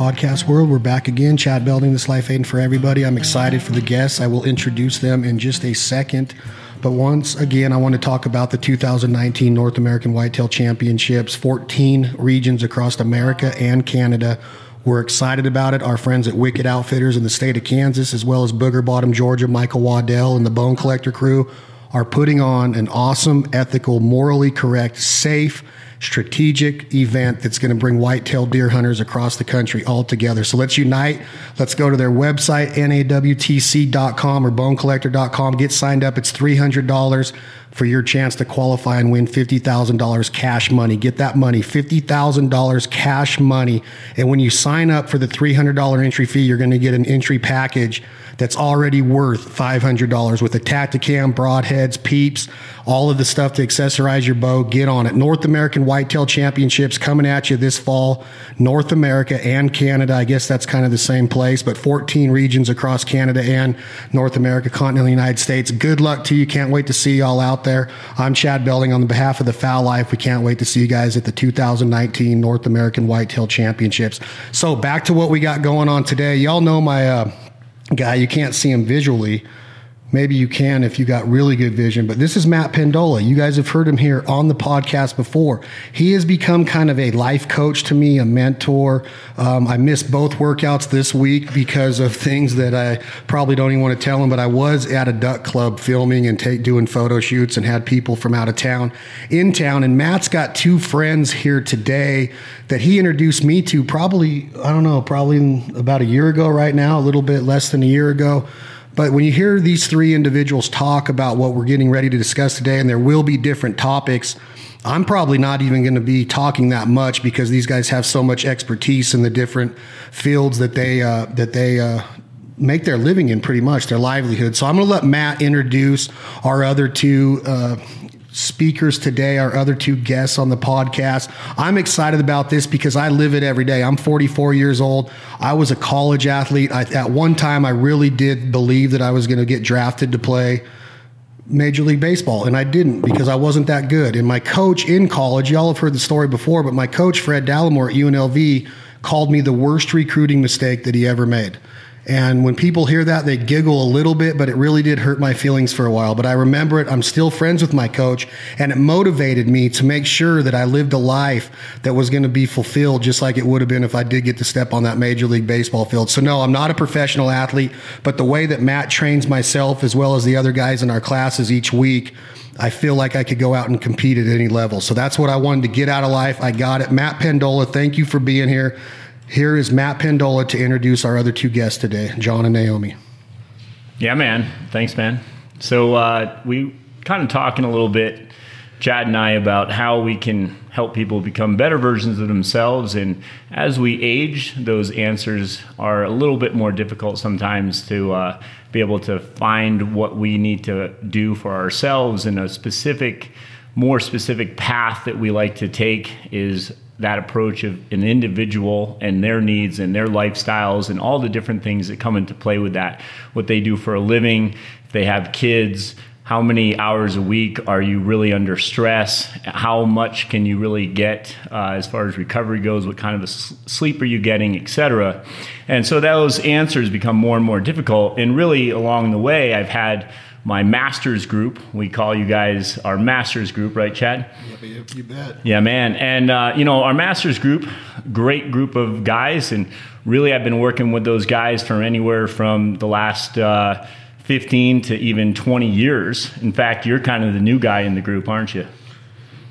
podcast world. We're back again. Chad Belding, this life aid for everybody. I'm excited for the guests. I will introduce them in just a second. But once again, I want to talk about the 2019 North American Whitetail Championships, 14 regions across America and Canada. We're excited about it. Our friends at Wicked Outfitters in the state of Kansas, as well as Booger Bottom, Georgia, Michael Waddell, and the Bone Collector crew are putting on an awesome, ethical, morally correct, safe, strategic event that's going to bring whitetail deer hunters across the country all together. So let's unite. Let's go to their website, nawtc.com or bonecollector.com. Get signed up. It's $300 for your chance to qualify and win $50,000 cash money. Get that money, $50,000 cash money. And when you sign up for the $300 entry fee, you're going to get an entry package that's already worth $500 with a Tactacam, broadheads, peeps, all of the stuff to accessorize your bow. Get on it. North American Whitetail Championships coming at you this fall. North America and Canada. I guess that's kind of the same place, but 14 regions across Canada and North America, continental United States. Good luck to you. Can't wait to see you all out there. I'm Chad Belding on behalf of the Fowl Life. We can't wait to see you guys at the 2019 North American Whitetail Championships. So back to what we got going on today. Y'all know my uh, guy. You can't see him visually. Maybe you can if you got really good vision, but this is Matt Pendola. You guys have heard him here on the podcast before. He has become kind of a life coach to me, a mentor. Um, I missed both workouts this week because of things that I probably don't even want to tell him, but I was at a duck club filming and take, doing photo shoots and had people from out of town in town. And Matt's got two friends here today that he introduced me to probably, I don't know, probably about a year ago right now, a little bit less than a year ago. But when you hear these three individuals talk about what we're getting ready to discuss today, and there will be different topics, I'm probably not even going to be talking that much because these guys have so much expertise in the different fields that they uh, that they uh, make their living in, pretty much their livelihood. So I'm going to let Matt introduce our other two. Uh, speakers today, our other two guests on the podcast. I'm excited about this because I live it every day. I'm 44 years old. I was a college athlete. I, at one time, I really did believe that I was going to get drafted to play Major League Baseball, and I didn't because I wasn't that good. And my coach in college, y'all have heard the story before, but my coach, Fred Dallimore at UNLV, called me the worst recruiting mistake that he ever made. And when people hear that, they giggle a little bit, but it really did hurt my feelings for a while. But I remember it. I'm still friends with my coach, and it motivated me to make sure that I lived a life that was going to be fulfilled, just like it would have been if I did get to step on that Major League Baseball field. So, no, I'm not a professional athlete, but the way that Matt trains myself, as well as the other guys in our classes each week, I feel like I could go out and compete at any level. So that's what I wanted to get out of life. I got it. Matt Pendola, thank you for being here. Here is Matt Pendola to introduce our other two guests today, John and Naomi. Yeah, man. Thanks, man. So uh, we kind of talking a little bit, Chad and I, about how we can help people become better versions of themselves. And as we age, those answers are a little bit more difficult sometimes to uh, be able to find what we need to do for ourselves in a specific, more specific path that we like to take is that approach of an individual and their needs and their lifestyles and all the different things that come into play with that. What they do for a living, if they have kids, how many hours a week are you really under stress? How much can you really get uh, as far as recovery goes? What kind of sleep are you getting, etc. And so those answers become more and more difficult. And really, along the way, I've had my masters group. We call you guys our masters group, right, Chad? Yeah, you bet. Yeah, man. And, uh, you know, our masters group, great group of guys. And really, I've been working with those guys for anywhere from the last uh, 15 to even 20 years. In fact, you're kind of the new guy in the group, aren't you?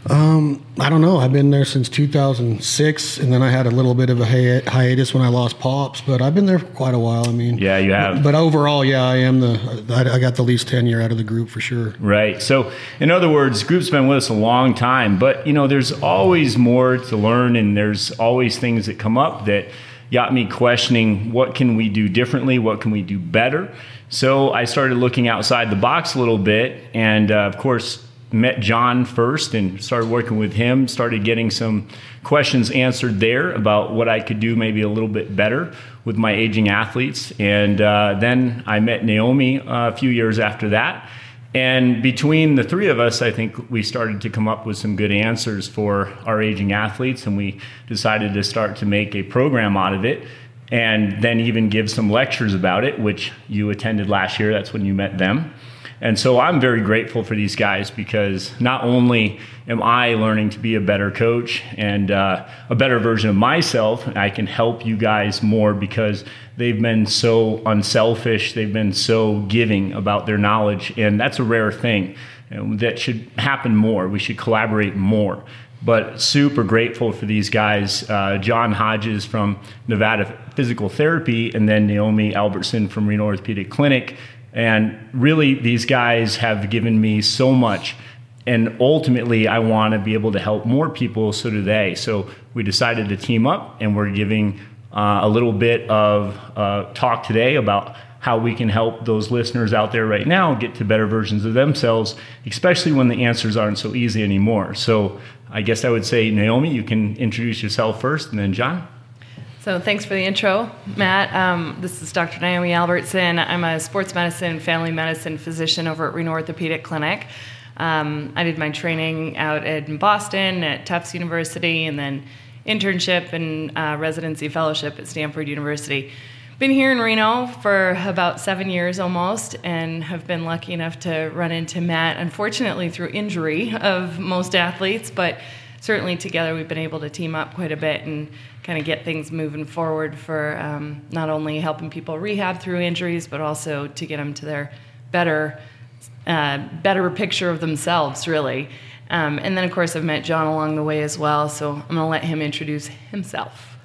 Um, I don't know. I've been there since 2006, and then I had a little bit of a hi- hiatus when I lost pops. But I've been there for quite a while. I mean, yeah, you have. But, overall, yeah, I am the. I, I, got the least tenure out of the group for sure. Right. So, in other words, group's been with us a long time, but you know, there's always more to learn, and there's always things that come up that got me questioning what can we do differently, what can we do better. So I started looking outside the box a little bit, and uh, of course met John first and started working with him, started getting some questions answered there about what I could do maybe a little bit better with my aging athletes. And uh, then I met Naomi uh, a few years after that. And between the three of us, I think we started to come up with some good answers for our aging athletes, and we decided to start to make a program out of it and then even give some lectures about it, which you attended last year. That's when you met them. And so I'm very grateful for these guys because not only am I learning to be a better coach and uh, a better version of myself, I can help you guys more because they've been so unselfish, they've been so giving about their knowledge, and that's a rare thing. that should happen more. We should collaborate more but super grateful for these guys uh, John Hodges from Nevada Physical Therapy, and then Naomi Albertson from Reno Orthopedic Clinic. And really, these guys have given me so much. And ultimately, I want to be able to help more people, so do they. So we decided to team up, and we're giving uh, a little bit of uh, talk today about how we can help those listeners out there right now get to better versions of themselves, especially when the answers aren't so easy anymore. So I guess I would say, Naomi, you can introduce yourself first, and then John. So thanks for the intro, Matt. Um, this is Dr. Naomi Albertson. I'm a sports medicine, family medicine physician over at Reno Orthopedic Clinic. Um, I did my training out in Boston at Tufts University, and then internship and uh, residency fellowship at Stanford University been here in Reno for about seven years almost, and have been lucky enough to run into Matt, unfortunately through injury of most athletes, but certainly together we've been able to team up quite a bit and kind of get things moving forward for um, not only helping people rehab through injuries, but also to get them to their better, uh, better picture of themselves, really. Um, and then, of course, I've met John along the way as well, so I'm going to let him introduce himself.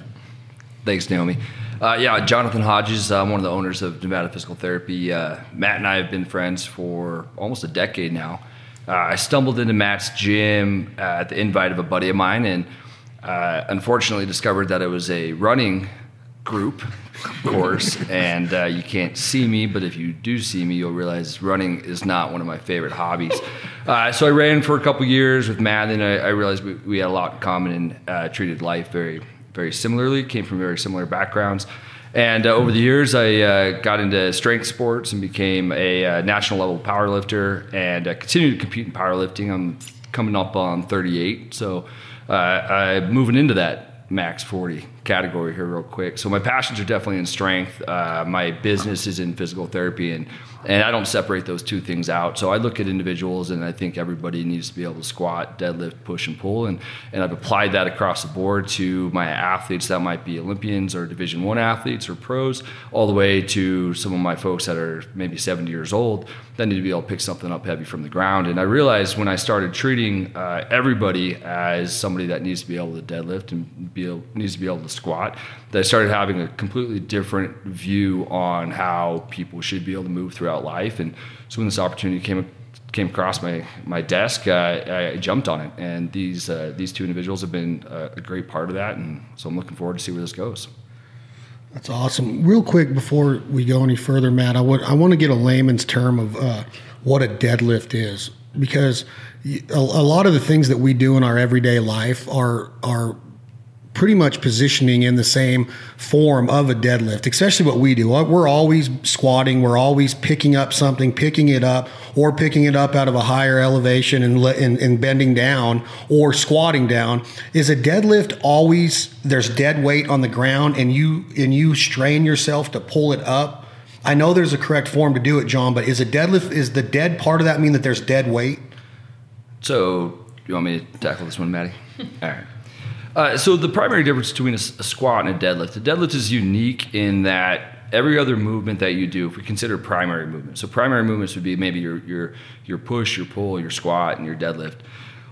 Thanks, Naomi. Uh, yeah, Jonathan Hodges. I'm one of the owners of Nevada Physical Therapy. Uh, Matt and I have been friends for almost a decade now. Uh, I stumbled into Matt's gym at the invite of a buddy of mine, and uh, unfortunately discovered that it was a running group of course. and uh, you can't see me, but if you do see me, you'll realize running is not one of my favorite hobbies. Uh, so I ran for a couple years with Matt, and I, I realized we, we, had a lot in common and treated life very very similarly, came from very similar backgrounds. And uh, over the years, I uh, got into strength sports and became a uh, national level powerlifter and uh, continued to compete in powerlifting. I'm coming up on 38, so uh, I'm moving into that max 40 category here real quick. So my passions are definitely in strength. Uh, my business is in physical therapy and and I don't separate those two things out. So I look at individuals, and I think everybody needs to be able to squat, deadlift, push, and pull, and and I've applied that across the board to my athletes that might be Olympians or Division One athletes or pros, all the way to some of my folks that are maybe 70 years old that need to be able to pick something up heavy from the ground. And I realized when I started treating uh, everybody as somebody that needs to be able to deadlift and be able, needs to be able to squat, that I started having a completely different view on how people should be able to move throughout life. And so when this opportunity came came across my my desk, uh, I jumped on it. And these uh, these two individuals have been a great part of that. And so I'm looking forward to see where this goes. That's awesome. Real quick before we go any further, Matt, I would I want to get a layman's term of uh, what a deadlift is because a, a lot of the things that we do in our everyday life are are pretty much positioning in the same form of a deadlift, especially what we do. Uh, we're always squatting, we're always picking up something, picking it up, or picking it up out of a higher elevation and, and, and bending down, or squatting down. Is a deadlift always there's dead weight on the ground and you and you strain yourself to pull it up? I know there's a correct form to do it, John, but is a deadlift is the dead part of that mean that there's dead weight? So you want me to tackle this one, Maddie? All right. Uh, so the primary difference between a, a, squat and a deadlift, the deadlift is unique in that every other movement that you do, if we consider primary movement, so primary movements would be maybe your your your push, your pull, your squat, and your deadlift.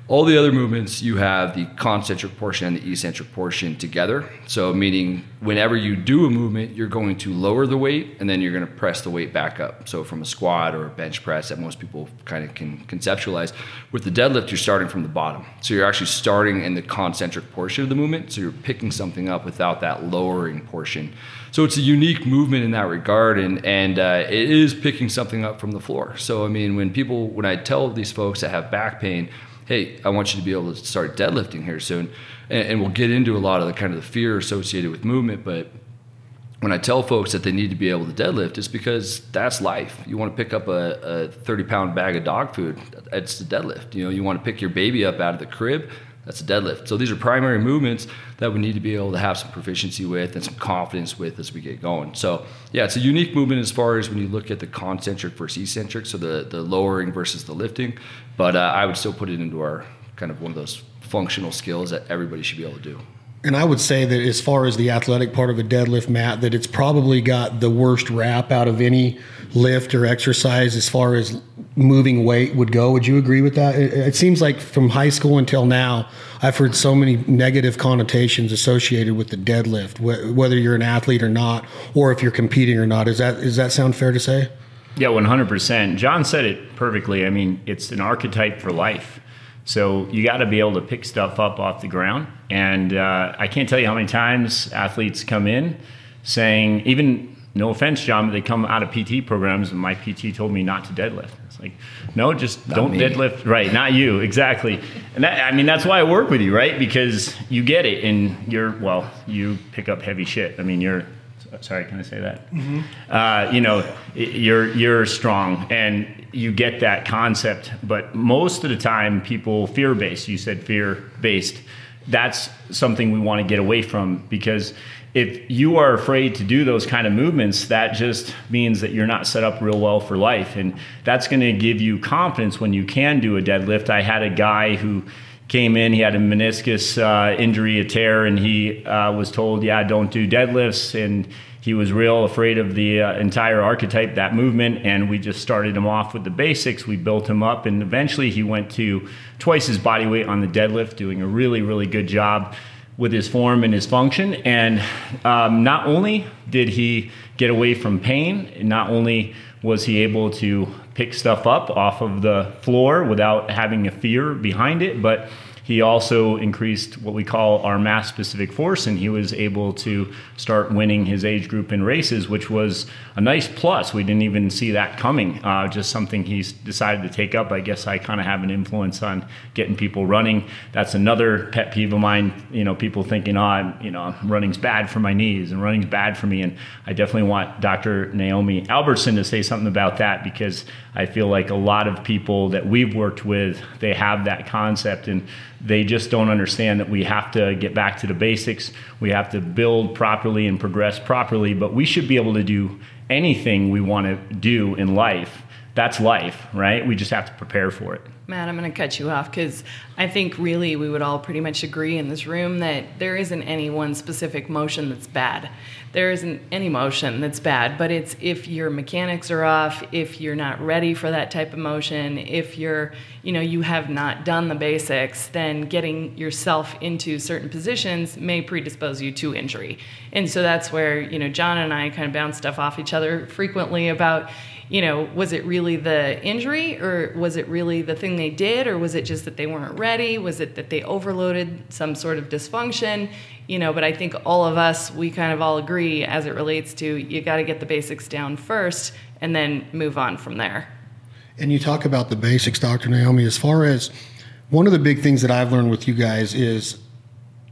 All the other movements, you have the concentric portion and the eccentric portion together. So, meaning whenever you do a movement, you're going to lower the weight and then you're going to press the weight back up. So, from a squat or a bench press that most people kind of can conceptualize, with the deadlift, you're starting from the bottom. So, you're actually starting in the concentric portion of the movement. So, you're picking something up without that lowering portion. So, it's a unique movement in that regard, and, and uh, it is picking something up from the floor. So, I mean, when people, when I tell these folks that have back pain, hey, I want you to be able to start deadlifting here soon. And, and, we'll get into a lot of the kind of the fear associated with movement, but when I tell folks that they need to be able to deadlift, it's because that's life. You want to pick up a, a 30 pound bag of dog food, it's the deadlift. You know, you want to pick your baby up out of the crib, that's a deadlift. So these are primary movements that we need to be able to have some proficiency with and some confidence with as we get going. So yeah, it's a unique movement as far as when you look at the concentric versus eccentric, so the, the lowering versus the lifting. But uh, I would still put it into our kind of one of those functional skills that everybody should be able to do. And I would say that as far as the athletic part of a deadlift, Matt, that it's probably got the worst rap out of any lift or exercise as far as moving weight would go. Would you agree with that? It, it seems like from high school until now, I've heard so many negative connotations associated with the deadlift, wh- whether you're an athlete or not, or if you're competing or not. Is that does that sound fair to say? Yeah, 100%. John said it perfectly. I mean, it's an archetype for life. So you got to be able to pick stuff up off the ground. And uh, I can't tell you how many times athletes come in saying, even no offense, John, but they come out of PT programs and my PT told me not to deadlift. It's like, no, just not don't me. deadlift. Right, not you, exactly. And that, I mean, that's why I work with you, right? Because you get it and you're, well, you pick up heavy shit. I mean, you're sorry, can I say that? Mm-hmm. Uh, you know, you're you're strong and you get that concept, but most of the time, people fear based. You said fear based. That's something we want to get away from because if you are afraid to do those kind of movements, that just means that you're not set up real well for life, and that's going to give you confidence when you can do a deadlift. I had a guy who came in. He had a meniscus uh, injury, a tear, and he uh, was told, "Yeah, don't do deadlifts." And he was real afraid of the uh, entire archetype, that movement. And we just started him off with the basics. We built him up, and eventually he went to twice his body weight on the deadlift, doing a really, really good job with his form and his function. And um, not only did he get away from pain, not only was he able to pick stuff up off of the floor without having a fear behind it, but he also increased what we call our mass specific force, and he was able to start winning his age group in races, which was a nice plus. We didn't even see that coming. Uh, just something he's decided to take up. I guess I kind of have an influence on getting people running. That's another pet peeve of mine. You know, people thinking, "Oh, I'm, you know, running's bad for my knees and running's bad for me," and I definitely want Dr. Naomi Albertson to say something about that because I feel like a lot of people that we've worked with, they have that concept and they just don't understand that we have to get back to the basics. We have to build properly and progress properly, but we should be able to do anything we want to do in life. That's life, right? We just have to prepare for it. Matt, I'm going to cut you off because I think really we would all pretty much agree in this room that there isn't any one specific motion that's bad. There isn't any motion that's bad, but it's if your mechanics are off, if you're not ready for that type of motion, if you're, you know, you have not done the basics, then getting yourself into certain positions may predispose you to injury. And so that's where, you know, John and I kind of bounce stuff off each other frequently about, you know, was it really the injury or was it really the thing they did or was it just that they weren't ready? Was it that they overloaded some sort of dysfunction? You know, but I think all of us, we kind of all agree as it relates to you got to get the basics down first and then move on from there. And you talk about the basics, Dr. Naomi, as far as one of the big things that I've learned with you guys is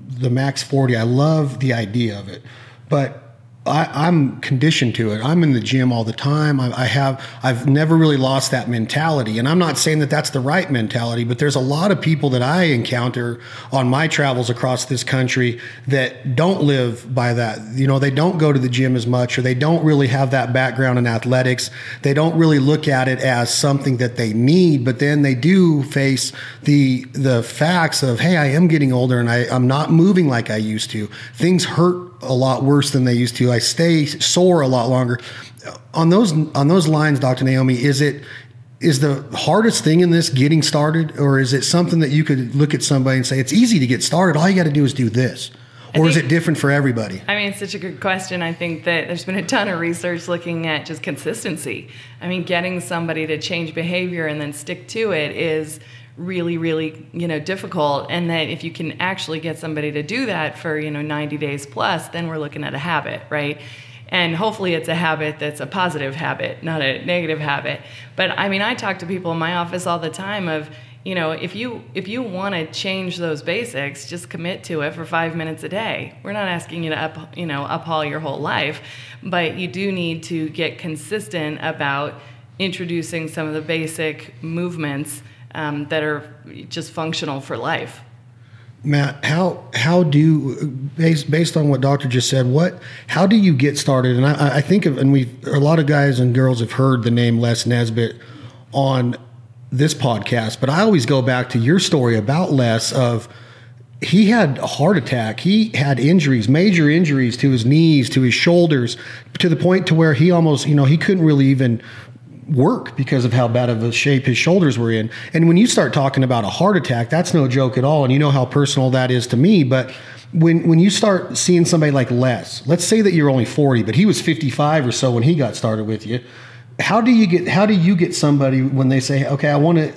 the max 40. I love the idea of it. But I, am conditioned to it. I'm in the gym all the time. I, I, have. I've never really lost that mentality, and I'm not saying that that's the right mentality. But there's a lot of people that I encounter on my travels across this country that don't live by that. You know, they don't go to the gym as much, or they don't really have that background in athletics. They don't really look at it as something that they need. But then they do face the the facts of, hey, I am getting older, and I, I'm not moving like I used to. Things hurt a lot worse than they used to. I stay sore a lot longer. On those on those lines, Dr. Naomi, is it is the hardest thing in this getting started, or is it something that you could look at somebody and say it's easy to get started? All you got to do is do this. Or think, is it different for everybody? I mean, it's such a good question. I think that there's been a ton of research looking at just consistency. I mean, getting somebody to change behavior and then stick to it is really really you know difficult and that if you can actually get somebody to do that for you know 90 days plus then we're looking at a habit right and hopefully it's a habit that's a positive habit not a negative habit but i mean i talk to people in my office all the time of you know, if you if you want to change those basics, just commit to it for five minutes a day. We're not asking you to up, you know uphaul your whole life, but you do need to get consistent about introducing some of the basic movements um, that are just functional for life. Matt, how how do based based on what Doctor just said, what how do you get started? And I, I think of and we a lot of guys and girls have heard the name Les Nesbitt on this podcast, but I always go back to your story about Les of he had a heart attack. He had injuries, major injuries to his knees, to his shoulders, to the point to where he almost, you know, he couldn't really even work because of how bad of a shape his shoulders were in. And when you start talking about a heart attack, that's no joke at all. And you know how personal that is to me. But when when you start seeing somebody like Les, let's say that you're only 40, but he was 55 or so when he got started with you how do you get how do you get somebody when they say okay i want to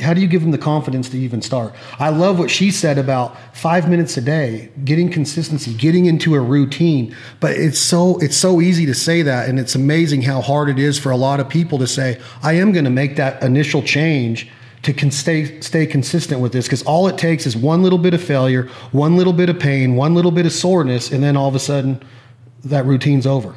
how do you give them the confidence to even start i love what she said about five minutes a day getting consistency getting into a routine but it's so it's so easy to say that and it's amazing how hard it is for a lot of people to say i am going to make that initial change to stay stay consistent with this because all it takes is one little bit of failure one little bit of pain one little bit of soreness and then all of a sudden that routine's over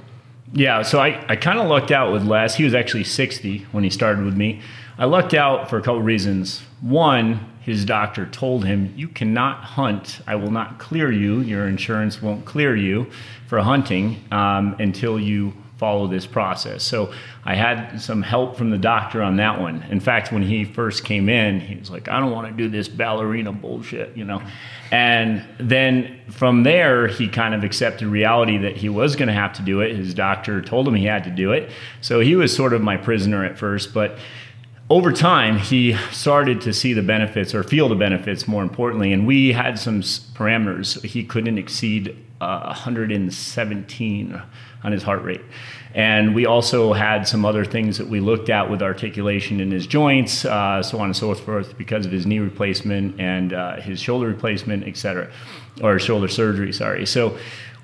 yeah, so I, I kind of lucked out with Les. He was actually 60 when he started with me. I lucked out for a couple reasons. One, his doctor told him, You cannot hunt. I will not clear you. Your insurance won't clear you for hunting um, until you follow this process. So I had some help from the doctor on that one. In fact, when he first came in, he was like, I don't want to do this ballerina bullshit, you know. And then from there, he kind of accepted reality that he was going to have to do it. His doctor told him he had to do it. So he was sort of my prisoner at first, but over time, he started to see the benefits or feel the benefits more importantly. And we had some parameters. He couldn't exceed uh, 117 on his heart rate. And we also had some other things that we looked at with articulation in his joints, uh, so on and so forth, because of his knee replacement and uh, his shoulder replacement, et cetera, or shoulder surgery, sorry. So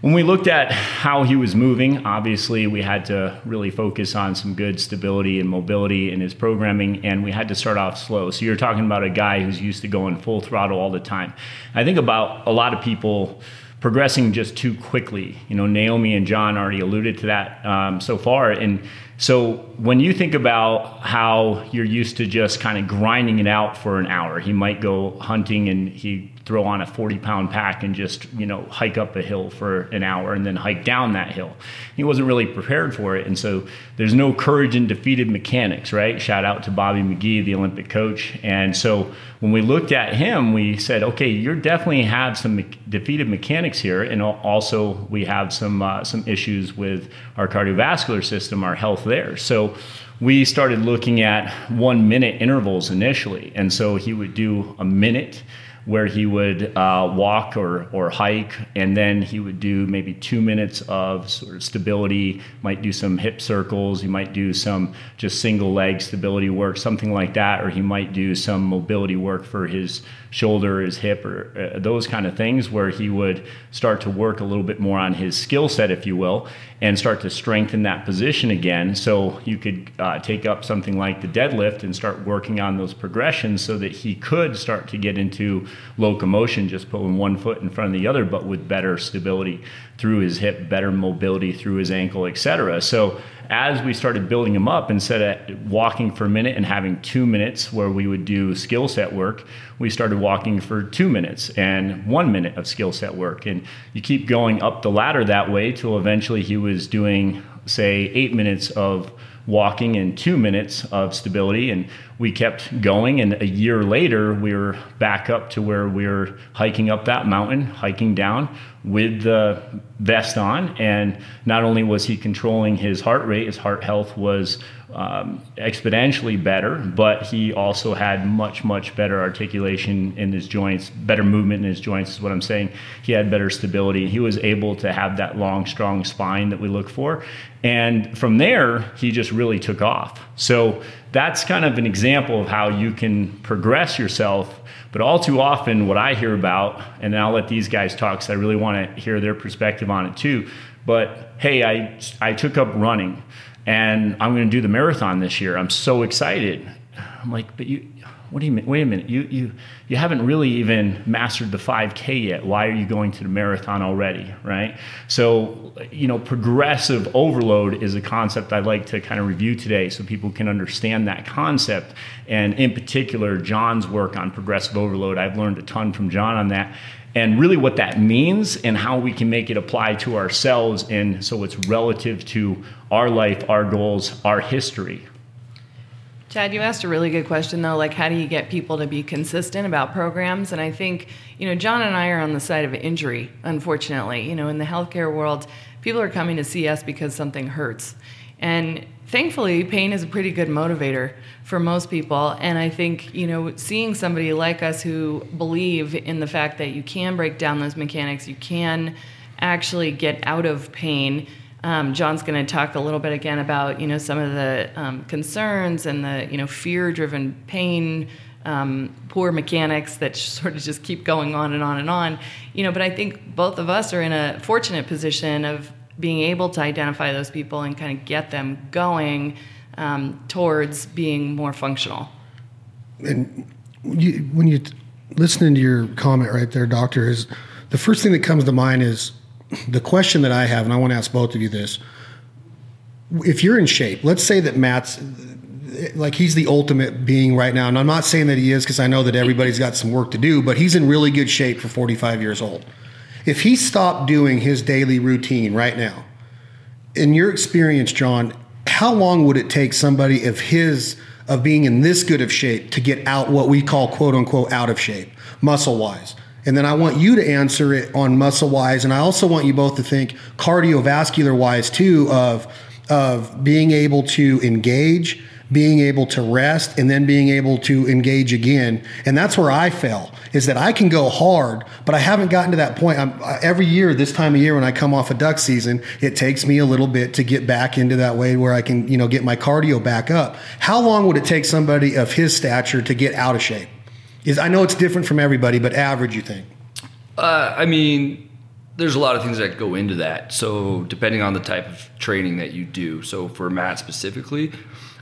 when we looked at how he was moving, obviously we had to really focus on some good stability and mobility in his programming, and we had to start off slow. So you're talking about a guy who's used to going full throttle all the time. I think about a lot of people progressing just too quickly. You know, Naomi and John already alluded to that um, so far. And so when you think about how you're used to just kind of grinding it out for an hour, he might go hunting and he throw on a 40 pound pack and just you know hike up a hill for an hour and then hike down that hill. He wasn't really prepared for it and so there's no courage in defeated mechanics right? Shout out to bobby mcgee the olympic coach. And so when we looked at him we said okay you're definitely have some me- defeated mechanics here and also we have some uh, some issues with our cardiovascular system our health there. So we started looking at one minute intervals initially and so he would do a minute where he would uh, walk or, or hike, and then he would do maybe two minutes of sort of stability, might do some hip circles, he might do some just single leg stability work, something like that, or he might do some mobility work for his shoulder, his hip, or uh, those kind of things, where he would start to work a little bit more on his skill set, if you will, and start to strengthen that position again. So you could uh, take up something like the deadlift and start working on those progressions so that he could start to get into locomotion, just putting one foot in front of the other, but with better stability through his hip, better mobility through his ankle, etc. So as we started building him up, instead of walking for a minute and having two minutes where we would do skill set work, we started walking for two minutes and one minute of skill set work. And you keep going up the ladder that way till eventually he was doing, say, eight minutes of walking and two minutes of stability. And we kept going. And a year later, we were back up to where we were hiking up that mountain, hiking down with the vest on. And not only was he controlling his heart rate, his heart health was um, exponentially better, but he also had much, much better articulation in his joints, better movement in his joints, is what I'm saying. He had better stability. He was able to have that long, strong spine that we look for. And from there, he just really took off. So that's kind of an example of how you can progress yourself. But all too often, what I hear about, and I'll let these guys talk because I really want to hear their perspective on it too. But hey, I, I took up running and I'm going to do the marathon this year. I'm so excited. I'm like, but you, what do you mean? Wait a minute. You, you, you haven't really even mastered the 5K yet. Why are you going to the marathon already? Right. So, you know, progressive overload is a concept I'd like to kind of review today so people can understand that concept. And in particular, John's work on progressive overload. I've learned a ton from John on that and really what that means and how we can make it apply to ourselves and so it's relative to our life our goals our history Chad, you asked a really good question though, like how do you get people to be consistent about programs? And I think, you know, John and I are on the side of injury, unfortunately. You know, in the healthcare world, people are coming to see us because something hurts. And thankfully, pain is a pretty good motivator for most people. And I think, you know, seeing somebody like us who believe in the fact that you can break down those mechanics, you can actually get out of pain um, John's going to talk a little bit again about you know some of the um, concerns and the you know fear-driven pain, um, poor mechanics that sort of just keep going on and on and on. You know, but I think both of us are in a fortunate position of being able to identify those people and kind of get them going um, towards being more functional. And you, when you listening to your comment right there, doctor, is the first thing that comes to mind is the question that I have, and I want to ask both of you this: if you're in shape, let's say that Matt's like he's the ultimate being right now, and I'm not saying that he is because I know that everybody's got some work to do, but he's in really good shape for 45 years old. If he stopped doing his daily routine right now, in your experience, John, how long would it take somebody of his of being in this good of shape to get out what we call quote unquote out of shape, muscle wise? And then I want you to answer it on muscle wise. And I also want you both to think cardiovascular wise too of, of being able to engage, being able to rest, and then being able to engage again. And that's where I fell is that I can go hard, but I haven't gotten to that point. I'm, every year, this time of year, when I come off a duck season, it takes me a little bit to get back into that way where I can, you know, get my cardio back up. How long would it take somebody of his stature to get out of shape? Is I know it's different from everybody, but average, you think? Uh, I mean, there's a lot of things that go into that. So depending on the type of training that you do. So for Matt specifically,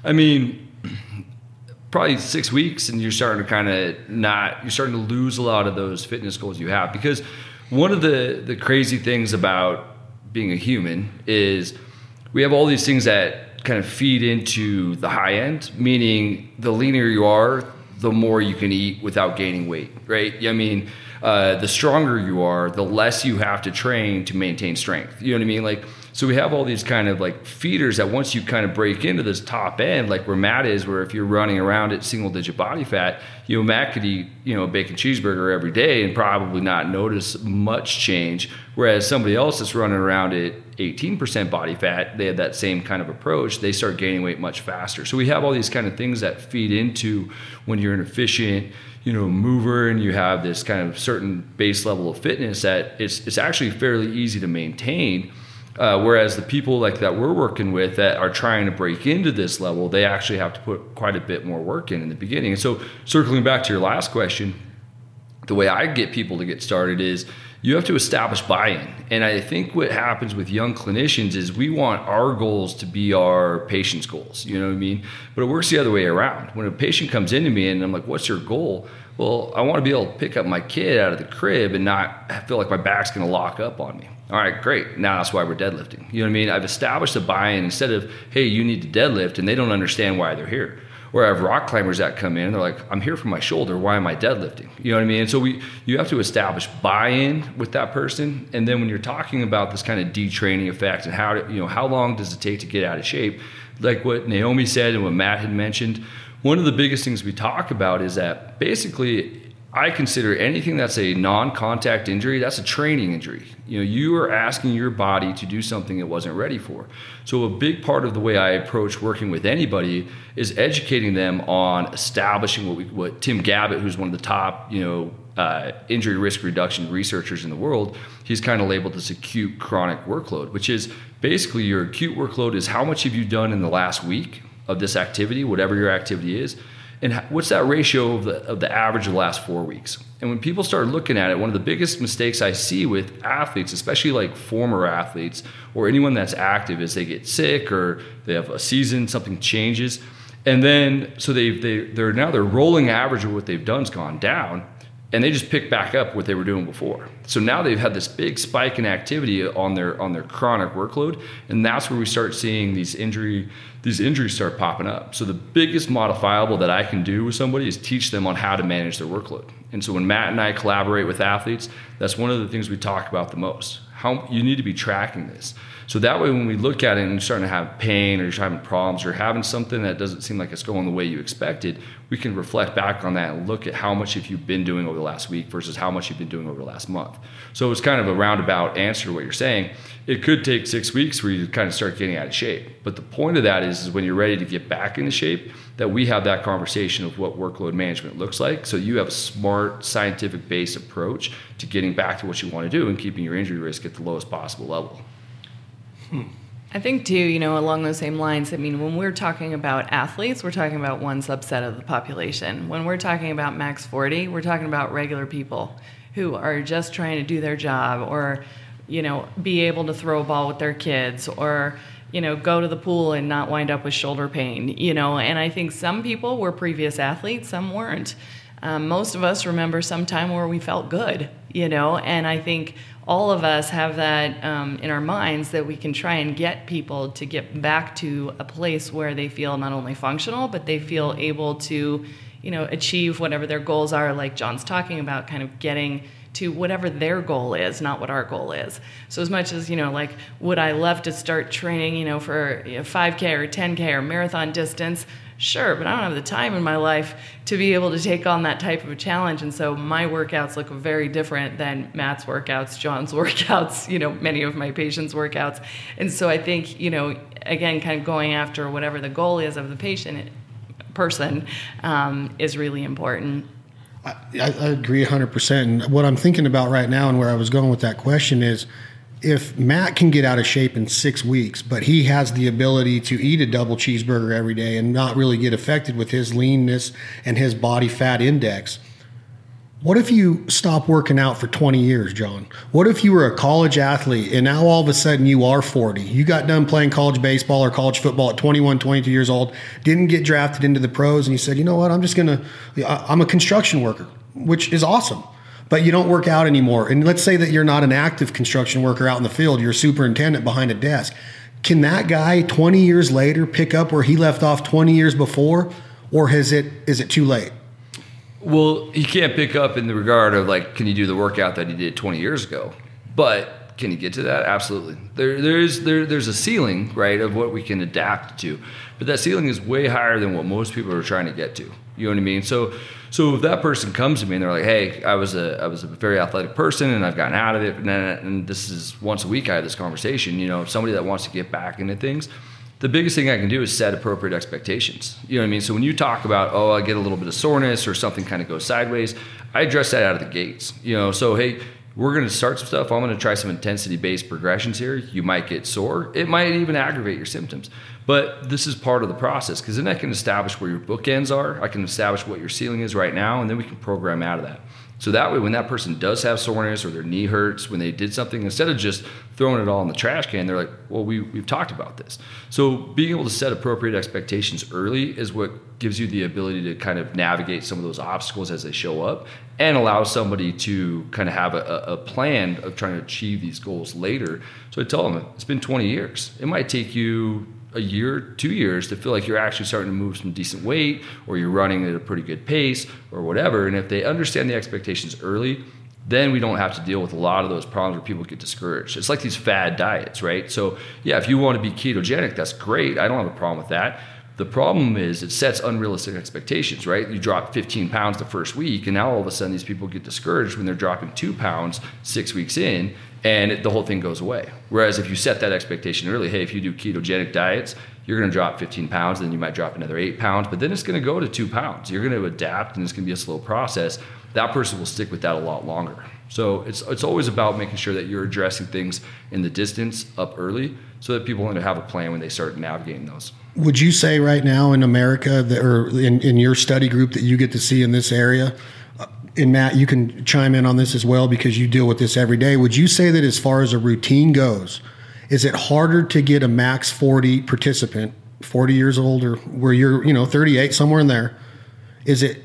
I mean, probably six weeks, and you're starting to kind of not. You're starting to lose a lot of those fitness goals you have because one of the the crazy things about being a human is we have all these things that kind of feed into the high end, meaning the leaner you are, the more you can eat without gaining weight, right? I mean, uh, the stronger you are, the less you have to train to maintain strength. You know what I mean? Like, so we have all these kind of like feeders that once you kind of break into this top end, like where Matt is, where if you're running around at single digit body fat, you know, Matt could eat, you know, a bacon cheeseburger every day and probably not notice much change. Whereas somebody else that's running around at 18% body fat, they have that same kind of approach, they start gaining weight much faster. So we have all these kind of things that feed into when you're an efficient, you know, mover and you have this kind of certain base level of fitness that it's, it's actually fairly easy to maintain. Uh, whereas the people like that we're working with that are trying to break into this level, they actually have to put quite a bit more work in in the beginning. And so, circling back to your last question, the way I get people to get started is you have to establish buy-in. And i think what happens with young clinicians is we want our goals to be our patient's goals. You know what i mean? But it works the other way around. When a patient comes into me and i'm like what's your goal well i want to be able to pick up my kid out of the crib and not feel like my back's going to lock up on me all right great now that's why we're deadlifting you know what i mean i've established a buy-in instead of hey you need to deadlift and they don't understand why they're here where I have rock climbers that come in, and they're like, I'm here for my shoulder. Why am I deadlifting? You know what I mean? And so we, you have to establish buy-in with that person. And then when you're talking about this kind of detraining effect and how, to, you know, how long does it take to get out of shape? Like what Naomi said and what Matt had mentioned, one of the biggest things we talk about is that basically I consider anything that's a non-contact injury, that's a training injury. You know, you are asking your body to do something it wasn't ready for. So a big part of the way I approach working with anybody is educating them on establishing what we, what Tim Gabbett, who's one of the top, you know, uh, injury risk reduction researchers in the world, he's kind of labeled this acute chronic workload, which is basically your acute workload is how much have you done in the last week of this activity, whatever your activity is and what's that ratio of the, of the average of the last four weeks? And when people start looking at it one of the biggest mistakes i see with athletes especially like former athletes or anyone that's active is they get sick or they have a season something changes And then so they they they're now their rolling average of what they've done's gone down, and they just pick back up what they were doing before. So now they've had this big spike in activity on their on their chronic workload, and that's where we start seeing these injury these injuries start popping up. So the biggest modifiable that I can do with somebody is teach them on how to manage their workload. And so when Matt and I collaborate with athletes, that's one of the things we talk about the most. How you need to be tracking this. So that way, when we look at it and you're starting to have pain or you're having problems or having something that doesn't seem like it's going the way you expected, we can reflect back on that and look at how much have you been doing over the last week versus how much you've been doing over the last month. So it's kind of a roundabout answer to what you're saying. It could take six weeks where you kind of start getting out of shape. But the point of that is, is when you're ready to get back into shape, that we have that conversation of what workload management looks like. So you have a smart, scientific based approach to getting back to what you want to do and keeping your injury risk at the lowest possible level. I think too, you know, along those same lines, I mean, when we're talking about athletes, we're talking about one subset of the population. When we're talking about max 40, we're talking about regular people who are just trying to do their job or, you know, be able to throw a ball with their kids or, you know, go to the pool and not wind up with shoulder pain, you know, and I think some people were previous athletes, some weren't. Um, most of us remember some time where we felt good, you know, and I think all of us have that um, in our minds that we can try and get people to get back to a place where they feel not only functional, but they feel able to, you know, achieve whatever their goals are, like John's talking about, kind of getting to whatever their goal is, not what our goal is. So as much as, you know, like would I love to start training, you know, for you know, 5K or 10K or marathon distance? Sure, but I don't have the time in my life to be able to take on that type of a challenge. And so my workouts look very different than Matt's workouts, John's workouts, you know, many of my patients' workouts. And so I think, you know, again, kind of going after whatever the goal is of the patient person um, is really important. I, I agree 100%. And what I'm thinking about right now and where I was going with that question is if Matt can get out of shape in six weeks, but he has the ability to eat a double cheeseburger every day and not really get affected with his leanness and his body fat index. What if you stop working out for 20 years, John? What if you were a college athlete and now all of a sudden you are 40? You got done playing college baseball or college football at 21, 22 years old, didn't get drafted into the pros, and you said, you know what, I'm just to, I'm a construction worker, which is awesome but you don't work out anymore. And let's say that you're not an active construction worker out in the field, you're a superintendent behind a desk. Can that guy 20 years later pick up where he left off 20 years before, or has it is it too late? Well, he can't pick up in the regard of like, can you do the workout that he did 20 years ago? But can you get to that? Absolutely. There, there's there, there's a ceiling, right, of what we can adapt to, but that ceiling is way higher than what most people are trying to get to. You know what I mean? So so if that person comes to me and they're like, "Hey, I was a I was a very athletic person and I've gotten out of it, and, and this is once a week I have this conversation," you know, somebody that wants to get back into things, the biggest thing I can do is set appropriate expectations. You know what I mean? So when you talk about, oh, I get a little bit of soreness or something kind of goes sideways, I address that out of the gates. You know, so hey, we're going to start some stuff. I'm going to try some intensity based progressions here. You might get sore. It might even aggravate your symptoms. But this is part of the process because then I can establish where your bookends are. I can establish what your ceiling is right now, and then we can program out of that. So that way, when that person does have soreness or their knee hurts when they did something, instead of just throwing it all in the trash can, they're like, well, we, we've talked about this. So being able to set appropriate expectations early is what gives you the ability to kind of navigate some of those obstacles as they show up and allow somebody to kind of have a, a plan of trying to achieve these goals later. So I tell them, it's been 20 years. It might take you a year, two years to feel like you're actually starting to move some decent weight or you're running at a pretty good pace or whatever. And if they understand the expectations early, then we don't have to deal with a lot of those problems where people get discouraged. It's like these fad diets, right? So, yeah, if you want to be ketogenic, that's great. I don't have a problem with that. The problem is it sets unrealistic expectations, right? You drop 15 pounds the first week, and now all of a sudden these people get discouraged when they're dropping two pounds six weeks in, and it, the whole thing goes away. Whereas if you set that expectation early, hey, if you do ketogenic diets, you're going to drop 15 pounds, then you might drop another eight pounds, but then it's going to go to two pounds. You're going to adapt, and it's going to be a slow process. That person will stick with that a lot longer. So it's it's always about making sure that you're addressing things in the distance up early, so that people want to have a plan when they start navigating those. Would you say right now in America that, or in, in your study group that you get to see in this area, uh, and Matt, you can chime in on this as well because you deal with this every day. Would you say that as far as a routine goes, is it harder to get a max 40 participant 40 years old or where you're, you know, 38, somewhere in there, is it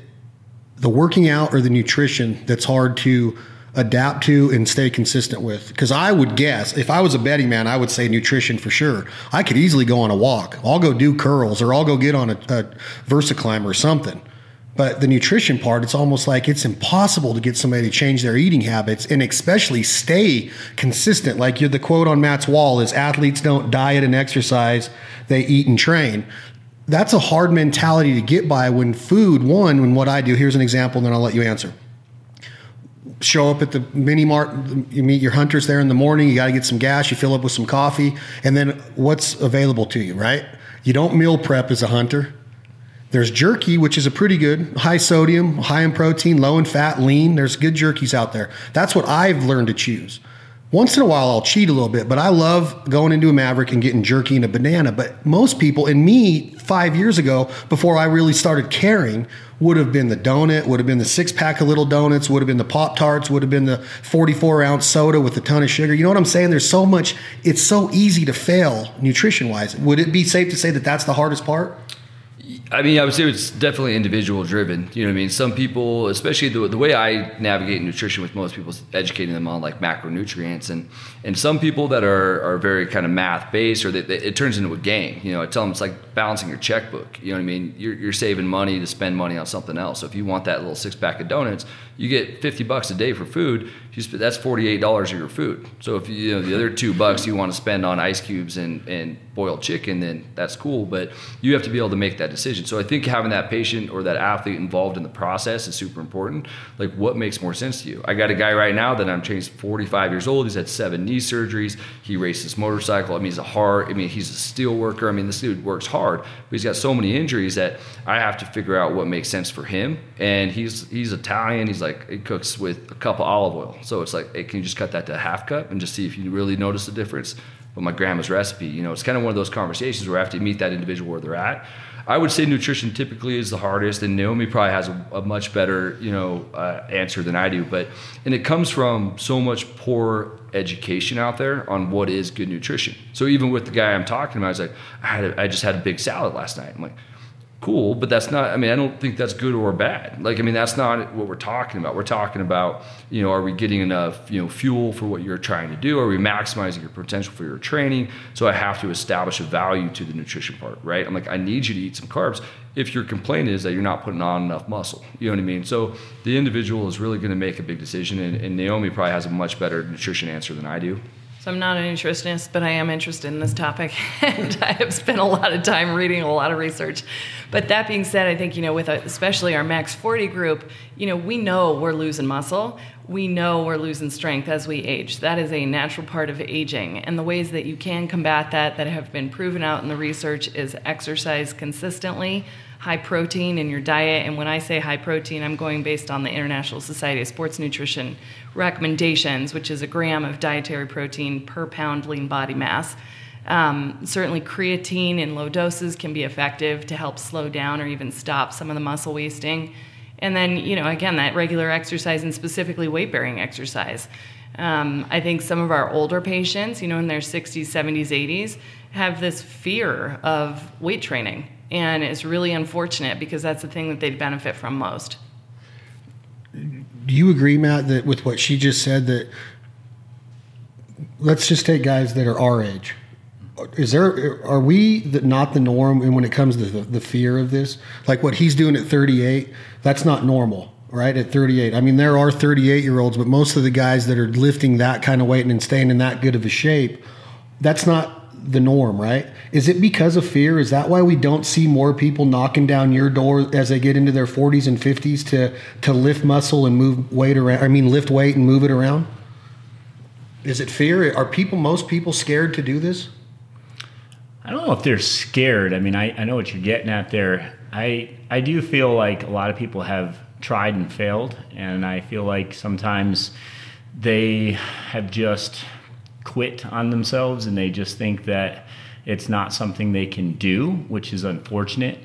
the working out or the nutrition that's hard to adapt to and stay consistent with? Because I would guess if I was a betting man, I would say nutrition for sure. I could easily go on a walk. I'll go do curls or I'll go get on a, a VersaClimb or something. But the nutrition part, it's almost like it's impossible to get somebody to change their eating habits and especially stay consistent. Like the quote on Matt's wall is athletes don't diet and exercise, they eat and train. That's a hard mentality to get by when food, one, when what I do, here's an example, and then I'll let you answer show up at the mini mart you meet your hunters there in the morning you got to get some gas you fill up with some coffee and then what's available to you right you don't meal prep as a hunter there's jerky, which is a pretty good high sodium, high in protein, low in fat, lean. There's good jerkies out there. That's what I've learned to choose. Once in a while, I'll cheat a little bit, but I love going into a Maverik and getting jerky and a banana. But most people, and me five years ago, before I really started caring, would have been the donut, would have been the six pack of little donuts, would have been the Pop Tarts, would have been the 44 ounce soda with a ton of sugar. You know what I'm saying? There's so much, it's so easy to fail nutrition wise. Would it be safe to say that that's the hardest part? I mean, I would say it's definitely individual driven. You know what I mean? Some people, especially the, the way I navigate nutrition with most people, is educating them on like macronutrients, and and some people that are are very kind of math based, or that it turns into a game. You know, I tell them it's like balancing your checkbook. You know what I mean? You're, you're saving money to spend money on something else. So if you want that little six pack of donuts, you get 50 bucks a day for food. Spend, that's $48 of your food. So if you, you know the other two bucks you want to spend on ice cubes and, and boiled chicken, then that's cool. But you have to be able to make that decision. So I think having that patient or that athlete involved in the process is super important. Like what makes more sense to you? I got a guy right now that I'm training 45 years old. He's had seven knee surgeries. He races motorcycle. I mean, he's a hard, I mean, he's a steel worker. I mean, this dude works hard, but he's got so many injuries that I have to figure out what makes sense for him. And he's, he's Italian. He's like, it cooks with a cup of olive oil. So it's like, hey, can you just cut that to a half cup and just see if you really notice the difference? But my grandma's recipe, you know, it's kind of one of those conversations where have to meet that individual where they're at. I would say nutrition typically is the hardest, and Naomi probably has a, a much better, you know, uh, answer than I do. But and it comes from so much poor education out there on what is good nutrition. So even with the guy I'm talking about, I was like, I had, a, I just had a big salad last night. I'm like, cool, but that's not, I mean, I don't think that's good or bad. Like, I mean, that's not what we're talking about. We're talking about, you know, are we getting enough, you know, fuel for what you're trying to do? Are we maximizing your potential for your training? So I have to establish a value to the nutrition part, right? I'm like, I need you to eat some carbs if your complaint is that you're not putting on enough muscle. You know what I mean? So the individual is really going to make a big decision, and, and Naomi probably has a much better nutrition answer than I do. So I'm not a nutritionist, but I am interested in this topic, and I have spent a lot of time reading a lot of research. But that being said, I think you know, with a, especially our Max 40 group, you know, we know we're losing muscle. We know we're losing strength as we age. That is a natural part of aging, and the ways that you can combat that that have been proven out in the research is exercise consistently high protein in your diet. And when I say high protein, I'm going based on the International Society of Sports Nutrition recommendations, which is a gram of dietary protein per pound lean body mass. Um, certainly, creatine in low doses can be effective to help slow down or even stop some of the muscle wasting. And then, you know, again, that regular exercise and specifically weight bearing exercise. Um, I think some of our older patients, you know, in their 60s, 70s, 80s, have this fear of weight training and it's really unfortunate because that's the thing that they'd benefit from most. Do you agree, Matt, that with what she just said, that let's just take guys that are our age. Is there are we the, not the norm when it comes to the, the fear of this? Like what he's doing at 38, that's not normal right at 38 i mean there are 38 year olds but most of the guys that are lifting that kind of weight and staying in that good of a shape that's not the norm, right? Is it because of fear? Is that why we don't see more people knocking down your door as they get into their 40s and 50s to to lift muscle and move weight around? I mean, lift weight and move it around. Is it fear? Are people most people scared to do this? I don't know if they're scared. I mean, I, I know what you're getting at there. I I do feel like a lot of people have tried and failed, and I feel like sometimes they have just quit on themselves and they just think that it's not something they can do, which is unfortunate.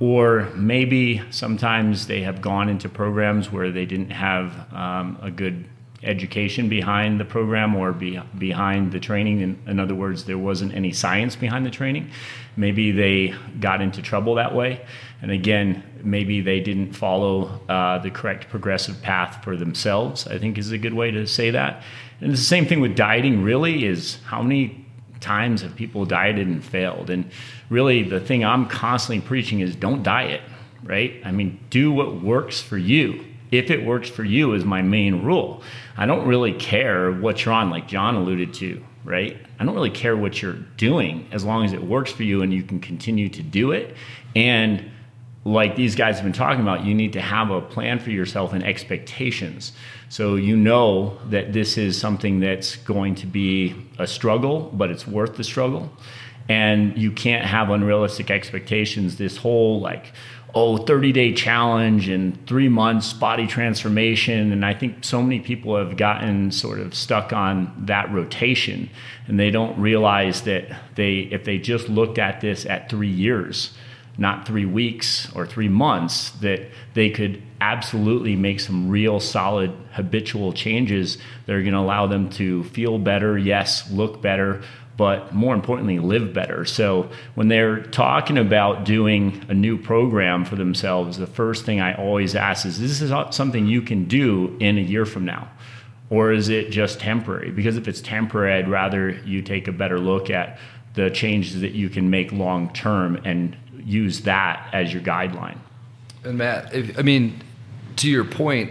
Or maybe sometimes they have gone into programs where they didn't have um, a good education behind the program or be, behind the training. In, in other words, there wasn't any science behind the training. Maybe they got into trouble that way. And again, maybe they didn't follow uh, the correct progressive path for themselves, I think is a good way to say that. And the same thing with dieting, really, is how many times have people dieted and failed? And really, the thing I'm constantly preaching is don't diet, right? I mean, do what works for you if it works for you is my main rule. I don't really care what you're on, like John alluded to, right? I don't really care what you're doing as long as it works for you and you can continue to do it. And like these guys have been talking about, you need to have a plan for yourself and expectations. So you know that this is something that's going to be a struggle, but it's worth the struggle. And you can't have unrealistic expectations. This whole like, oh 30 day challenge and three months body transformation and i think so many people have gotten sort of stuck on that rotation and they don't realize that they if they just looked at this at three years not three weeks or three months that they could absolutely make some real solid habitual changes that are going to allow them to feel better yes look better but more importantly, live better. So when they're talking about doing a new program for themselves, the first thing I always ask is, this is something you can do in a year from now? Or is it just temporary? Because if it's temporary, I'd rather you take a better look at the changes that you can make long term and use that as your guideline. And Matt, if, I mean, to your point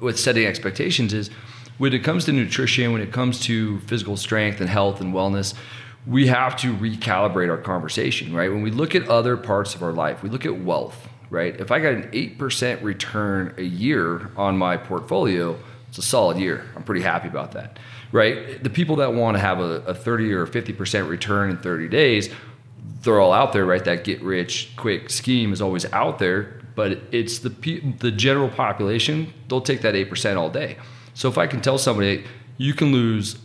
with setting expectations is when it comes to nutrition, when it comes to physical strength and health and wellness, we have to recalibrate our conversation, right? When we look at other parts of our life, we look at wealth, right? If I got an 8% return a year on my portfolio, it's a solid year. I'm pretty happy about that, right? The people that want to have a, a 30 or 50% return in 30 days, they're all out there, right? That get rich quick scheme is always out there, but it's the the general population. They'll take that eight percent all day. So if I can tell somebody you can lose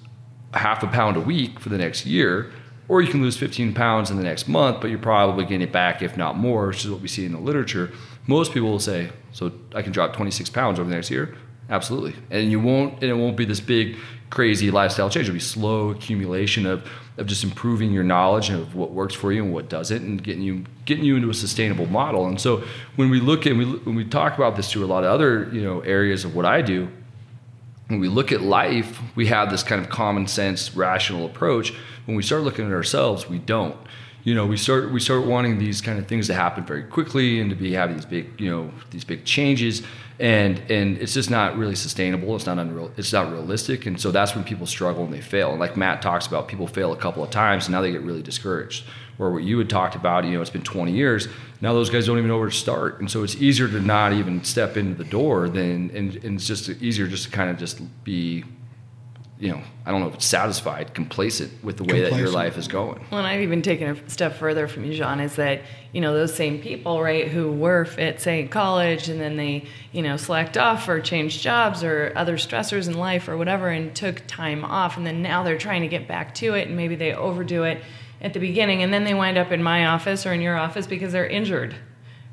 half a pound a week for the next year, or you can lose 15 pounds in the next month, but you're probably getting it back, if not more, which is what we see in the literature. Most people will say, "So I can drop 26 pounds over the next year." Absolutely, and you won't, and it won't be this big, crazy lifestyle change. It'll be slow accumulation of of just improving your knowledge of what works for you and what doesn't, and getting you getting you into a sustainable model. And so when we look at we, when we talk about this to a lot of other you know areas of what I do, when we look at life, we have this kind of common sense, rational approach. When we start looking at ourselves, we don't. You know, we start we start wanting these kind of things to happen very quickly and to be having these big, you know, these big changes, and and it's just not really sustainable. It's not unreal. It's not realistic, and so that's when people struggle and they fail. And like Matt talks about, people fail a couple of times, and now they get really discouraged. Or what you had talked about, you know, it's been 20 years now those guys don't even know where to start and so it's easier to not even step into the door than and, and it's just easier just to kind of just be you know i don't know if it's satisfied complacent with the way complacent. that your life is going well and i've even taken a step further from you john is that you know those same people right who were fit say in college and then they you know slacked off or changed jobs or other stressors in life or whatever and took time off and then now they're trying to get back to it and maybe they overdo it at the beginning and then they wind up in my office or in your office because they're injured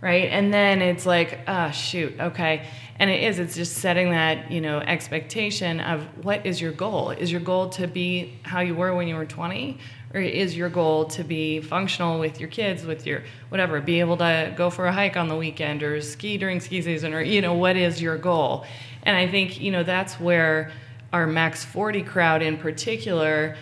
right? And then it's like ah oh, shoot okay. And it is it's just setting that you know expectation of what is your goal? Is your goal to be how you were when you were 20 or is your goal to be functional with your kids with your whatever be able to go for a hike on the weekend or ski during ski season or you know what is your goal? And i think you know that's where our max 40 crowd in particular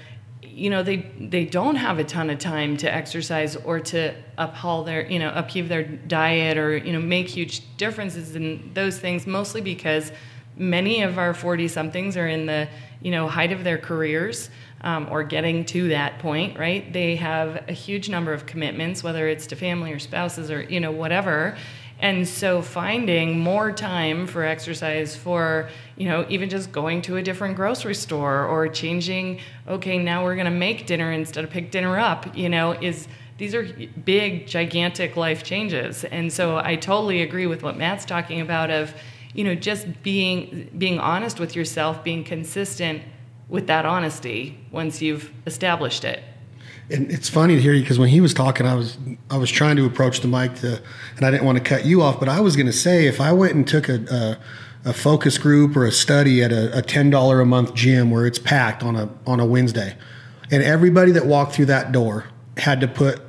you know they they don't have a ton of time to exercise or to uphold their you know upheave their diet or you know make huge differences in those things mostly because many of our 40 somethings are in the you know height of their careers um, or getting to that point right? They have a huge number of commitments whether it's to family or spouses or you know whatever. And so finding more time for exercise for, you know, even just going to a different grocery store or changing, okay, now we're going to make dinner instead of pick dinner up, you know, is these are big gigantic life changes. And so I totally agree with what Matt's talking about of, you know, just being being honest with yourself, being consistent with that honesty once you've established it. And it's funny to hear you because when he was talking, I was I was trying to approach the mic to, and I didn't want to cut you off, but I was going to say if I went and took a, a focus group or a study at a, a $10 a month gym where it's packed on a on a Wednesday. And everybody that walked through that door had to put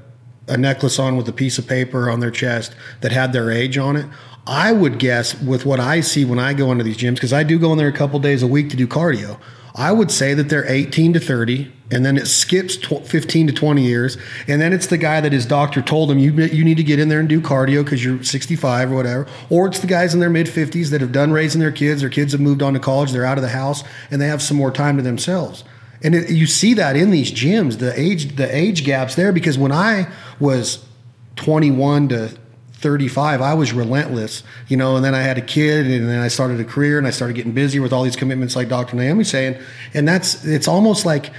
a necklace on with a piece of paper on their chest that had their age on it. I would guess with what I see when I go into these gyms, because I do go in there a couple days a week to do cardio. I would say that they're 18 to 30, and then it skips 15 to 20 years, and then it's the guy that his doctor told him you you need to get in there and do cardio because you're 65 or whatever, or it's the guys in their mid 50s that have done raising their kids, their kids have moved on to college, they're out of the house, and they have some more time to themselves. And it, you see that in these gyms, the age the age gaps there, because when I was 21 to 35 i was relentless you know and then i had a kid and then i started a career and i started getting busy with all these commitments like dr naomi saying and that's it's almost like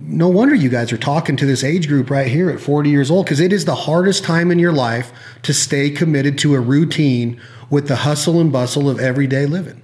no wonder you guys are talking to this age group right here at 40 years old because it is the hardest time in your life to stay committed to a routine with the hustle and bustle of everyday living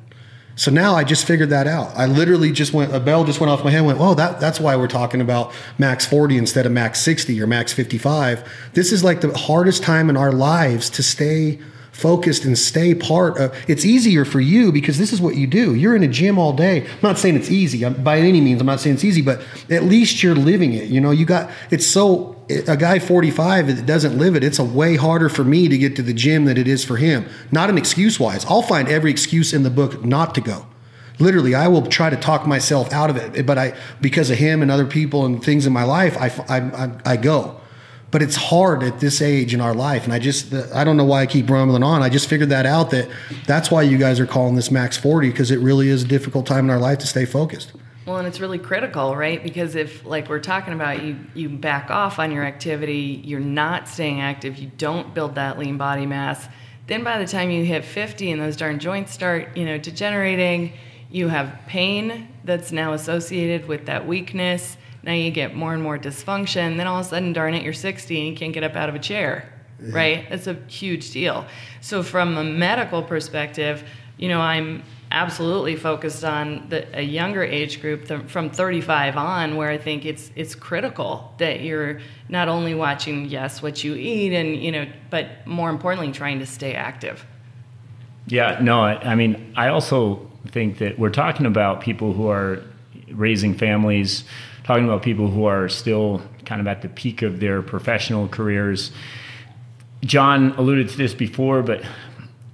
so now I just figured that out. I literally just went, a bell just went off my head went, oh, that, that's why we're talking about max 40 instead of max 60 or max 55. This is like the hardest time in our lives to stay focused and stay part of it's easier for you because this is what you do. You're in a gym all day. I'm not saying it's easy. By any means i'm not saying it's easy but at least you're living it. You know you got it's so a guy 45 that doesn't live it it's a way harder for me to get to the gym than it is for him. Not an excuse wise i'll find every excuse in the book not to go. Literally i will try to talk myself out of it but i because of him and other people and things in my life i, I, I, I go but it's hard at this age in our life. And i just i don't know why i keep rumbling on. I just figured that out that that's why you guys are calling this max 40 because it really is a difficult time in our life to stay focused. Well and it's really critical right? Because if like we're talking about you you back off on your activity you're not staying active you don't build that lean body mass then by the time you hit 50 and those darn joints start you know degenerating you have pain that's now associated with that weakness now you get more and more dysfunction. Then all of a sudden, darn it, you're 60 and you can't get up out of a chair, yeah. right? That's a huge deal. So, from a medical perspective, you know, I'm absolutely focused on the, a younger age group th- from 35 on where i think it's it's critical that you're not only watching yes what you eat and you know but more importantly trying to stay active yeah no I, I mean i also think that we're talking about people who are raising families talking about people who are still kind of at the peak of their professional careers. John alluded to this before, but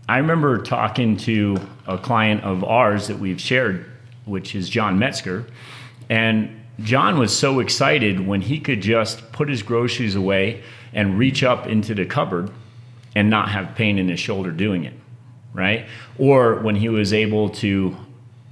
I remember talking to a client of ours that we've shared, which is John Metzger. And John was so excited when he could just put his groceries away and reach up into the cupboard and not have pain in his shoulder doing it, right? Or when he was able to,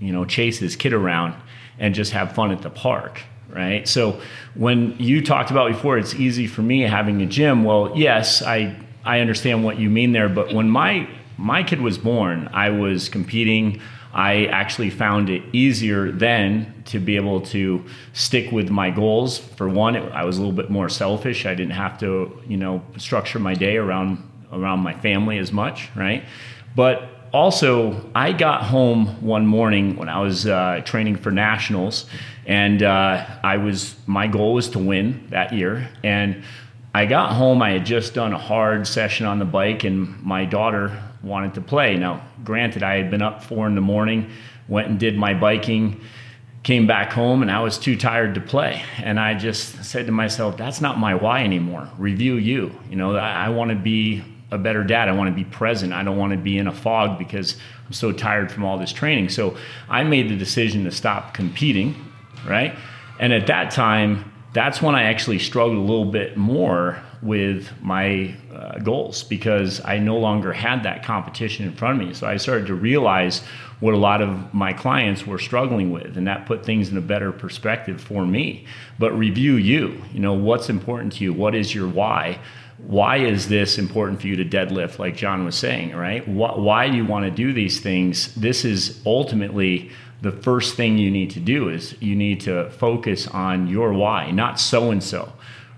you know, chase his kid around and just have fun at the park right? So when you talked about before, it's easy for me having a gym. Well, yes, I I understand what you mean there, but when my my kid was born, I was competing. I actually found it easier then to be able to stick with my goals. For one, it, I was a little bit more selfish. I didn't have to, you know, structure my day around around my family as much, right? But also, I got home one morning when I was uh, training for nationals, and uh, I was my goal was to win that year. And I got home. I had just done a hard session on the bike, and my daughter wanted to play. Now, granted, I had been up four in the morning, went and did my biking, came back home, and I was too tired to play. And I just said to myself, "That's not my why anymore. Review you. You know, I, I want to be." A better dad. I want to be present. I don't want to be in a fog because I'm so tired from all this training. So I made the decision to stop competing, right? And at that time, that's when I actually struggled a little bit more with my uh, goals because I no longer had that competition in front of me. So I started to realize what a lot of my clients were struggling with, and that put things in a better perspective for me. But review you, you know, what's important to you? What is your why? Why is this important for you to deadlift like john was saying right? Why do you want to do these things? This is ultimately the first thing you need to do is you need to focus on your why not so and so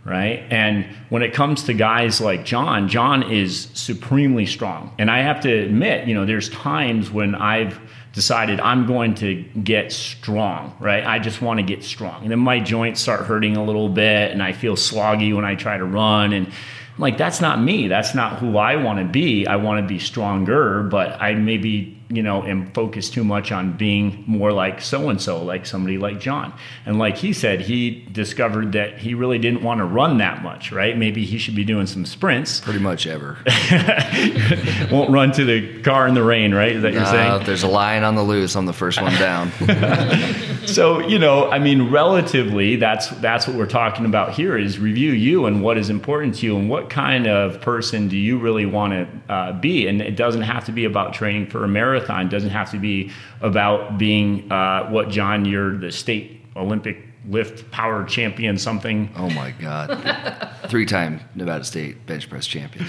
right? And when it comes to guys like john john is supremely strong. And i have to admit you know there's times when i've decided i'm going to get strong right? I just want to get strong. And then my joints start hurting a little bit and i feel sloggy when i try to run. And like, that's not me. That's not who I want to be. I want to be stronger, but I maybe you know, and focus too much on being more like so and so, like somebody like John. And like he said, he discovered that he really didn't want to run that much, right? Maybe he should be doing some sprints. Pretty much ever. Won't run to the car in the rain, right? Is that you're Uh, saying? there's a lion on the loose. I'm the first one down. So you know, I mean, relatively, that's that's what we're talking about here is review you and what is important to you and what kind of person do you really want to uh, be. And it doesn't have to be about training for a marathon. It doesn't have to be about being uh, what John, you're the state Olympic lift power champion, something. oh my God. Three time Nevada State bench press champion.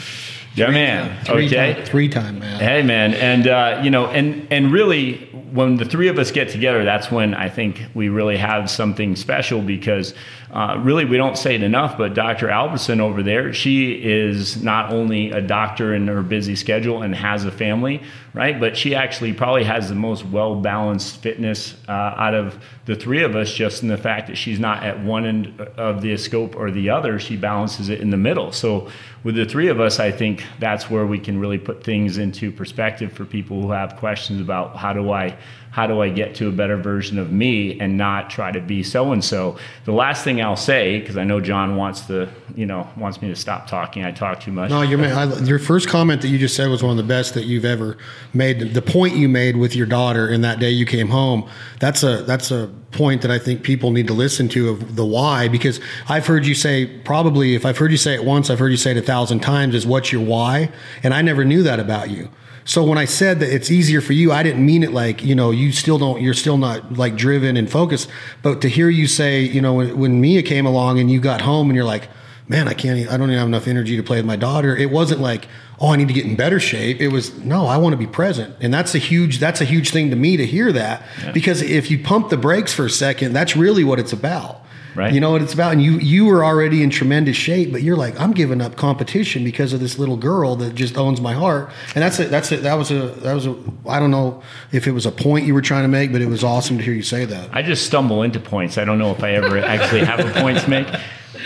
Yeah, man. Three okay. time, three time, man. Hey man, and uh, you know, and and really, when the three of us get together, that's when I think we really have something special because uh, really we don't say it enough. But Dr. Albertson over there, she is not only a doctor in her busy schedule and has a family, right? But she actually probably has the most well balanced fitness uh, out of the three of us, just in the fact that she's not at one end of the scope or the other. She balances it in the middle. So with the three of us, I think that's where we can really put things into perspective for people who have questions about how do I how do I get to a better version of me and not try to be so and so. The last thing I'll say, because I know John wants to, you know, wants me to stop talking. I talk too much. No, your first comment that you just said was one of the best that you've ever made. The point you made with your daughter in that day you came home, that's a that's a point that I think people need to listen to of the why because I've heard you say probably if I've heard you say it once, I've heard you say it a thousand times is what's your why, and I never knew that about you. So when I said that it's easier for you, I didn't mean it like, you know, you still don't, you're still not like driven and focused. But to hear you say, you know, when, when Mia came along and you got home and you're like, man, I can't, I don't even have enough energy to play with my daughter. It wasn't like, oh, I need to get in better shape. It was, no, I want to be present. And that's a huge, that's a huge thing to me to hear that because if you pump the brakes for a second, that's really what it's about. Right. You know what it's about? And you you were already in tremendous shape, but you're like, I'm giving up competition because of this little girl that just owns my heart. And that's it. That's it. That was a that was a I don't know if it was a point you were trying to make, but it was awesome to hear you say that. I just stumble into points. I don't know if I ever actually have a point to make.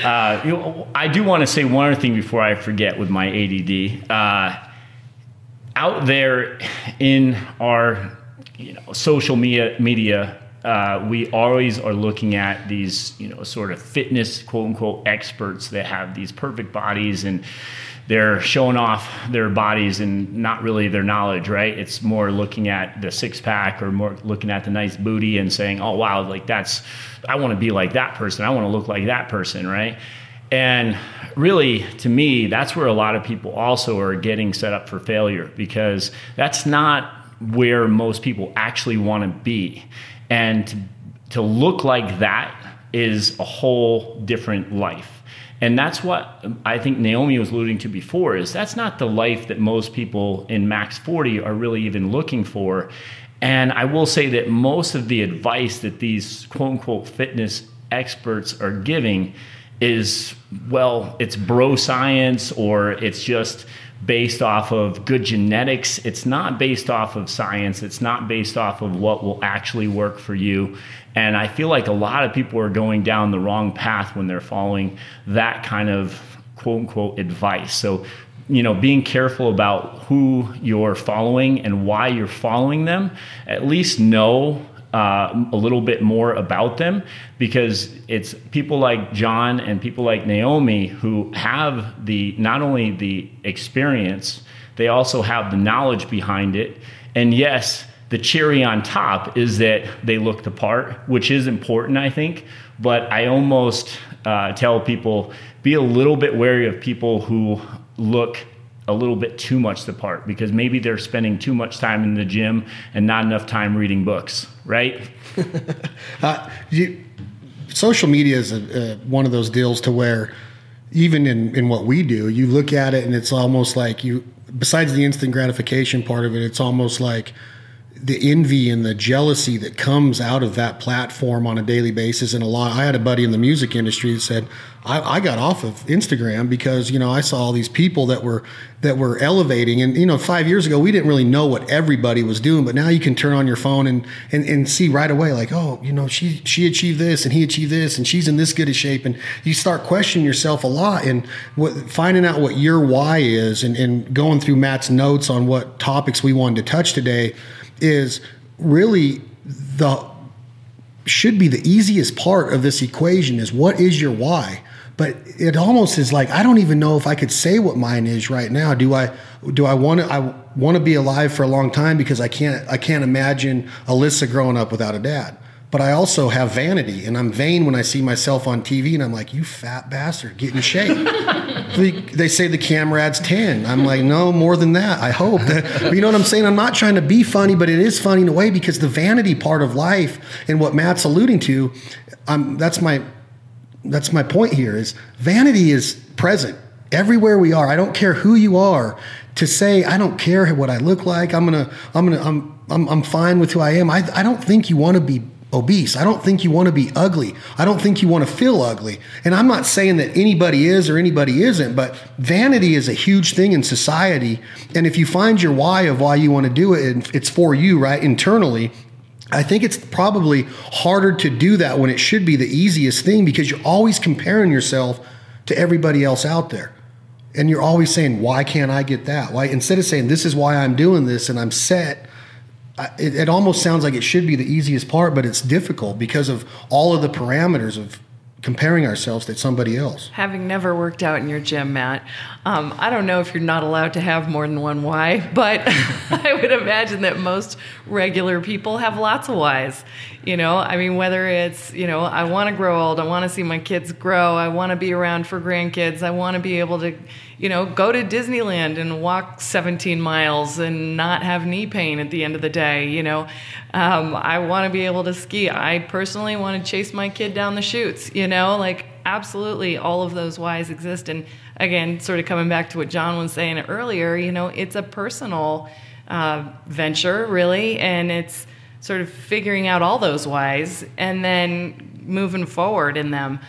Uh, you know, I do want to say one other thing before I forget with my ADD. Uh, out there in our you know, social media, media uh, we always are looking at these, you know, sort of fitness, quote unquote, experts that have these perfect bodies and they're showing off their bodies and not really their knowledge, right? It's more looking at the six pack or more looking at the nice booty and saying, oh, wow, like that's, I want to be like that person. I want to look like that person, right? And really, to me, that's where a lot of people also are getting set up for failure because that's not where most people actually want to be. And to, look like that is a whole different life. And that's what I think Naomi was alluding to before is that's not the life that most people in max 40 are really even looking for. And I will say that most of the advice that these quote unquote fitness experts are giving is well, it's bro science or it's just based off of good genetics. It's not based off of science. It's not based off of what will actually work for you. And I feel like a lot of people are going down the wrong path when they're following that kind of quote unquote advice. So, you know, being careful about who you're following and why you're following them, at least know uh, a little bit more about them because it's people like John and people like Naomi who have the not only the experience, they also have the knowledge behind it. And yes, the cherry on top is that they look the part, which is important, I think. But I almost uh, tell people be a little bit wary of people who look a little bit too much the part because maybe they're spending too much time in the gym and not enough time reading books, right? Uh, you, social media is a, uh, one of those deals to where even in, in what we do, you look at it and it's almost like you, besides the instant gratification part of it, it's almost like the envy and the jealousy that comes out of that platform on a daily basis. And a lot, I had a buddy in the music industry that said, I, I got off of Instagram because, you know, I saw all these people that were, that were elevating. And, you know, five years ago, we didn't really know what everybody was doing, but now you can turn on your phone and, and, and see right away, like, oh, you know, she, she achieved this and he achieved this and she's in this good a shape. And you start questioning yourself a lot and what, finding out what your why is and, and going through Matt's notes on what topics we wanted to touch today is really the should be the easiest part of this equation is what is your why but it almost is like I don't even know if I could say what mine is right now. Do I do I want to I want to be alive for a long time because I can't I can't imagine Alyssa growing up without a dad. But I also have vanity and I'm vain when I see myself on TV and I'm like, you fat bastard, get in shape. they, they say the camera adds 10. I'm like, no, more than that. I hope. That, you know what I'm saying? I'm not trying to be funny, but it is funny in a way because the vanity part of life and what Matt's alluding to, um, that's my that's my point here is vanity is present everywhere we are. I don't care who you are to say I don't care what I look like. I'm gonna I'm gonna I'm I'm, I'm fine with who I am. I I don't think you want to be obese. I don't think you want to be ugly. I don't think you want to feel ugly. And I'm not saying that anybody is or anybody isn't, but vanity is a huge thing in society. And if you find your why of why you want to do it, and it's for you, right? Internally, I think it's probably harder to do that when it should be the easiest thing because you're always comparing yourself to everybody else out there. And you're always saying, why can't I get that? Why instead of saying this is why I'm doing this and I'm set, it, it almost sounds like it should be the easiest part, but it's difficult because of all of the parameters of comparing ourselves to somebody else. Having never worked out in your gym, Matt, um, I don't know if you're not allowed to have more than one why, but I would imagine that most regular people have lots of whys. You know, I mean, whether it's, you know, I want to grow old, I want to see my kids grow, I want to be around for grandkids, I want to be able to, you know, go to Disneyland and walk 17 miles and not have knee pain at the end of the day. You know, um, I want to be able to ski. I personally want to chase my kid down the chutes. You know, like absolutely all of those whys exist. And again, sort of coming back to what John was saying earlier, you know, it's a personal uh, venture, really, and it's sort of figuring out all those whys and then moving forward in them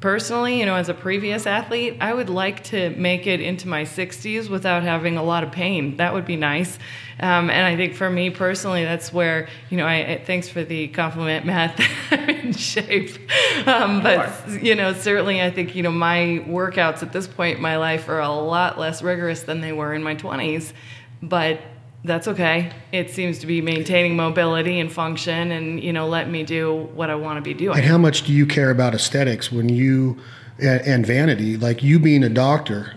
personally, you know, as a previous athlete, I would like to make it into my 60s without having a lot of pain. That would be nice. Um, and I think for me personally, that's where, you know, I, I thanks for the compliment, Matt, I'm in shape. Um, but, you know, certainly I think, you know, my workouts at this point in my life are a lot less rigorous than they were in my 20s. But that's okay. It seems to be maintaining mobility and function, and you know, let me do what I want to be doing. And how much do you care about aesthetics when you and vanity? Like you being a doctor,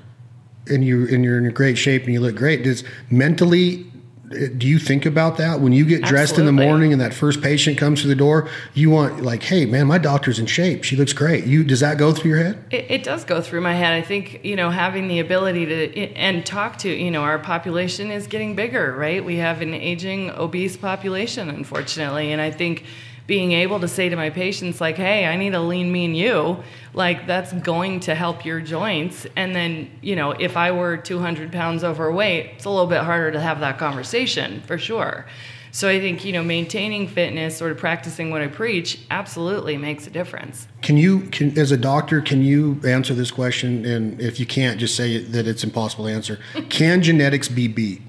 and you and you're in great shape and you look great. Does mentally do you think about that? When you get dressed Absolutely. in the morning and that first patient comes through the door you want like hey man my doctor's in shape. She looks great. You does that go through your head? It, it does go through my head. I think you know having the ability to and talk to you know our population is getting bigger right? We have an aging obese population unfortunately. And i think being able to say to my patients like hey i need a lean mean you like that's going to help your joints. And then you know if i were 200 pounds overweight it's a little bit harder to have that conversation for sure. So i think you know maintaining fitness sort of practicing what i preach absolutely makes a difference. Can you can as a doctor can you answer this question? And if you can't just say that it's impossible to answer. Can genetics be beat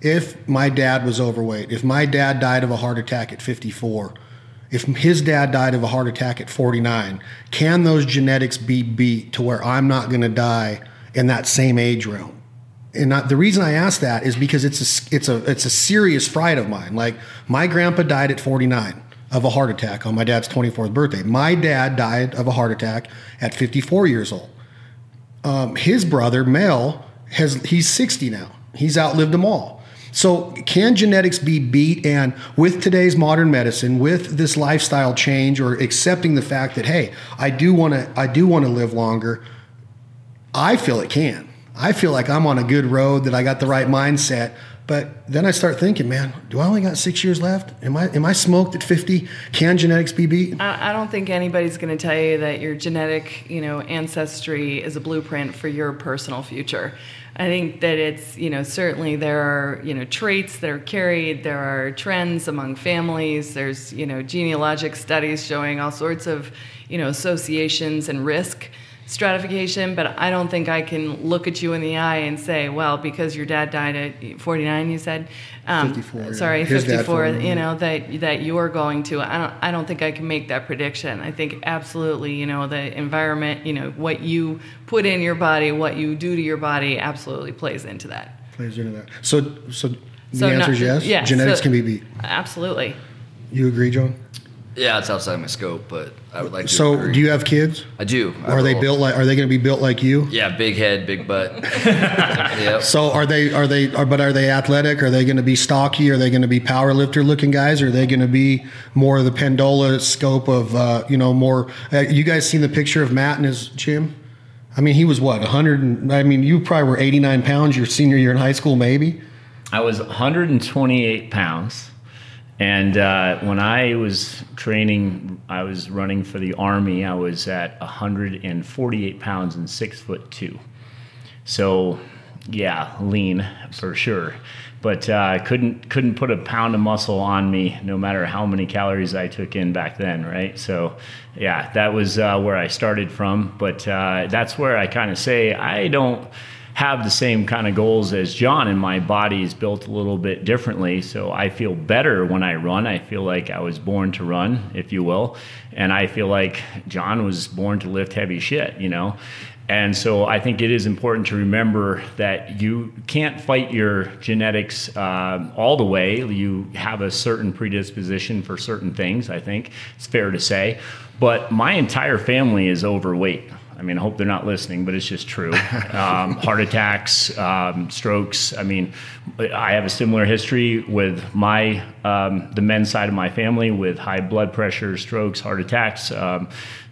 if my dad was overweight, if my dad died of a heart attack at 54, if his dad died of a heart attack at 49, can those genetics be beat to where I'm not going to die in that same age realm? And the reason I ask that is because it's a, it's a it's a serious fright of mine. Like my grandpa died at 49 of a heart attack on my dad's 24th birthday. My dad died of a heart attack at 54 years old. Um, his brother Mel has he's 60 now. He's outlived them all. So, can genetics be beat? And with today's modern medicine, with this lifestyle change, or accepting the fact that hey, I do want to, I do want to live longer, I feel it can. I feel like I'm on a good road, that I got the right mindset. But then I start thinking, man, do I only got six years left? Am I am I smoked at 50? Can genetics be beat? I, I don't think anybody's going to tell you that your genetic, you know, ancestry is a blueprint for your personal future. I think that it's, you know, certainly there are, you know, traits that are carried, there are trends among families, there's, you know, genealogic studies showing all sorts of, you know, associations and risk stratification, but I don't think I can look at you in the eye and say, well, because your dad died at 49, you said, um, 54. Sorry, 54. You know that that you're going to. I don't. I don't think I can make that prediction. I think absolutely. You know the environment. You know what you put in your body, what you do to your body, absolutely plays into that. Plays into that. So so The answer is yes. Yeah, Genetics so- can be beat. Absolutely. You agree, John? Yeah, it's outside my scope, but I would like to. So, agree. do you have kids? I do. I Are they roll. built like? Are they going to be built like you? Yeah, big head, big butt. yep. So are they are they are but are they athletic? Are they going to be stocky? Are they going to be power lifter looking guys? Are they going to be more of the pendola scope of uh, you know more? Uh, you guys seen the picture of Matt in his gym? I mean, he was what 100. and- I mean, you probably were 89 pounds your senior year in high school, maybe. I was 128 pounds. And uh, when I was training, I was running for the Army. I was at 148 pounds and six foot two. So, yeah, lean for sure. But uh, couldn't couldn't put a pound of muscle on me, no matter how many calories I took in back then, right? So, yeah, that was uh, where I started from. But uh, that's where I kind of say I don't have the same kind of goals as John, and my body is built a little bit differently. So I feel better when I run. I feel like I was born to run, if you will. And I feel like John was born to lift heavy shit, you know? And so I think it is important to remember that you can't fight your genetics um all the way. You have a certain predisposition for certain things, I think it's fair to say. But my entire family is overweight. I mean, I hope they're not listening, but it's just true. Um, heart attacks, um, strokes. I mean, I have a similar history with my um, the men's side of my family with high blood pressure, strokes, heart attacks.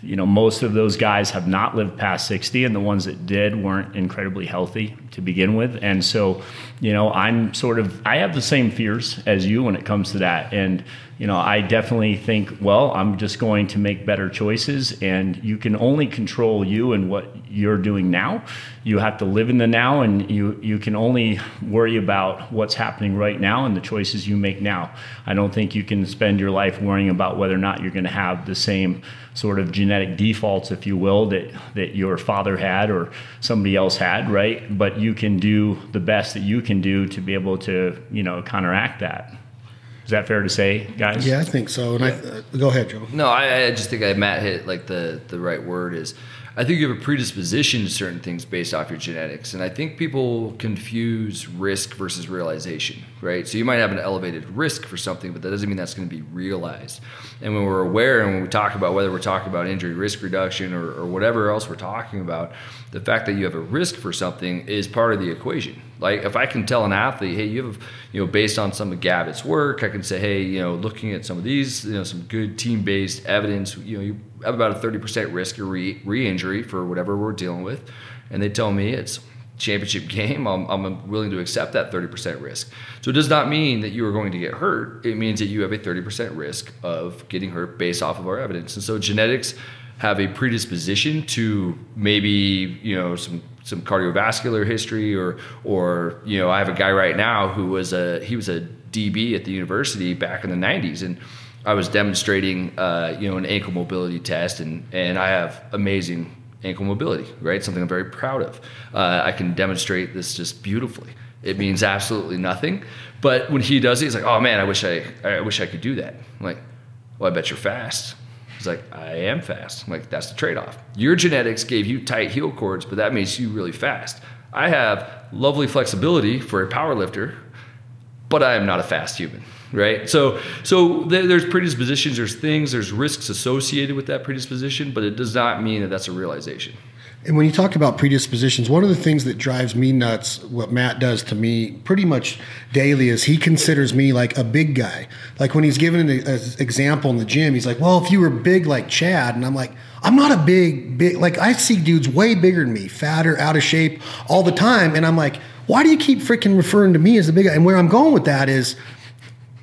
You know, most of those guys have not lived past 60, and the ones that did weren't incredibly healthy to begin with. And so, you know, I'm sort of I have the same fears as you when it comes to that, and you know, I definitely think, well, I'm just going to make better choices, and you can only control you and what you're doing now. You have to live in the now, and you you can only worry about what's happening right now and the choices you make now. I don't think you can spend your life worrying about whether or not you're going to have the same sort of genetic defaults, if you will, that that your father had or somebody else had, right? But you can do the best that you can do to be able to, you know, counteract that. Is that fair to say, guys? Yeah, I think so. And I uh, go ahead, Joe. No, I, I just think I, Matt hit like the the right word is. I think you have a predisposition to certain things based off your genetics, and I think people confuse risk versus realization, right? So you might have an elevated risk for something, but that doesn't mean that's going to be realized. And when we're aware, and when we talk about whether we're talking about injury risk reduction or, or whatever else we're talking about, the fact that you have a risk for something is part of the equation. Like if I can tell an athlete, hey, you have, you know, based on some of Gabbett's work, I can say, hey, you know, looking at some of these, you know, some good team-based evidence, you know, you have about a 30% risk of re- re-injury for whatever we're dealing with, and they tell me it's championship game, I'm, I'm willing to accept that 30% risk. So it does not mean that you are going to get hurt. It means that you have a 30% risk of getting hurt based off of our evidence. And so genetics have a predisposition to maybe, you know, some some cardiovascular history or or you know, I have a guy right now who was a he was a DB at the university back in the 90s and I was demonstrating, uh, you know, an ankle mobility test, and and I have amazing ankle mobility, right? Something I'm very proud of. Uh, I can demonstrate this just beautifully. It means absolutely nothing, but when he does it, he's like, "Oh man, I wish I, I wish I could do that." I'm like, "Well, I bet you're fast." He's like, "I am fast." I'm like, "That's the trade-off. Your genetics gave you tight heel cords, but that makes you really fast. I have lovely flexibility for a power lifter, but I am not a fast human." Right so so there's predispositions there's things there's risks associated with that predisposition but it does not mean that that's a realization And when you talk about predispositions, one of the things that drives me nuts, what Matt does to me pretty much daily, is he considers me like a big guy. Like when he's giving an an example in the gym, he's like, "Well, if you were big like Chad," and I'm like, "I'm not a big, big. Like I see dudes way bigger than me, fatter, out of shape, all the time," and I'm like, "Why do you keep freaking referring to me as the big guy?" And where I'm going with that is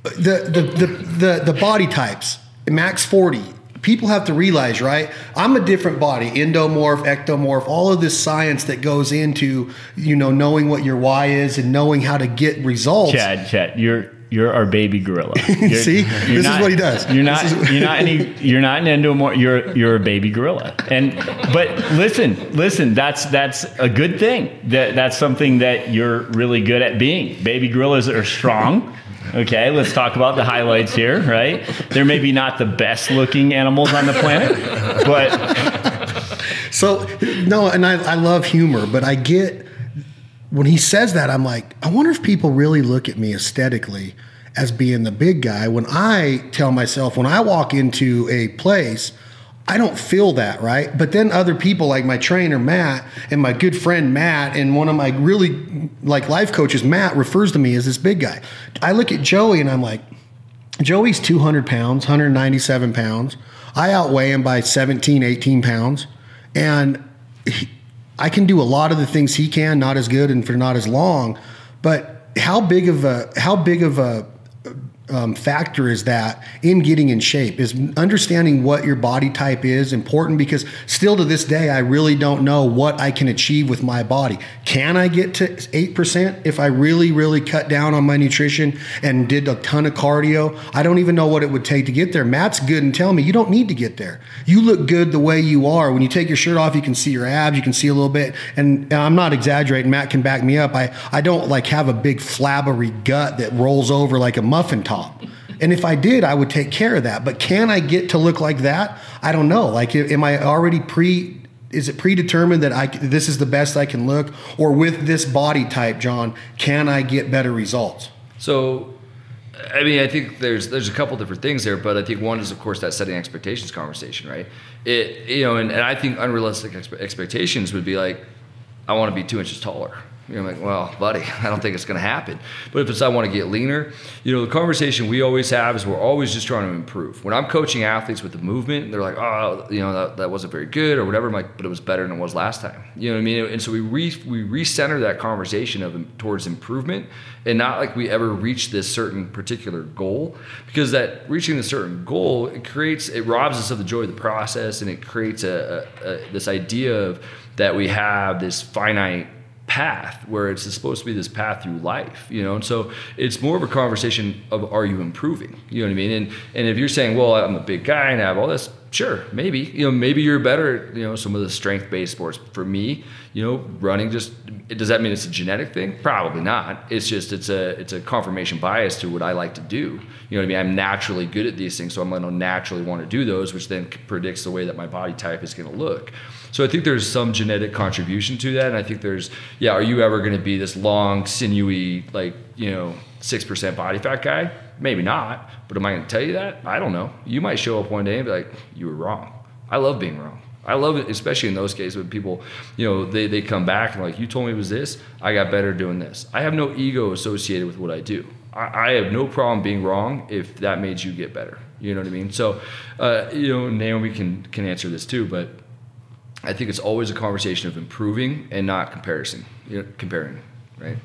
the the the the, the body types max 40 people have to realize right i'm a different body endomorph ectomorph all of this science that goes into you know knowing what your why is and knowing how to get results Chad, Chad, you're you're our baby gorilla. See? This is what he does. You're not you're not any you're not an endomorph. You're you're a baby gorilla. And but listen, listen. That's that's a good thing. That that's something that you're really good at being. Baby gorillas are strong. Okay, let's talk about the highlights here. Right, they're maybe not the best looking animals on the planet, but so no and I, I love humor but i get when he says that, I'm like, I wonder if people really look at me aesthetically as being the big guy. When I tell myself, when I walk into a place, I don't feel that, right? But then other people like my trainer Matt and my good friend Matt and one of my really like life coaches Matt refers to me as this big guy. I look at Joey and I'm like, Joey's 200 pounds, 197 pounds. I outweigh him by 17, 18 pounds. And he, I can do a lot of the things he can, not as good and for not as long. But how big of a how big of a um, factor is that in getting in shape is understanding what your body type is important because still to this day i really don't know what i can achieve with my body. Can i get to 8% if i really really cut down on my nutrition and did a ton of cardio? I don't even know what it would take to get there. Matt's good and tell me you don't need to get there. You look good the way you are. When you take your shirt off you can see your abs you can see a little bit. And, and i'm not exaggerating. Matt can back me up. I, I don't like have a big flabbery gut that rolls over like a muffin top And if I did, I would take care of that. But can I get to look like that? I don't know. Like, am I already pre? Is it predetermined that I this is the best I can look, or with this body type, John, can I get better results? So, I mean, I think there's there's a couple different things there, but I think one is of course that setting expectations conversation, right? It you know, and, and I think unrealistic expe- expectations would be like, I want to be two inches taller you're like, well, buddy, I don't think it's going to happen. But if it's I want to get leaner, you know, the conversation we always have is we're always just trying to improve. When I'm coaching athletes with the movement, they're like, oh, you know, that, that wasn't very good or whatever. I'm like, but it was better than it was last time. You know what I mean? And so we re, we recenter that conversation of um, towards improvement and not like we ever reach this certain particular goal because that reaching the certain goal it creates it robs us of the joy of the process and it creates a, a, a this idea of that we have this finite path where it's supposed to be this path through life you know? And so it's more of a conversation of are you improving? You know what i mean? And and if you're saying well i'm a big guy and i have all this sure maybe. You know maybe you're better at you know some of the strength based sports. For me you know running just does that mean it's a genetic thing? Probably not. It's just it's a it's a confirmation bias to what i like to do. You know what i mean? I'm naturally good at these things so i'm going to naturally want to do those which then predicts the way that my body type is going to look. So I think there's some genetic contribution to that. And I think there's, yeah, are you ever going to be this long, sinewy, like, you know, 6% body fat guy? Maybe not. But am I going to tell you that? I don't know. You might show up one day and be like, you were wrong. I love being wrong. I love it, especially in those cases when people, you know, they, they come back and like, you told me it was this, I got better doing this. I have no ego associated with what I do. I, I have no problem being wrong if that made you get better. You know what I mean? So, uh, you know, Naomi can, can answer this too, but I think it's always a conversation of improving and not comparison, you know, comparing, right?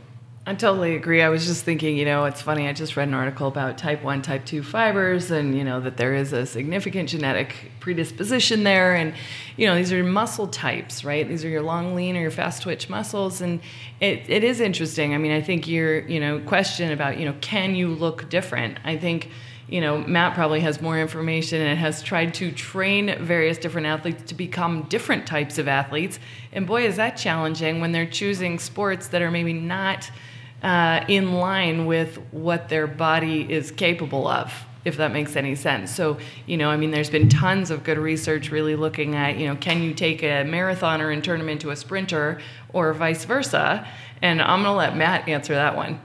I totally agree. I was just thinking, you know, it's funny. I just read an article about type 1, type 2 fibers, and, you know, that there is a significant genetic predisposition there. And, you know, these are muscle types, right? These are your long, lean, or your fast twitch muscles. And it, it is interesting. I mean, I think your, you know, question about, you know, can you look different? I think you know, Matt probably has more information and has tried to train various different athletes to become different types of athletes. And boy, is that challenging when they're choosing sports that are maybe not uh, in line with what their body is capable of, if that makes any sense. So, you know, I mean, there's been tons of good research really looking at, you know, can you take a marathoner and turn them into a sprinter or vice versa? And I'm going to let Matt answer that one.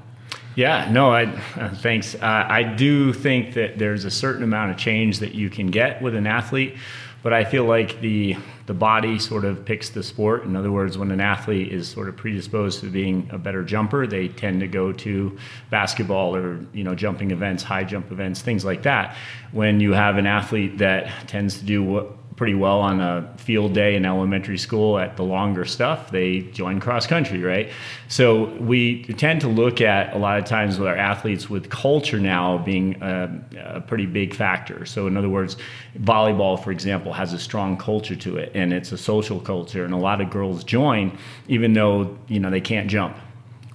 Yeah, no, I uh, thanks. Uh, I do think that there's a certain amount of change that you can get with an athlete, but I feel like the the body sort of picks the sport. In other words, when an athlete is sort of predisposed to being a better jumper, they tend to go to basketball or you know jumping events, high jump events, things like that. When you have an athlete that tends to do what pretty well on a field day in elementary school at the longer stuff, they join cross country, right? So we tend to look at a lot of times with our athletes with culture now being a, a, pretty big factor. So in other words, volleyball, for example, has a strong culture to it, and it's a social culture, and a lot of girls join even though you know they can't jump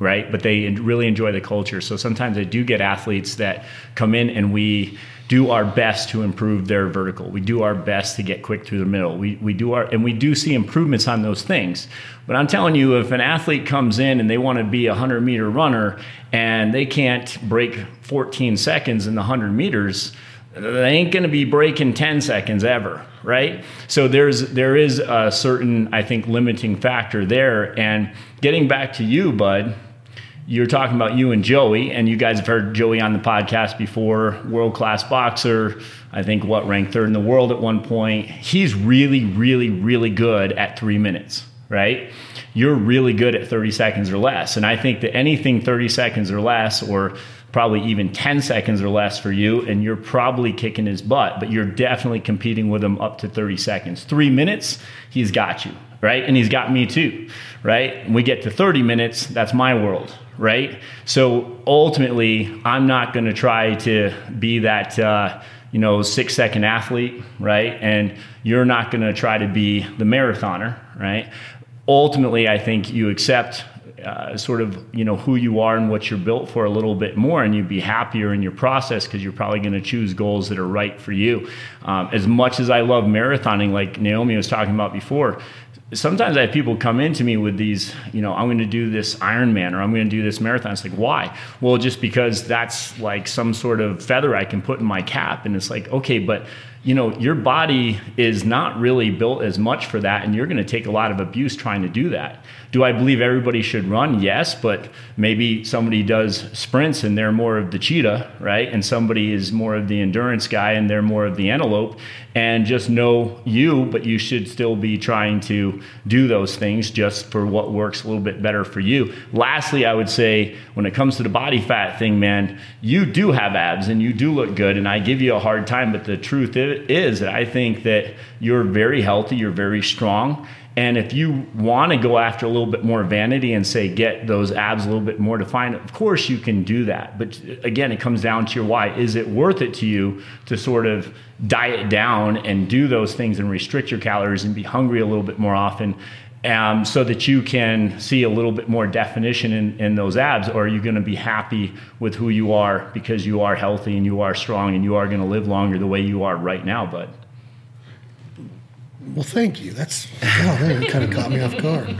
right? But they really enjoy the culture. So sometimes I do get athletes that come in and we do our best to improve their vertical. We do our best to get quick through the middle. We, we do our, and we do see improvements on those things. But I'm telling you, if an athlete comes in and they want to be a 100 meter runner and they can't break 14 seconds in the 100 meters, they ain't going to be breaking 10 seconds ever right so there's there is a certain i think limiting factor there and getting back to you bud you're talking about you and joey and you guys have heard joey on the podcast before world class boxer i think what ranked third in the world at one point. He's really really really good at three minutes right? You're really good at 30 seconds or less. And i think that anything 30 seconds or less or probably even 10 seconds or less for you, and you're probably kicking his butt, but you're definitely competing with him up to 30 seconds. Three minutes, he's got you, right? And he's got me too, right? And we get to 30 minutes, that's my world, right? So ultimately, I'm not going to try to be that. Uh, you know, six second athlete, right? And you're not going to try to be the marathoner, right? Ultimately, I think you accept uh, sort of you know who you are and what you're built for a little bit more and you'd be happier in your process because you're probably going to choose goals that are right for you um, as much as i love marathoning like naomi was talking about before sometimes i have people come into me with these you know i'm going to do this ironman or i'm going to do this marathon. It's like why? Well just because that's like some sort of feather i can put in my cap and it's like okay but you know your body is not really built as much for that and you're going to take a lot of abuse trying to do that do I believe everybody should run? Yes, but maybe somebody does sprints and they're more of the cheetah, right? And somebody is more of the endurance guy and they're more of the antelope. And just know you, but you should still be trying to do those things just for what works a little bit better for you. Lastly, I would say when it comes to the body fat thing, man, you do have abs and you do look good. And I give you a hard time, but the truth is that I think that you're very healthy, you're very strong and if you want to go after a little bit more vanity and say get those abs a little bit more defined, of course you can do that. But again, it comes down to your why. Is it worth it to you to sort of diet down and do those things and restrict your calories and be hungry a little bit more often? Um, so that you can see a little bit more definition in, in those abs, or are you going to be happy with who you are because you are healthy and you are strong and you are going to live longer the way you are right now, bud? Well, thank you. That's oh, that kind of caught me off guard.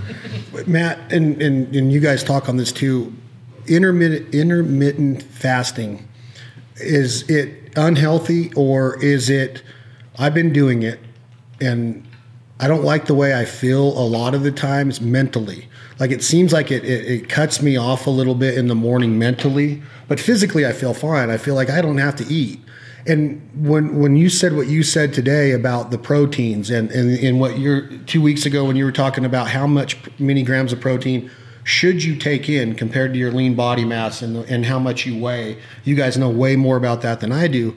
Matt, and, and and you guys talk on this too. Intermittent intermittent fasting is it unhealthy or is it? I've been doing it, and I don't like the way I feel a lot of the times mentally. Like it seems like it, it, it cuts me off a little bit in the morning mentally, but physically I feel fine. I feel like I don't have to eat. And when when you said what you said today about the proteins and, and, and what you're two weeks ago when you were talking about how much many grams of protein should you take in compared to your lean body mass and, and how much you weigh, you guys know way more about that than I do.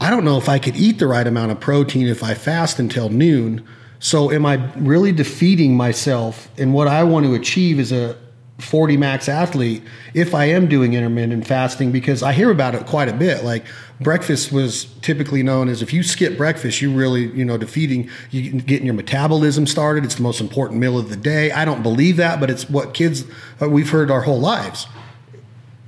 I don't know if I could eat the right amount of protein if I fast until noon. So am I really defeating myself? And what I want to achieve as a 40 max athlete if I am doing intermittent fasting because I hear about it quite a bit. Like breakfast was typically known as if you skip breakfast, you really, you know, defeating, you getting your metabolism started. It's the most important meal of the day. I don't believe that, but it's what kids uh, we've heard our whole lives.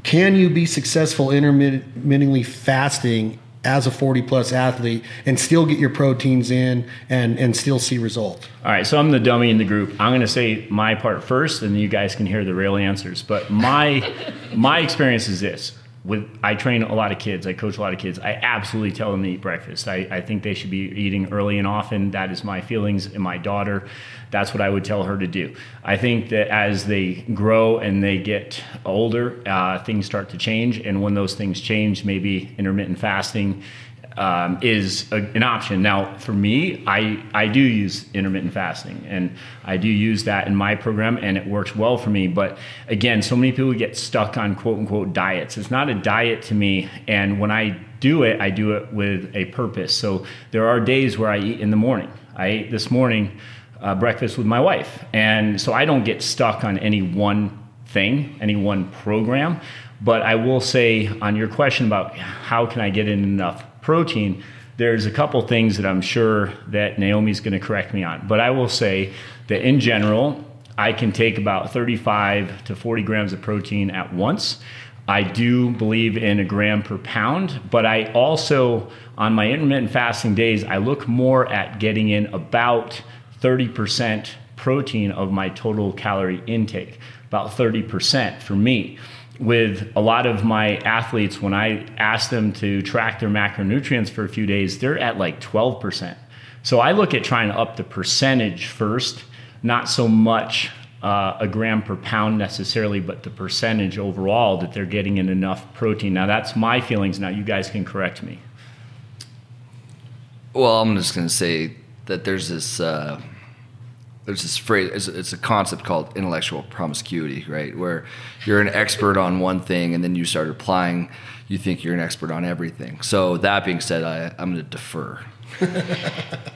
Can you be successful intermittently fasting as a 40 plus athlete and still get your proteins in and and still see results all right so i'm the dummy in the group i'm going to say my part first and you guys can hear the real answers but my my experience is this with I train a lot of kids, I coach a lot of kids. I absolutely tell them to eat breakfast. I, I think they should be eating early and often. That is my feelings and my daughter. That's what I would tell her to do. I think that as they grow and they get older, uh, things start to change. And when those things change, maybe intermittent fasting um, is a, an option. Now, for me, I, I do use intermittent fasting and I do use that in my program and it works well for me. But again, so many people get stuck on quote unquote diets. It's not a diet to me. And when I do it, I do it with a purpose. So there are days where I eat in the morning. I ate this morning uh, breakfast with my wife. And so I don't get stuck on any one thing, any one program. But I will say on your question about how can I get in enough protein, there's a couple things that I'm sure that Naomi's going to correct me on. But I will say that in general, I can take about 35 to 40 grams of protein at once. I do believe in a gram per pound, but I also, on my intermittent fasting days, I look more at getting in about 30% protein of my total calorie intake, about 30% for me. with a lot of my athletes, when I ask them to track their macronutrients for a few days, they're at like 12%. So I look at trying to up the percentage first, not so much uh, a gram per pound necessarily, but the percentage overall that they're getting in enough protein. Now, that's my feelings. Now, you guys can correct me. Well, I'm just going to say that there's this. Uh there's this phrase it's, it's, a concept called intellectual promiscuity right where you're an expert on one thing and then you start applying you think you're an expert on everything so that being said I, i'm going to defer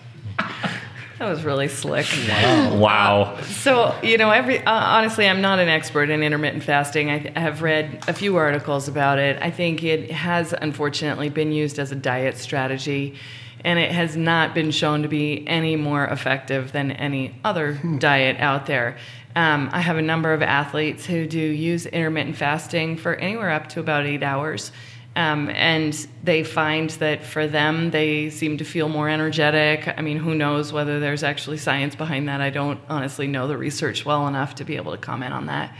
That was really slick. Wow. wow. Uh, so, you know, every uh, honestly, I'm not an expert in intermittent fasting. I, th- I, have read a few articles about it. I think it has unfortunately been used as a diet strategy and it has not been shown to be any more effective than any other hmm. diet out there. Um, I have a number of athletes who do use intermittent fasting for anywhere up to about eight hours. Um, and they find that for them, they seem to feel more energetic. I mean, who knows whether there's actually science behind that? I don't honestly know the research well enough to be able to comment on that.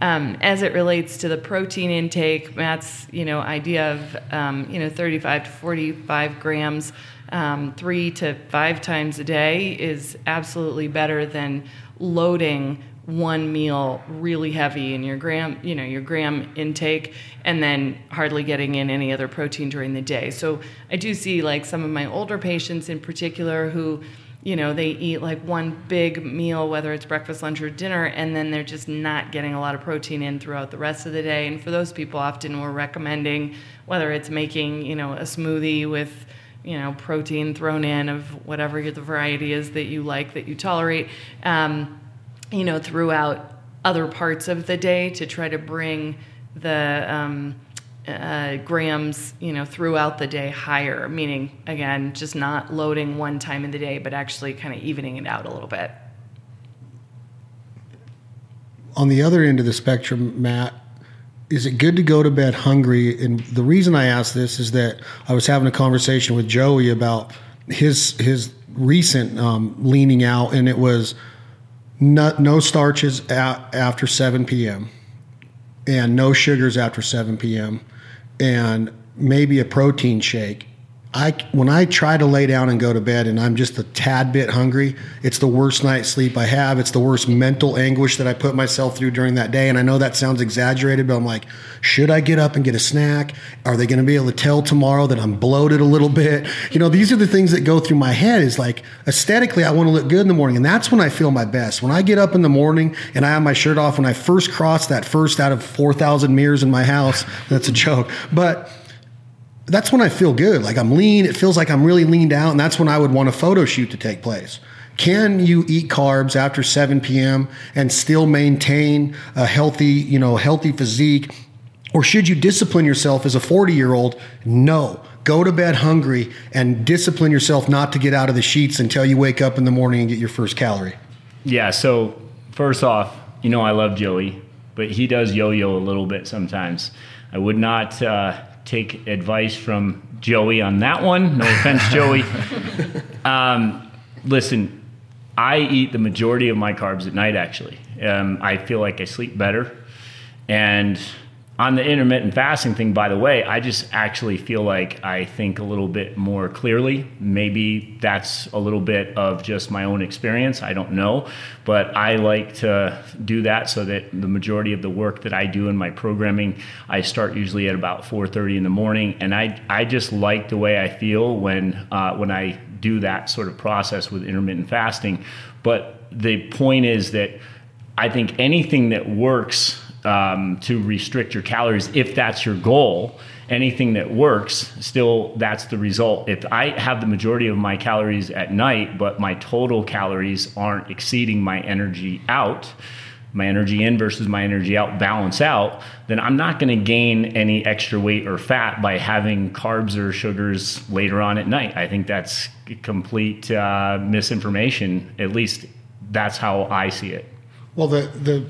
Um, as it relates to the protein intake, Matt's you know idea of um, you know 35 to 45 grams um, three to five times a day is absolutely better than loading one meal really heavy in your gram you know your gram intake and then hardly getting in any other protein during the day. So i do see like some of my older patients in particular who you know they eat like one big meal whether it's breakfast lunch or dinner and then they're just not getting a lot of protein in throughout the rest of the day. And for those people often we're recommending whether it's making you know a smoothie with you know protein thrown in of whatever the variety is that you like that you tolerate um, you know throughout other parts of the day to try to bring the um, uh, grams you know throughout the day higher. Meaning again just not loading one time in the day but actually kind of evening it out a little bit. On the other end of the spectrum matt is it good to go to bed hungry? And the reason I ask this is that I was having a conversation with Joey about his his recent um, leaning out, and it was no, no starches at, after 7 p.m. and no sugars after 7 p.m. and maybe a protein shake I when I try to lay down and go to bed and I'm just a tad bit hungry, it's the worst night's sleep I have. It's the worst mental anguish that I put myself through during that day. And I know that sounds exaggerated, but I'm like, should I get up and get a snack? Are they going to be able to tell tomorrow that I'm bloated a little bit? You know, these are the things that go through my head. Is like aesthetically, I want to look good in the morning, and that's when I feel my best. When I get up in the morning and I have my shirt off, when I first cross that first out of four thousand mirrors in my house, that's a joke, but that's when I feel good. Like I'm lean. It feels like I'm really leaned out. And that's when I would want a photo shoot to take place. Can you eat carbs after 7 p.m. and still maintain a healthy, you know, healthy physique? Or should you discipline yourself as a 40 year old? No. Go to bed hungry and discipline yourself not to get out of the sheets until you wake up in the morning and get your first calorie. Yeah. So, first off, you know, I love Joey, but he does yo yo a little bit sometimes. I would not. Uh, take advice from Joey on that one. No offense, Joey. Um, listen, I eat the majority of my carbs at night, actually. Um, I feel like I sleep better. And on the intermittent fasting thing, by the way, I just actually feel like I think a little bit more clearly. Maybe that's a little bit of just my own experience. I don't know. But I like to do that so that the majority of the work that I do in my programming, I start usually at about 4.30 in the morning. And I, I just like the way I feel when, uh, when I do that sort of process with intermittent fasting. But the point is that I think anything that works um, to restrict your calories if that's your goal. Anything that works, still that's the result. If I have the majority of my calories at night, but my total calories aren't exceeding my energy out, my energy in versus my energy out balance out, then I'm not going to gain any extra weight or fat by having carbs or sugars later on at night. I think that's complete uh, misinformation. At least that's how I see it. Well, the the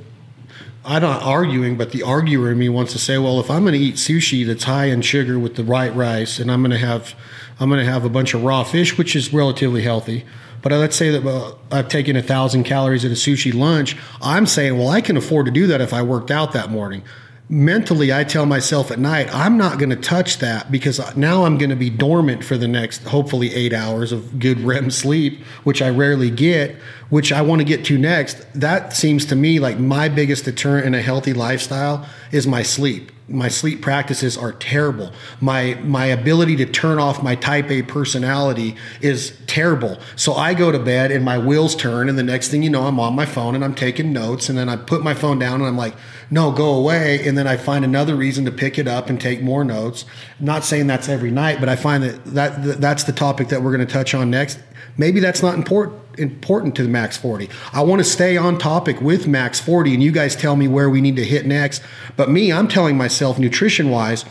I'm not arguing, but the arguer in me wants to say, well, if I'm going to eat sushi that's high in sugar with the right rice, and I'm going to have, I'm going to have a bunch of raw fish, which is relatively healthy. But let's say that I've taken a thousand calories at a sushi lunch. I'm saying, well, I can afford to do that if I worked out that morning. Mentally I tell myself at night, I'm not going to touch that because now I'm going to be dormant for the next hopefully 8 hours of good REM sleep, which I rarely get, which I want to get to next. That seems to me like my biggest deterrent in a healthy lifestyle is my sleep my sleep practices are terrible. My my ability to turn off my type A personality is terrible. So I go to bed and my wheels turn and the next thing you know I'm on my phone and I'm taking notes and then I put my phone down and I'm like, "No, go away." And then I find another reason to pick it up and take more notes. not saying that's every night, but I find that, that that's the topic that we're going to touch on next. Maybe that's not important important to the max 40 i want to stay on topic with max 40 and you guys tell me where we need to hit next. But me i'm telling myself nutrition wise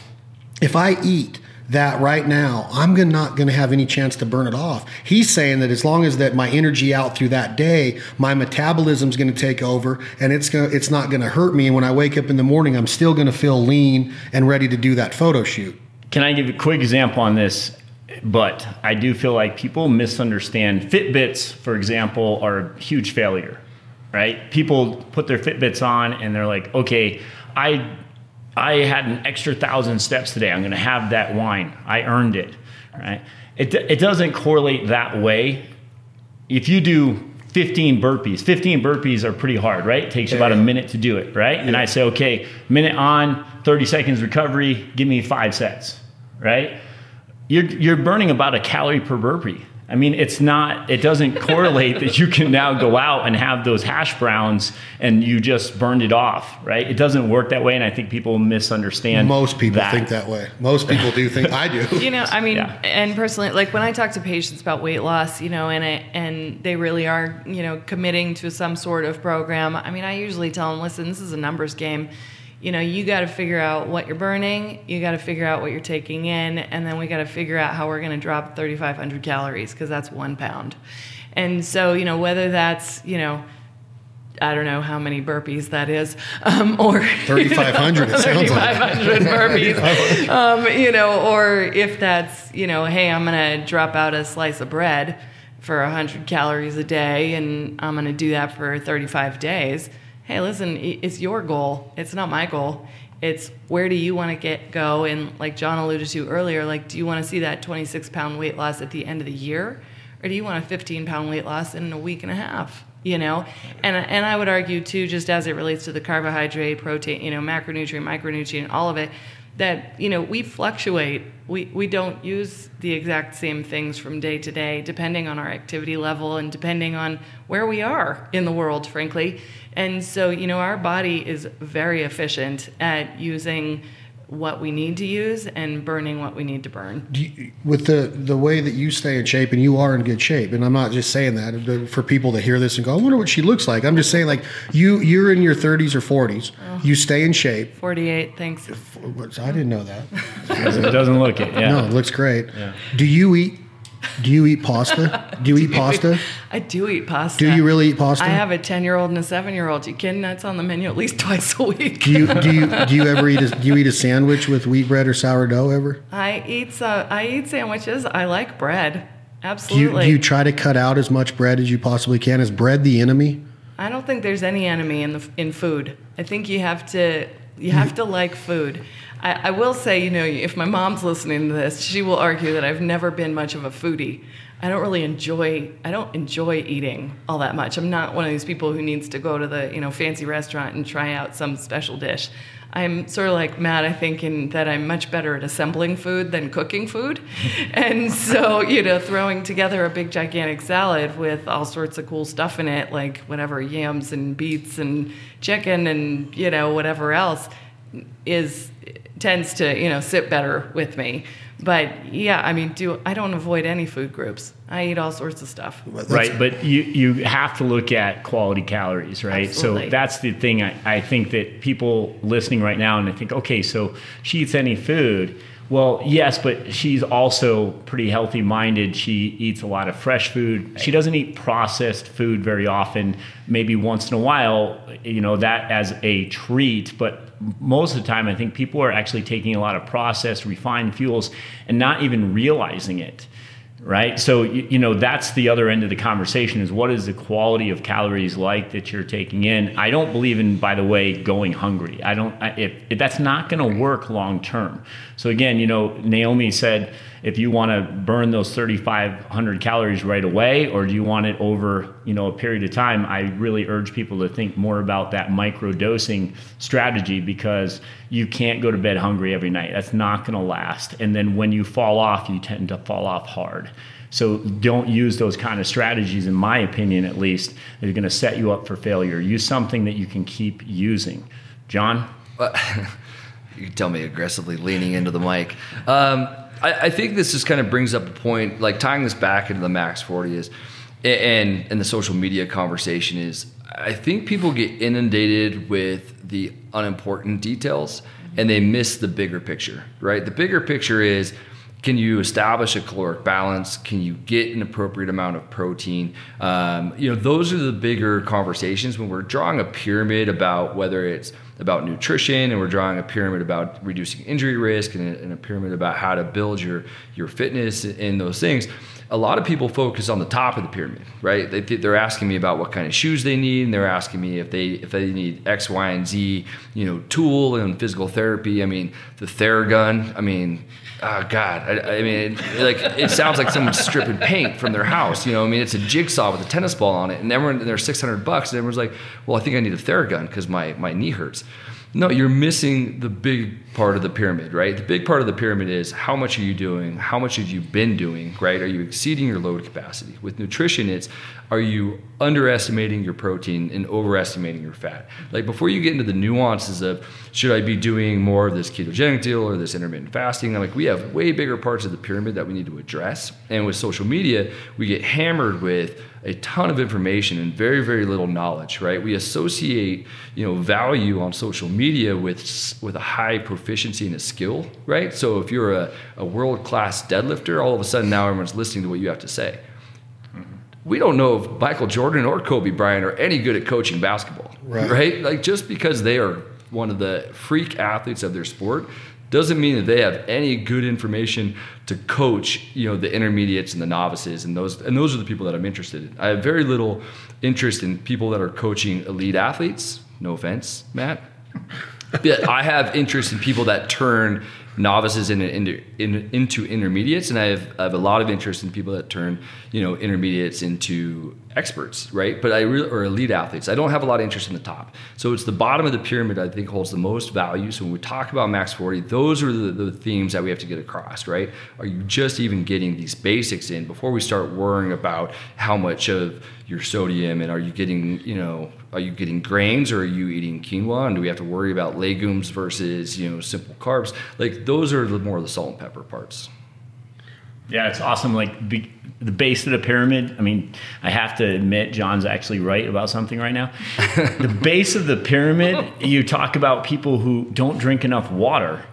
if i eat that right now i'm not going to have any chance to burn it off. He's saying that as long as that my energy out through that day my metabolism's going to take over and it's going it's not going to hurt me. And when i wake up in the morning i'm still going to feel lean and ready to do that photo shoot. Can i give a quick example on this but I do feel like people misunderstand Fitbits, for example, are a huge failure, right? People put their Fitbits on and they're like, okay, I I had an extra thousand steps today. I'm going to have that wine. I earned it, right? It, it doesn't correlate that way. If you do 15 burpees, 15 burpees are pretty hard, right? It takes yeah. about a minute to do it, right? Yeah. And I say, okay, minute on, 30 seconds recovery, give me five sets, right? You're, you're burning about a calorie per burpee. I mean, it's not, it doesn't correlate that you can now go out and have those hash browns and you just burned it off, right? It doesn't work that way. And I think people misunderstand. Most people that. think that way. Most people do think I do. You know, I mean, yeah. and personally, like when I talk to patients about weight loss, you know, and, it, and they really are, you know, committing to some sort of program, I mean, I usually tell them, listen, this is a numbers game you know, you got to figure out what you're burning, you got to figure out what you're taking in, and then we got to figure out how we're going to drop 3,500 calories because that's one pound. And so, you know, whether that's, you know, I don't know how many burpees that is, um, or 3,500. It sounds 3,500 burpees, um, you know, or if that's, you know, hey, I'm going to drop out a slice of bread for 100 calories a day, and I'm going to do that for 35 days hey, listen, it's your goal. It's not my goal. It's where do you want to get go? And like John alluded to earlier, like, do you want to see that 26 pound weight loss at the end of the year, or do you want a 15 pound weight loss in a week and a half? You know, and and I would argue too, just as it relates to the carbohydrate, protein, you know, macronutrient, micronutrient, all of it, that you know we fluctuate. We, we don't use the exact same things from day to day depending on our activity level and depending on where we are in the world frankly. And so you know our body is very efficient at using what we need to use and burning what we need to burn. You, with the the way that you stay in shape and you are in good shape, and I'm not just saying that for people to hear this and go, I wonder what she looks like. I'm just saying like you you're in your 30s or 40s, oh, you stay in shape. 48, thanks. I didn't know that. it doesn't look it. Yeah. No, it looks great. Yeah. Do you eat do you eat pasta? Do you eat pasta? I do eat pasta. Do you really eat pasta? I have a ten year old and a seven year old. You kidding? That's on the menu at least twice a week. do you do you do you ever eat a, do you eat a sandwich with wheat bread or sourdough ever? I eat uh, I eat sandwiches. I like bread. Absolutely. Do you, do you try to cut out as much bread as you possibly can? Is bread the enemy? I don't think there's any enemy in the in food. I think you have to you have to like food. I, I, will say, you know, if my mom's listening to this, she will argue that I've never been much of a foodie. I don't really enjoy I don't enjoy eating all that much. I'm not one of these people who needs to go to the, you know, fancy restaurant and try out some special dish. I'm sort of like Matt, I think, in that I'm much better at assembling food than cooking food. and so, you know, throwing together a big gigantic salad with all sorts of cool stuff in it, like whatever yams and beets and chicken and, you know, whatever else is tends to you know sit better with me. But yeah, I mean, do I don't avoid any food groups. I eat all sorts of stuff. Right, but you you have to look at quality calories, right? Absolutely. So that's the thing. I, I think that people listening right now and they think, okay, so she eats any food well, yes, but she's also pretty healthy minded. She eats a lot of fresh food. She doesn't eat processed food very often, maybe once in a while, you know, that as a treat. But most of the time, I think people are actually taking a lot of processed, refined fuels and not even realizing it right? So you, you, know that's the other end of the conversation is what is the quality of calories like that you're taking in? I don't believe in by the way going hungry. I don't if, if that's not going to work long term. So again you know naomi said if you want to burn those 3500 calories right away or do you want it over you know a period of time i really urge people to think more about that micro dosing strategy because you can't go to bed hungry every night. That's not going to last. And then when you fall off you tend to fall off hard. So don't use those kind of strategies in my opinion at least They're going to set you up for failure. Use something that you can keep using. John? You tell me aggressively leaning into the mic. Um, I, I, think this just kind of brings up a point, like tying this back into the Max 40 is, and and the social media conversation is, I think people get inundated with the unimportant details and they miss the bigger picture, right? The bigger picture is, can you establish a caloric balance? Can you get an appropriate amount of protein? Um, you know, those are the bigger conversations when we're drawing a pyramid about whether it's about nutrition and we're drawing a pyramid about reducing injury risk and a, and a pyramid about how to build your your fitness and those things a lot of people focus on the top of the pyramid, right? They, they're asking me about what kind of shoes they need, and they're asking me if they if they need X, Y, and Z, you know, tool and physical therapy. I mean, the Theragun. I mean, oh God, I, I mean, like it sounds like someone's stripping paint from their house. You know, I mean, it's a jigsaw with a tennis ball on it, and everyone they're six hundred bucks, and everyone's like, well, I think I need a Theragun because my my knee hurts. No, you're missing the big part of the pyramid, right? The big part of the pyramid is how much are you doing? How much have you been doing, right? Are you exceeding your load capacity? With nutrition, it's are you underestimating your protein and overestimating your fat? Like before you get into the nuances of should I be doing more of this ketogenic deal or this intermittent fasting, I'm like we have way bigger parts of the pyramid that we need to address. And with social media, we get hammered with a ton of information and very very little knowledge right we associate you know value on social media with with a high proficiency and a skill right so if you're a, a world class deadlifter all of a sudden now everyone's listening to what you have to say mm-hmm. we don't know if michael jordan or kobe bryant are any good at coaching basketball right, right? like just because they are one of the freak athletes of their sport doesn't mean that they have any good information to coach you know the intermediates and the novices and those and those are the people that I'm interested in. I have very little interest in people that are coaching elite athletes. No offense, Matt. I have interest in people that turn novices into intermediates, and I have, I have a lot of interest in people that turn you know intermediates into experts, right? But I really or elite athletes. I don't have a lot of interest in the top. So it's the bottom of the pyramid I think holds the most value. So when we talk about max 40, those are the, the themes that we have to get across, right? Are you just even getting these basics in before we start worrying about how much of your sodium and are you getting, you know, are you getting grains or are you eating quinoa and do we have to worry about legumes versus, you know, simple carbs? Like those are the more of the salt and pepper parts. Yeah, it's awesome. Like be, the base of the pyramid. I mean, I have to admit, John's actually right about something right now. the base of the pyramid, you talk about people who don't drink enough water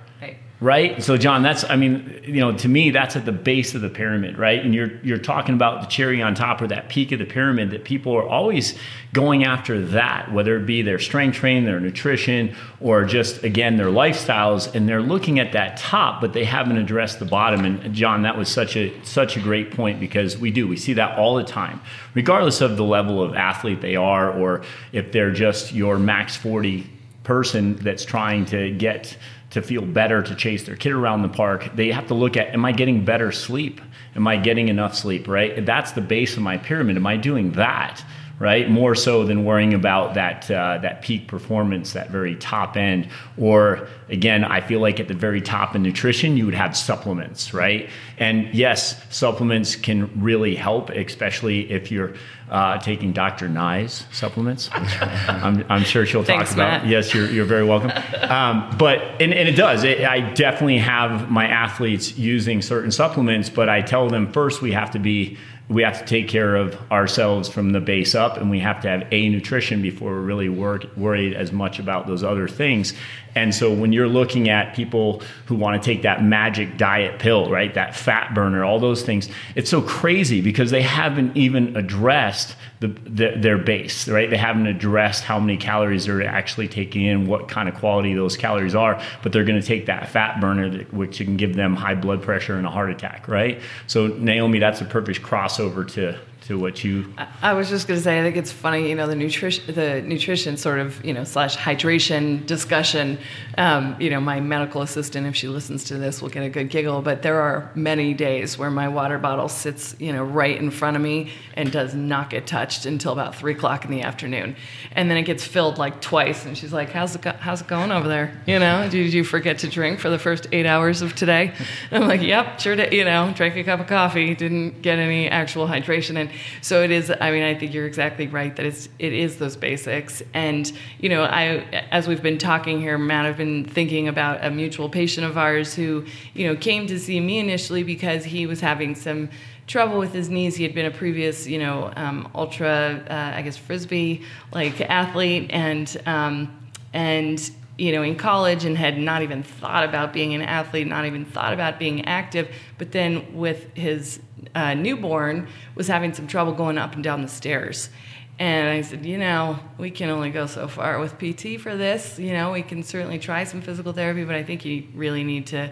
right? So, John, that's I mean, you know, to me, that's at the base of the pyramid, right? And you're you're talking about the cherry on top or that peak of the pyramid that people are always going after that, whether it be their strength training, their nutrition, or just again their lifestyles, and they're looking at that top, but they haven't addressed the bottom. And John, that was such a such a great point because we do we see that all the time, regardless of the level of athlete they are, or if they're just your max forty person that's trying to get to feel better to chase their kid around the park, they have to look at am I getting better sleep? Am I getting enough sleep, right? That's the base of my pyramid. Am I doing that? Right? More so than worrying about that uh, that peak performance, that very top end. Or again, I feel like at the very top in nutrition, you would have supplements, right? And yes, supplements can really help, especially if you're uh, taking Dr. Nye's supplements. I'm, I'm, sure she'll talk Thanks, about. Matt. Yes, you're, you're very welcome. Um, but and, and, it does. It, I definitely have my athletes using certain supplements, but I tell them first we have to be we have to take care of ourselves from the base up and we have to have a nutrition before we're really worried as much about those other things and so when you're looking at people who want to take that magic diet pill right that fat burner all those things it's so crazy because they haven't even addressed the, the, their base, right? They haven't addressed how many calories they're actually taking in, what kind of quality those calories are, but they're going to take that fat burner, which can give them high blood pressure and a heart attack, right? So Naomi, that's a perfect crossover to to what you. I was just going to say, I think it's funny, you know, the nutrition, the nutrition sort of, you know, slash hydration discussion. Um, you know, my medical assistant, if she listens to this, will get a good giggle. But there are many days where my water bottle sits, you know, right in front of me and does not get touched until about three o'clock in the afternoon, and then it gets filled like twice. And she's like, "How's it go- how's it going over there? You know, did you forget to drink for the first eight hours of today?" And I'm like, "Yep, sure did. You know, drank a cup of coffee, didn't get any actual hydration." And so it is. I mean, I think you're exactly right that it's it is those basics. And you know, I as we've been talking here, Matt, I've been thinking about a mutual patient of ours who you know came to see me initially because he was having some trouble with his knees. He had been a previous, you know, um, ultra, uh, I guess, frisbee like athlete, and um, and you know, in college, and had not even thought about being an athlete, not even thought about being active. But then with his uh, newborn, was having some trouble going up and down the stairs. And I said, you know, we can only go so far with PT for this. You know, we can certainly try some physical therapy, but I think you really need to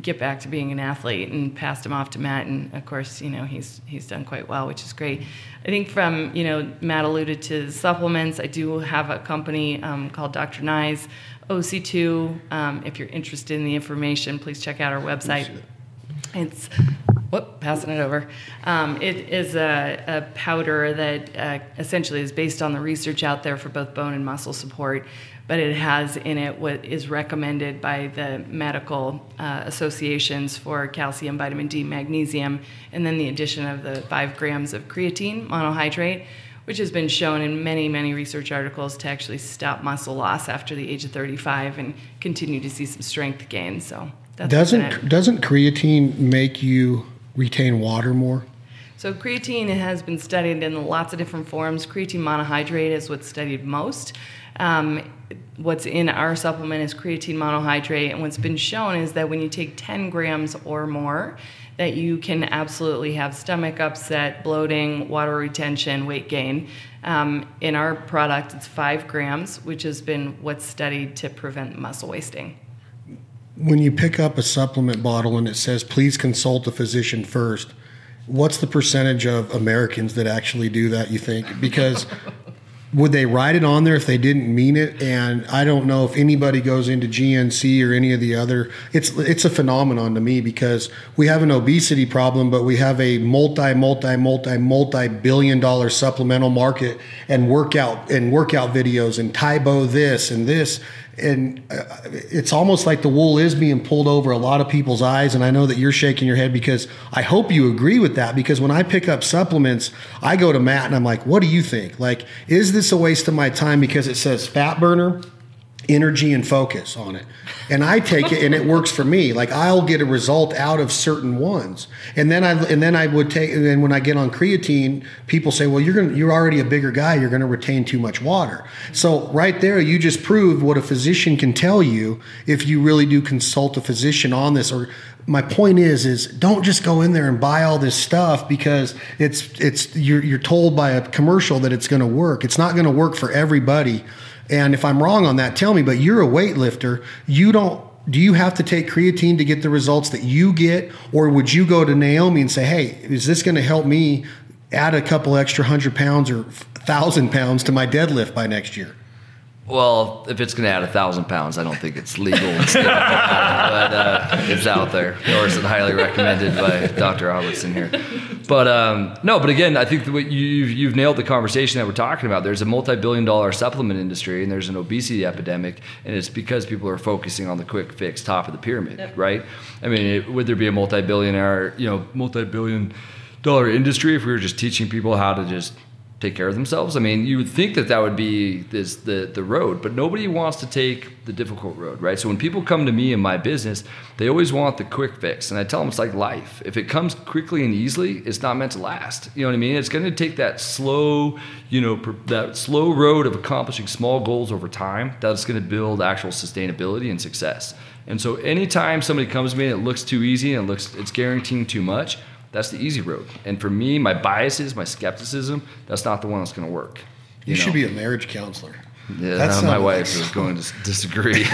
get back to being an athlete and passed him off to Matt and of course you know he's he's done quite well which is great I think from you know Matt alluded to supplements I do have a company um, called Dr. Nye's OC2 um, if you're interested in the information please check out our website it's whoop passing it over um, it is a, a powder that uh, essentially is based on the research out there for both bone and muscle support but it has in it what is recommended by the medical uh, associations for calcium, vitamin D, magnesium, and then the addition of the five grams of creatine monohydrate, which has been shown in many, many research articles to actually stop muscle loss after the age of 35 and continue to see some strength gain. So doesn't doesn't creatine make you retain water more? So creatine has been studied in lots of different forms. Creatine monohydrate is what's studied most. Um, what's in our supplement is creatine monohydrate, and what's been shown is that when you take 10 grams or more, that you can absolutely have stomach upset, bloating, water retention, weight gain. Um, in our product, it's five grams, which has been what's studied to prevent muscle wasting. When you pick up a supplement bottle and it says, please consult a physician first, what's the percentage of Americans that actually do that, you think? Because would they write it on there if they didn't mean it? And I don't know if anybody goes into GNC or any of the other. It's it's a phenomenon to me because we have an obesity problem, but we have a multi multi multi multi billion dollar supplemental market and workout and workout videos and Tae Bo this and this and uh, it's almost like the wool is being pulled over a lot of people's eyes and i know that you're shaking your head because i hope you agree with that because when i pick up supplements i go to matt and i'm like what do you think? Like is this a waste of my time because it says fat burner energy and focus on it. And I take it and it works for me. Like I'll get a result out of certain ones. And then I and then I would take and then when I get on creatine, people say, "Well, you're going to you're already a bigger guy, you're going to retain too much water." So right there you just proved what a physician can tell you if you really do consult a physician on this or my point is is don't just go in there and buy all this stuff because it's it's you're you're told by a commercial that it's going to work. It's not going to work for everybody and if I'm wrong on that, tell me. But you're a weightlifter. You don't. Do you have to take creatine to get the results that you get, or would you go to Naomi and say, "Hey, is this going to help me add a couple extra hundred pounds or thousand pounds to my deadlift by next year?" Well, if it's going to add a thousand pounds, I don't think it's legal, but uh, it's out there, or is it highly recommended by Dr. Robertson here? But um, no, but again, I think you've, you've nailed the conversation that we're talking about. There's a multi-billion-dollar supplement industry, and there's an obesity epidemic, and it's because people are focusing on the quick fix, top of the pyramid, yep. right? I mean, it, would there be a multi-billionaire, you know, multi-billion-dollar industry if we were just teaching people how to just take care of themselves. I mean, you would think that that would be this the the road, but nobody wants to take the difficult road, right? So when people come to me in my business, they always want the quick fix, and I tell them it's like life. If it comes quickly and easily, it's not meant to last. You know what I mean? It's going to take that slow, you know, that slow road of accomplishing small goals over time. That's going to build actual sustainability and success. And so anytime somebody comes to me and it looks too easy and it looks it's guaranteeing too much, That's the easy road. And for me, my biases, my skepticism, that's not the one that's going to work. You, should be a marriage counselor. Yeah, That's my not- wife is going to disagree. it,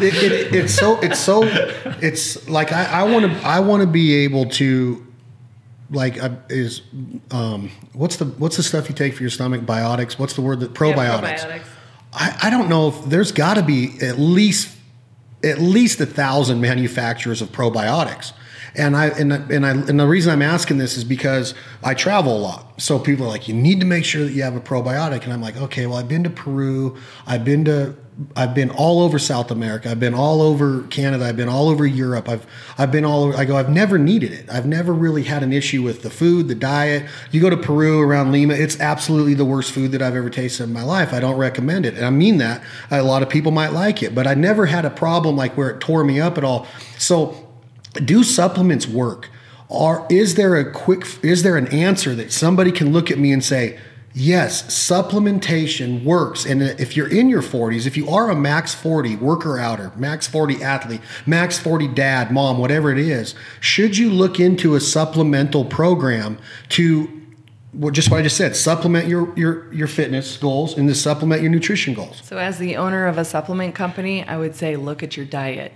it, it's so it's so it's like I, I want to I want to be able to like uh, is um what's the what's the stuff you take for your stomach biotics what's the word that probiotics, probiotics. I, I don't know if there's got to be at least at least a thousand manufacturers of probiotics. And I and and I and the reason I'm asking this is because I travel a lot. So people are like, you need to make sure that you have a probiotic. And I'm like, okay, well, I've been to Peru, I've been to I've been all over South America, I've been all over Canada, I've been all over Europe, I've I've been all over I go, I've never needed it. I've never really had an issue with the food, the diet. You go to Peru around Lima, it's absolutely the worst food that I've ever tasted in my life. I don't recommend it. And I mean that. A lot of people might like it, but I never had a problem like where it tore me up at all. So do supplements work or is there a quick is there an answer that somebody can look at me and say yes supplementation works and if you're in your 40s if you are a max 40 worker outer max 40 athlete max 40 dad mom whatever it is should you look into a supplemental program to well, just what I just said, supplement your your your fitness goals and to supplement your nutrition goals. So, as the owner of a supplement company, I would say look at your diet.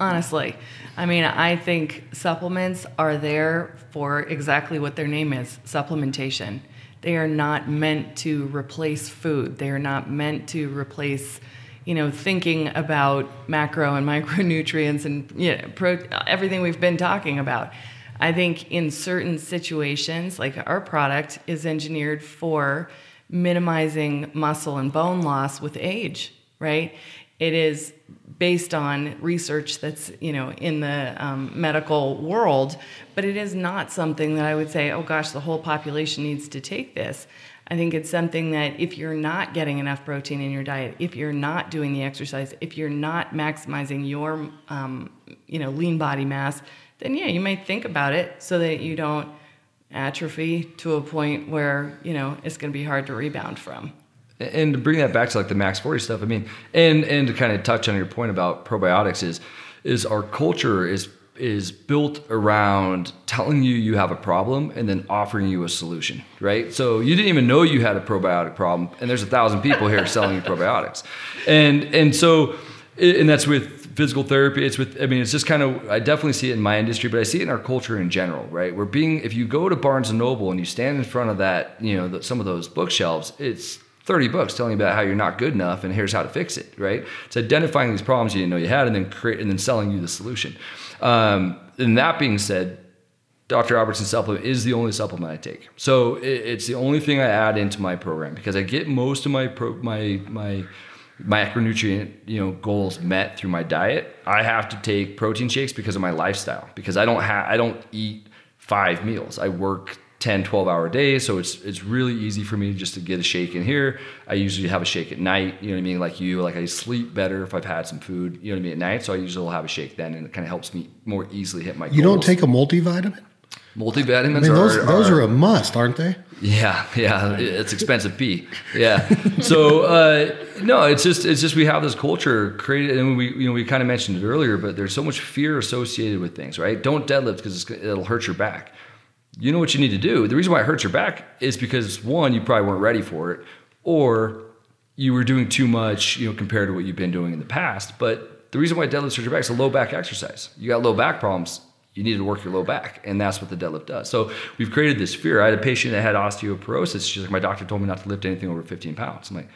Honestly, I mean, I think supplements are there for exactly what their name is supplementation. They are not meant to replace food, they are not meant to replace. You know, thinking about macro and micronutrients and you know, pro, everything we've been talking about. I think in certain situations, like our product is engineered for minimizing muscle and bone loss with age, right? It is based on research that's you know in the um, medical world, but it is not something that I would say, oh gosh, the whole population needs to take this. I think it's something that if you're not getting enough protein in your diet, if you're not doing the exercise, if you're not maximizing your um, you know lean body mass, then yeah, you might think about it so that you don't atrophy to a point where you know it's going to be hard to rebound from. And to bring that back to like the max 40 stuff i mean and and to kind of touch on your point about probiotics is is our culture is is built around telling you you have a problem and then offering you a solution right? So you didn't even know you had a probiotic problem and there's a thousand people here selling you probiotics. And and so and that's with physical therapy it's with i mean it's just kind of i definitely see it in my industry but i see it in our culture in general right? We're being if you go to barnes and noble and you stand in front of that you know the, some of those bookshelves it's 30 books telling you about how you're not good enough and here's how to fix it, right? It's identifying these problems you didn't know you had and then create and then selling you the solution. Um, and that being said, Dr. Albertson supplement is the only supplement I take. So it, it's the only thing I add into my program because I get most of my pro, my my macronutrient you know goals met through my diet. I have to take protein shakes because of my lifestyle because I don't have I don't eat five meals. I work 10 12 hour days so it's it's really easy for me just to get a shake in here i usually have a shake at night you know what i mean like you like i sleep better if i've had some food you know what i mean at night so i usually will have a shake then and it kind of helps me more easily hit my You don't take a multivitamin? multivitamins I mean, those are, those are are a must, aren't they? yeah, yeah, it's expensive pee. Yeah. So uh, no, it's just it's just we have this culture created, and we you know we kind of mentioned it earlier, but there's so much fear associated with things, right? Don't deadlift because it'll hurt your back. You know what you need to do. The reason why it hurts your back is because one, you probably weren't ready for it, or you were doing too much, you know, compared to what you've been doing in the past. But the reason why deadlifts hurt your back is a low back exercise. You got low back problems you need to work your low back and that's what the deadlift does so we've created this fear i had a patient that had osteoporosis she's like my doctor told me not to lift anything over 15 pounds i'm like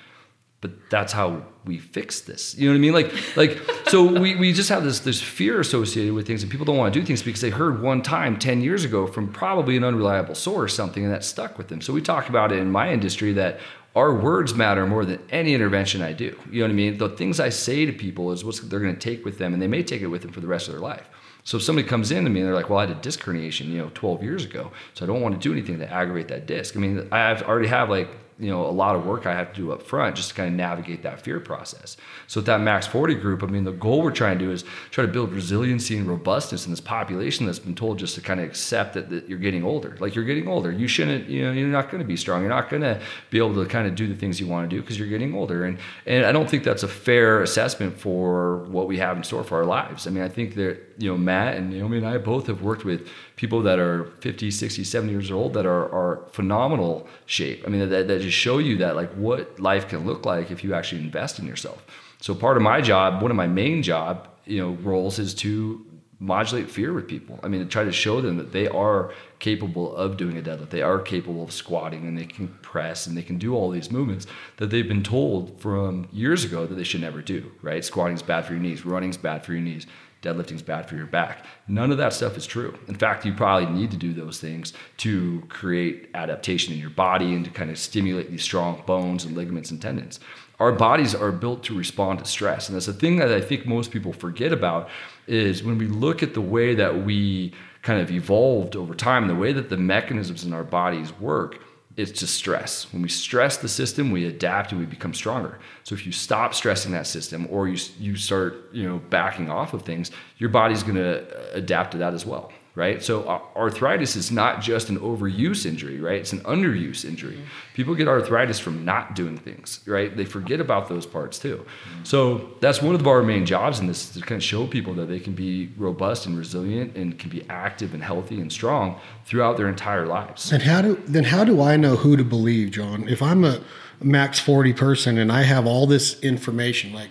but that's how we fix this you know what i mean like like so we, we just have this this fear associated with things and people don't want to do things because they heard one time 10 years ago from probably an unreliable source something and that stuck with them so we talk about it in my industry that our words matter more than any intervention I do. You know what I mean? The things I say to people is what they're going to take with them, and they may take it with them for the rest of their life. So if somebody comes in to me and they're like, "Well, I had a disc herniation, you know, 12 years ago, so I don't want to do anything to aggravate that disc." I mean, I have already have like you know a lot of work I have to do up front just to kind of navigate that fear process. So with that max 40 group, I mean, the goal we're trying to do is try to build resiliency and robustness in this population that's been told just to kind of accept that, that you're getting older. Like you're getting older, you shouldn't, you know, you're not going to be strong. You're not going to be able to kind of do the things you want to do because you're getting older. And and I don't think that's a fair assessment for what we have in store for our lives. I mean, I think that You know, Matt and Naomi and I both have worked with people that are 50, 60, 70 years old that are, are phenomenal shape. I mean, that, that just show you that like what life can look like if you actually invest in yourself. So part of my job, one of my main job, you know, roles is to modulate fear with people. I mean, to try to show them that they are capable of doing a deadlift, they are capable of squatting, and they can press and they can do all these movements that they've been told from years ago that they should never do. Right? Squatting is bad for your knees, running is bad for your knees, deadlifting is bad for your back. None of that stuff is true. In fact, you probably need to do those things to create adaptation in your body and to kind of stimulate these strong bones and ligaments and tendons our bodies are built to respond to stress and that's the thing that i think most people forget about is when we look at the way that we kind of evolved over time, the way that the mechanisms in our bodies work, it's just stress. When we stress the system, we adapt and we become stronger. So if you stop stressing that system or you, you start, you know, backing off of things, your body's going to adapt to that as well right? So uh, arthritis is not just an overuse injury, right? It's an underuse injury. Mm-hmm. People get arthritis from not doing things, right? They forget about those parts too. So that's one of our main jobs in this to kind of show people that they can be robust and resilient and can be active and healthy and strong throughout their entire lives. And how do then how do I know who to believe, John? If I'm a max 40 person and I have all this information, like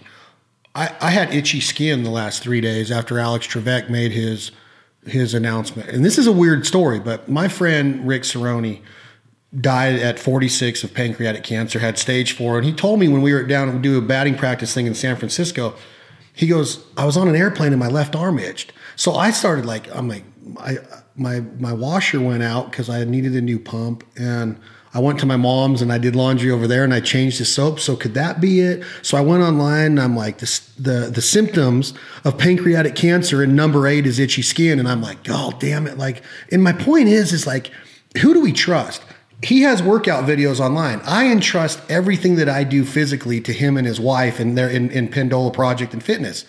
I, I had itchy skin the last three days after Alex Trebek made his his announcement. And this is a weird story, but my friend Rick Cerrone died at 46 of pancreatic cancer, had stage four. And he told me when we were down to do a batting practice thing in San Francisco, he goes, I was on an airplane and my left arm itched. So I started like, I'm like, I, my, my washer went out because I needed a new pump. And I went to my mom's and I did laundry over there and I changed the soap. So could that be it? So I went online and I'm like, the the symptoms of pancreatic cancer and number eight is itchy skin. And I'm like, oh damn it. Like, and my point is, is like, who do we trust? He has workout videos online. I entrust everything that I do physically to him and his wife and they're in, in Pendola Project and Fitness.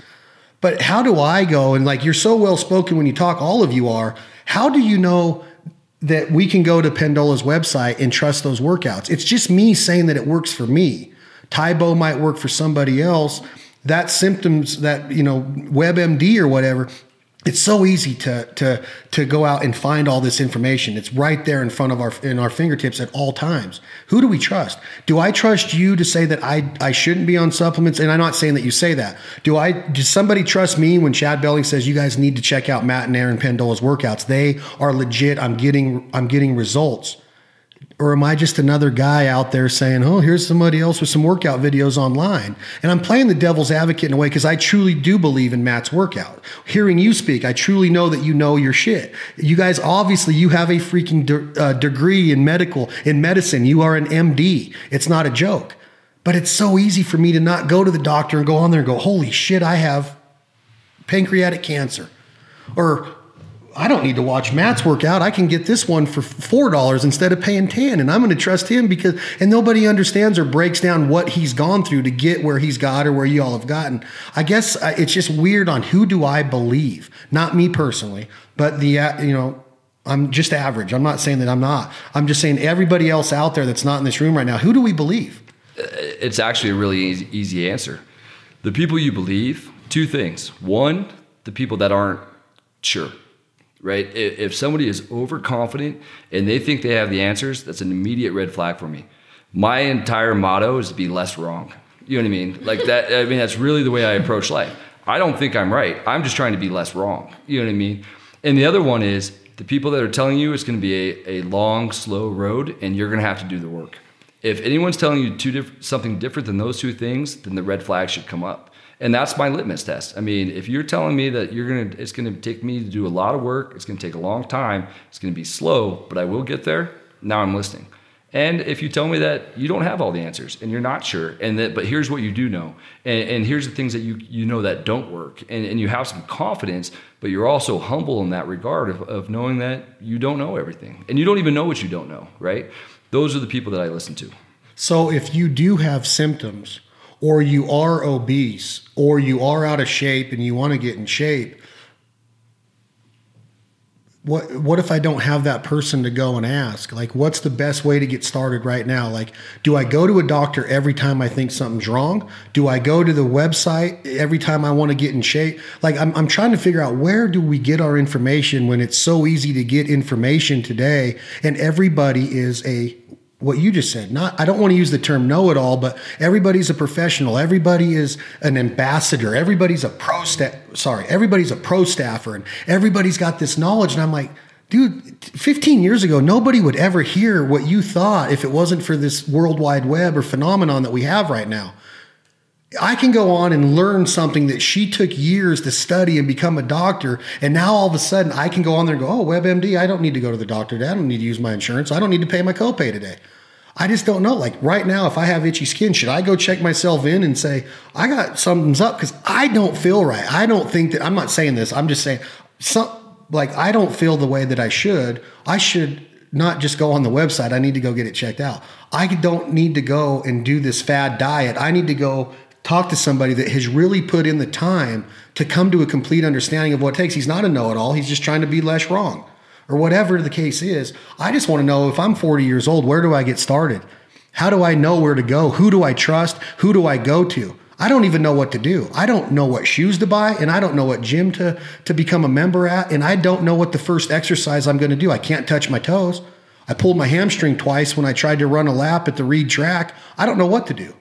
But how do I go and like you're so well spoken when you talk, all of you are. How do you know that we can go to Pendola's website and trust those workouts. It's just me saying that it works for me. Tybo might work for somebody else. That symptoms, that you know, WebMD or whatever, it's so easy to to to go out and find all this information. It's right there in front of our in our fingertips at all times. Who do we trust? Do I trust you to say that I I shouldn't be on supplements? And I'm not saying that you say that. Do I does somebody trust me when Chad Belding says you guys need to check out Matt and Erin Pendola's workouts? They are legit. I'm getting I'm getting results. Or am I just another guy out there saying, oh, here's somebody else with some workout videos online? And I'm playing the devil's advocate in a way because I truly do believe in Matt's workout. Hearing you speak, I truly know that you know your shit. You guys, obviously, you have a freaking de- uh, degree in medical, in medicine. You are an MD. It's not a joke. But it's so easy for me to not go to the doctor and go on there and go, holy shit, I have pancreatic cancer. Or I don't need to watch Matt's workout. I can get this one for four dollars instead of paying ten, and I'm going to trust him because and nobody understands or breaks down what he's gone through to get where he's got or where you all have gotten. I guess uh, it's just weird on who do I believe? Not me personally, but the uh, you know I'm just average. I'm not saying that I'm not. I'm just saying everybody else out there that's not in this room right now. Who do we believe? It's actually a really easy, easy answer. The people you believe. Two things. One, the people that aren't sure right? If somebody is overconfident and they think they have the answers, that's an immediate red flag for me. My entire motto is to be less wrong. You know what I mean? Like that, I mean, that's really the way I approach life. I don't think I'm right. I'm just trying to be less wrong. You know what I mean? And the other one is the people that are telling you it's going to be a, a long, slow road and you're going to have to do the work. If anyone's telling you two diff- something different than those two things, then the red flag should come up and that's my litmus test. I mean, if you're telling me that you're gonna, it's gonna take me to do a lot of work, it's gonna take a long time, it's gonna be slow, but I will get there. Now I'm listening. And if you tell me that you don't have all the answers and you're not sure, and that, but here's what you do know, and, and here's the things that you you know that don't work, and, and you have some confidence, but you're also humble in that regard of, of knowing that you don't know everything, and you don't even know what you don't know, right? Those are the people that I listen to. So if you do have symptoms or you are obese, or you are out of shape and you want to get in shape, what what if I don't have that person to go and ask? Like, what's the best way to get started right now? Like, do I go to a doctor every time I think something's wrong? Do I go to the website every time I want to get in shape? Like, I'm I'm trying to figure out where do we get our information when it's so easy to get information today, and everybody is a what you just said. Not I don't want to use the term know it all, but everybody's a professional. Everybody is an ambassador. Everybody's a pro sorry, everybody's a pro staffer and everybody's got this knowledge and I'm like, dude, 15 years ago nobody would ever hear what you thought if it wasn't for this world wide web or phenomenon that we have right now. I can go on and learn something that she took years to study and become a doctor. And now all of a sudden I can go on there and go, oh, WebMD, I don't need to go to the doctor today. I don't need to use my insurance. I don't need to pay my copay today. I just don't know. Like right now, if I have itchy skin, should I go check myself in and say, I got something's up? Because I don't feel right. I don't think that, I'm not saying this, I'm just saying, some, like, I don't feel the way that I should. I should not just go on the website. I need to go get it checked out. I don't need to go and do this fad diet. I need to go talk to somebody that has really put in the time to come to a complete understanding of what it takes. He's not a know it all, he's just trying to be less wrong or whatever the case is. I just want to know if I'm 40 years old, where do I get started? How do I know where to go? Who do I trust? Who do I go to? I don't even know what to do. I don't know what shoes to buy and I don't know what gym to, to become a member at. And I don't know what the first exercise I'm going to do. I can't touch my toes. I pulled my hamstring twice when I tried to run a lap at the Reed track. I don't know what to do.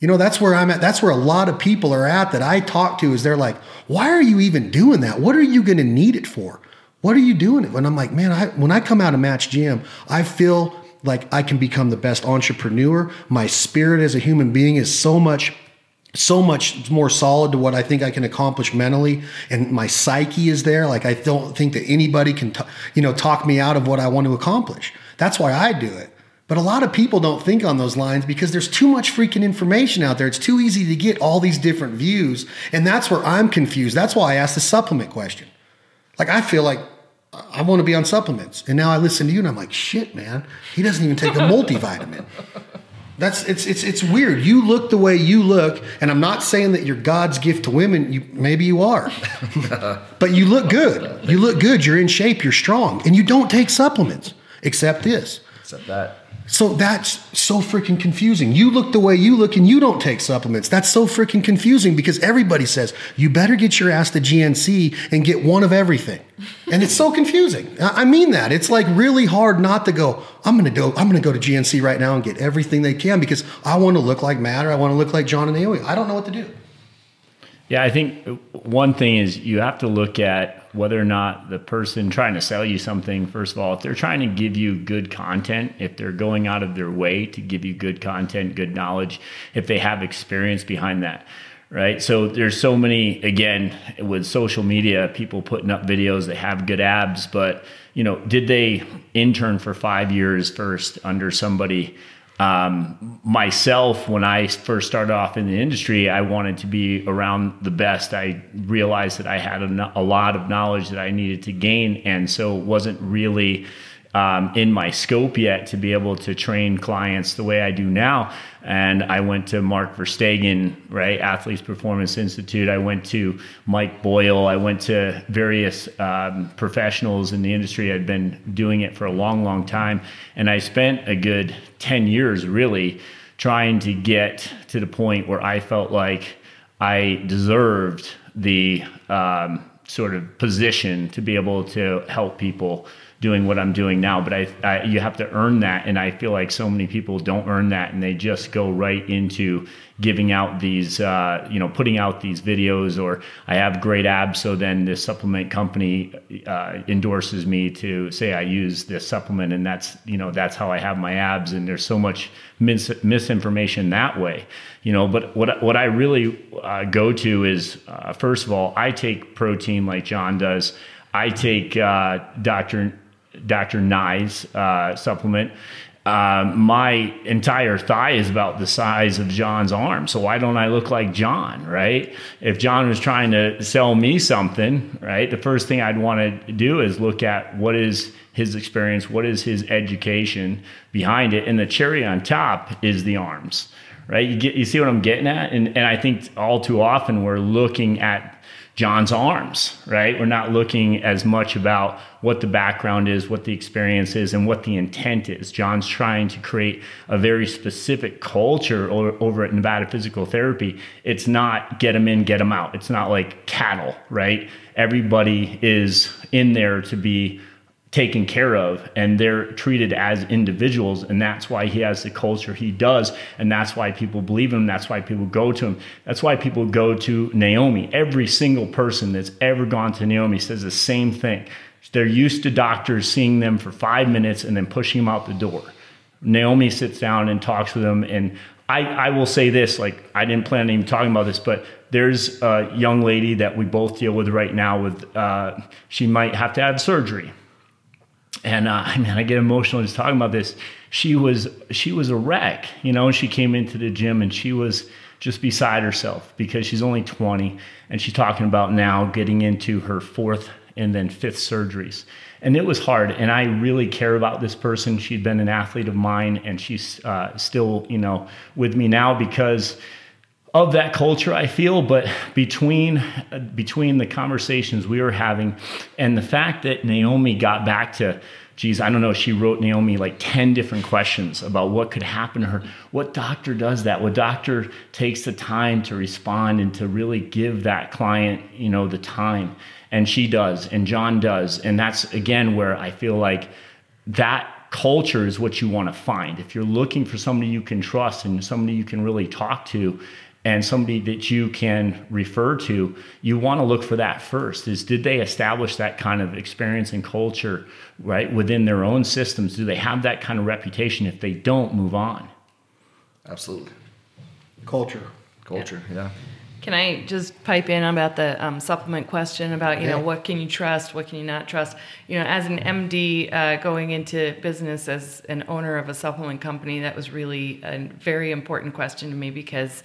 You know, that's where I'm at. That's where a lot of people are at that I talk to is they're like, why are you even doing that? What are you going to need it for? What are you doing it? When I'm like, man, I, when I come out of Match Gym, I feel like I can become the best entrepreneur. My spirit as a human being is so much so much more solid to what I think I can accomplish mentally, and my psyche is there. Like I don't think that anybody can, t- you know, talk me out of what I want to accomplish. That's why I do it. But a lot of people don't think on those lines because there's too much freaking information out there. It's too easy to get all these different views. And that's where I'm confused. That's why I asked the supplement question. Like, I feel like I want to be on supplements. And now I listen to you and I'm like, shit, man, he doesn't even take a multivitamin. That's it's it's it's weird. You look the way you look, and I'm not saying that you're God's gift to women. You maybe you are, but you look good. You look good. You're in shape. You're strong, and you don't take supplements except this. Except that. So that's so freaking confusing. You look the way you look and you don't take supplements. That's so freaking confusing because everybody says you better get your ass to GNC and get one of everything. And it's so confusing. I mean that. It's like really hard not to go, I'm going to go I'm going to go to GNC right now and get everything they can because I want to look like Matt or I want to look like John and Naomi. I don't know what to do. Yeah, I think one thing is you have to look at whether or not the person trying to sell you something, first of all, if they're trying to give you good content, if they're going out of their way to give you good content, good knowledge, if they have experience behind that, right? So there's so many, again, with social media, people putting up videos that have good abs, but, you know, did they intern for five years first under somebody? Um, myself when i first started off in the industry i wanted to be around the best i realized that i had a, a lot of knowledge that i needed to gain and so it wasn't really um, in my scope yet to be able to train clients the way I do now. And I went to Mark Verstegen, right, Athletes Performance Institute. I went to Mike Boyle. I went to various um, professionals in the industry. I'd been doing it for a long, long time. And I spent a good 10 years really trying to get to the point where I felt like I deserved the um, sort of position to be able to help people doing what I'm doing now. But I, I, you have to earn that, and I feel like so many people don't earn that, and they just go right into giving out these, uh, you know, putting out these videos, or I have great abs, so then this supplement company uh, endorses me to say I use this supplement, and that's, you know, that's how I have my abs, and there's so much mis- misinformation that way, you know. But what what I really uh, go to is, uh, first of all, I take protein like John does. I take uh, Dr. Dr. Nye's uh, supplement. Uh, my entire thigh is about the size of John's arm. So why don't I look like John, right? If John was trying to sell me something, right, the first thing I'd want to do is look at what is his experience, what is his education behind it, and the cherry on top is the arms, right? You get, you see what I'm getting at, and and I think all too often we're looking at John's arms, right? We're not looking as much about what the background is, what the experience is, and what the intent is. John's trying to create a very specific culture over at Nevada Physical Therapy. It's not get them in, get them out. It's not like cattle, right? Everybody is in there to be taken care of and they're treated as individuals and that's why he has the culture he does and that's why people believe him that's why people go to him. That's why people go to naomi. Every single person that's ever gone to naomi says the same thing. They're used to doctors seeing them for five minutes and then pushing them out the door. Naomi sits down and talks with them and I, I will say this like i didn't plan on even talking about this but there's a young lady that we both deal with right now with uh, she might have to have surgery and uh, I mean, I get emotional just talking about this. She was she was a wreck, you know. She came into the gym and she was just beside herself because she's only 20 and she's talking about now getting into her fourth and then fifth surgeries. And it was hard. And I really care about this person. She'd been an athlete of mine and she's uh, still, you know, with me now because of that culture I feel but between between the conversations we were having and the fact that Naomi got back to geez I don't know she wrote Naomi like 10 different questions about what could happen to her. What doctor does that? What doctor takes the time to respond and to really give that client you know the time? And she does and John does and that's again where I feel like that culture is what you want to find. If you're looking for somebody you can trust and somebody you can really talk to, and somebody that you can refer to, you want to look for that first. Is did they establish that kind of experience and culture right within their own systems? Do they have that kind of reputation? If they don't, move on. Absolutely. Culture. Culture, yeah. yeah. Can I just pipe in about the um, supplement question about you know what can you trust, what can you not trust? You know, as an MD uh, going into business as an owner of a supplement company, that was really a very important question to me because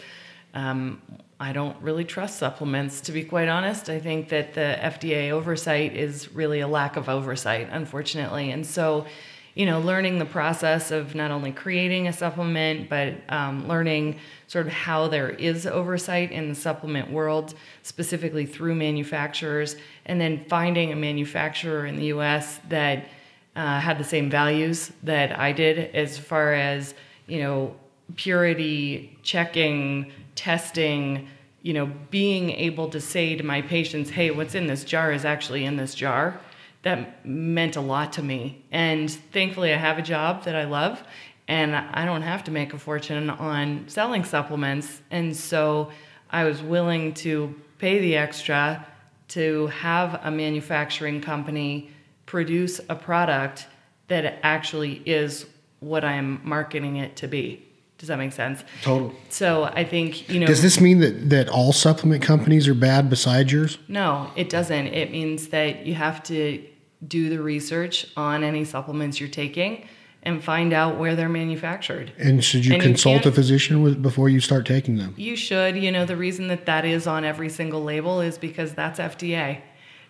um, I don't really trust supplements, to be quite honest. I think that the FDA oversight is really a lack of oversight, unfortunately. And so, you know, learning the process of not only creating a supplement, but um, learning sort of how there is oversight in the supplement world, specifically through manufacturers, and then finding a manufacturer in the US that uh, had the same values that I did as far as, you know, purity, checking, testing, you know, being able to say to my patients, hey, what's in this jar is actually in this jar, that meant a lot to me. And thankfully, I have a job that I love, and I don't have to make a fortune on selling supplements. And so I was willing to pay the extra to have a manufacturing company produce a product that actually is what I'm marketing it to be. Does that make sense? Total. So I think you know. Does this mean that that all supplement companies are bad besides yours? No, it doesn't. It means that you have to do the research on any supplements you're taking and find out where they're manufactured. And should you and consult you a physician with, before you start taking them? You should. You know, the reason that that is on every single label is because that's FDA.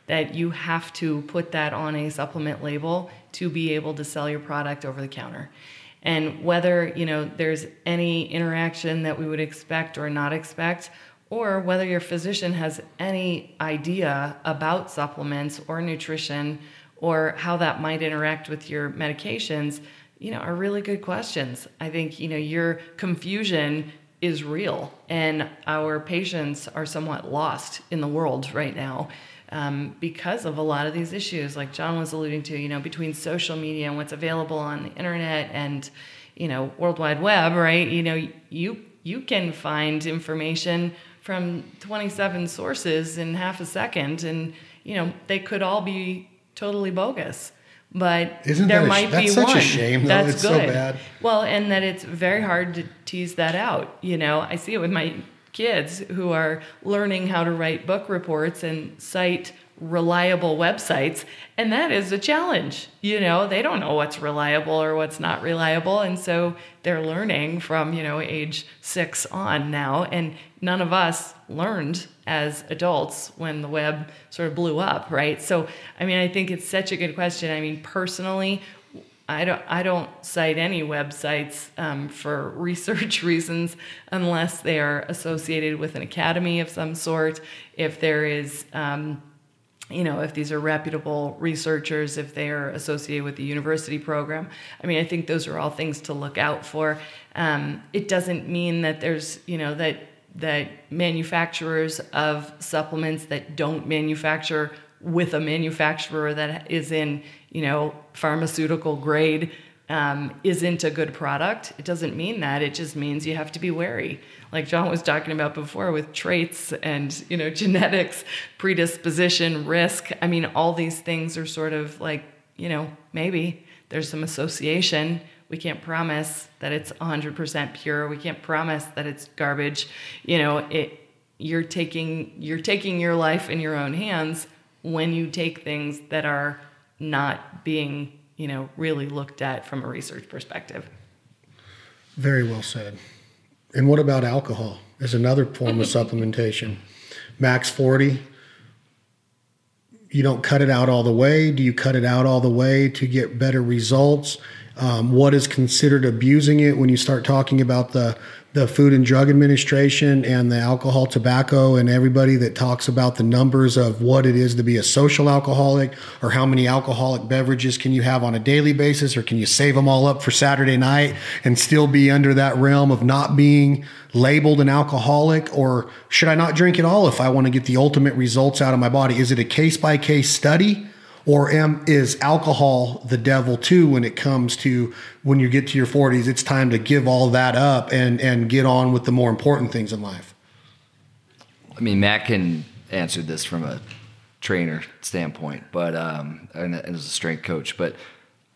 That you have to put that on a supplement label to be able to sell your product over the counter and whether you know there's any interaction that we would expect or not expect or whether your physician has any idea about supplements or nutrition or how that might interact with your medications you know are really good questions. I think you know your confusion is real and our patients are somewhat lost in the world right now um, because of a lot of these issues, like John was alluding to, you know, between social media and what's available on the internet and, you know, World Wide Web, right? You know, you you can find information from 27 sources in half a second, and you know they could all be totally bogus. But Isn't there might a, that's be such one a shame, though. that's it's good. so bad. Well, and that it's very hard to tease that out. You know, I see it with my kids who are learning how to write book reports and cite reliable websites and that is a challenge you know? They don't know what's reliable or what's not reliable and so they're learning from you know age 6 on now and none of us learned as adults when the web sort of blew up right? So i mean i think it's such a good question. I mean personally I don't I don't cite any websites um, for research reasons unless they are associated with an academy of some sort. If there is um, you know, if these are reputable researchers, if they are associated with the university program. I mean, I think those are all things to look out for. Um, it doesn't mean that there's, you know, that that manufacturers of supplements that don't manufacture with a manufacturer that is in, you know, pharmaceutical grade um, isn't a good product. It doesn't mean that. It just means you have to be wary. Like John was talking about before with traits and, you know, genetics, predisposition, risk. I mean, all these things are sort of like, you know, maybe there's some association. We can't promise that it's 100% pure. We can't promise that it's garbage. You know, it you're taking you're taking your life in your own hands when you take things that are not being you know, really looked at from a research perspective. Very well said. And what about alcohol as another form of supplementation? Max 40. You don't cut it out all the way. Do you cut it out all the way to get better results? Um, what is considered abusing it when you start talking about the the Food and Drug Administration and the alcohol, tobacco, and everybody that talks about the numbers of what it is to be a social alcoholic or how many alcoholic beverages can you have on a daily basis or can you save them all up for Saturday night and still be under that realm of not being labeled an alcoholic or should I not drink at all if I want to get the ultimate results out of my body? Is it a case by case study? Or am, is alcohol the devil too when it comes to when you get to your 40s it's time to give all that up and and get on with the more important things in life? I mean matt can answer this from a trainer standpoint but um and, and as a strength coach but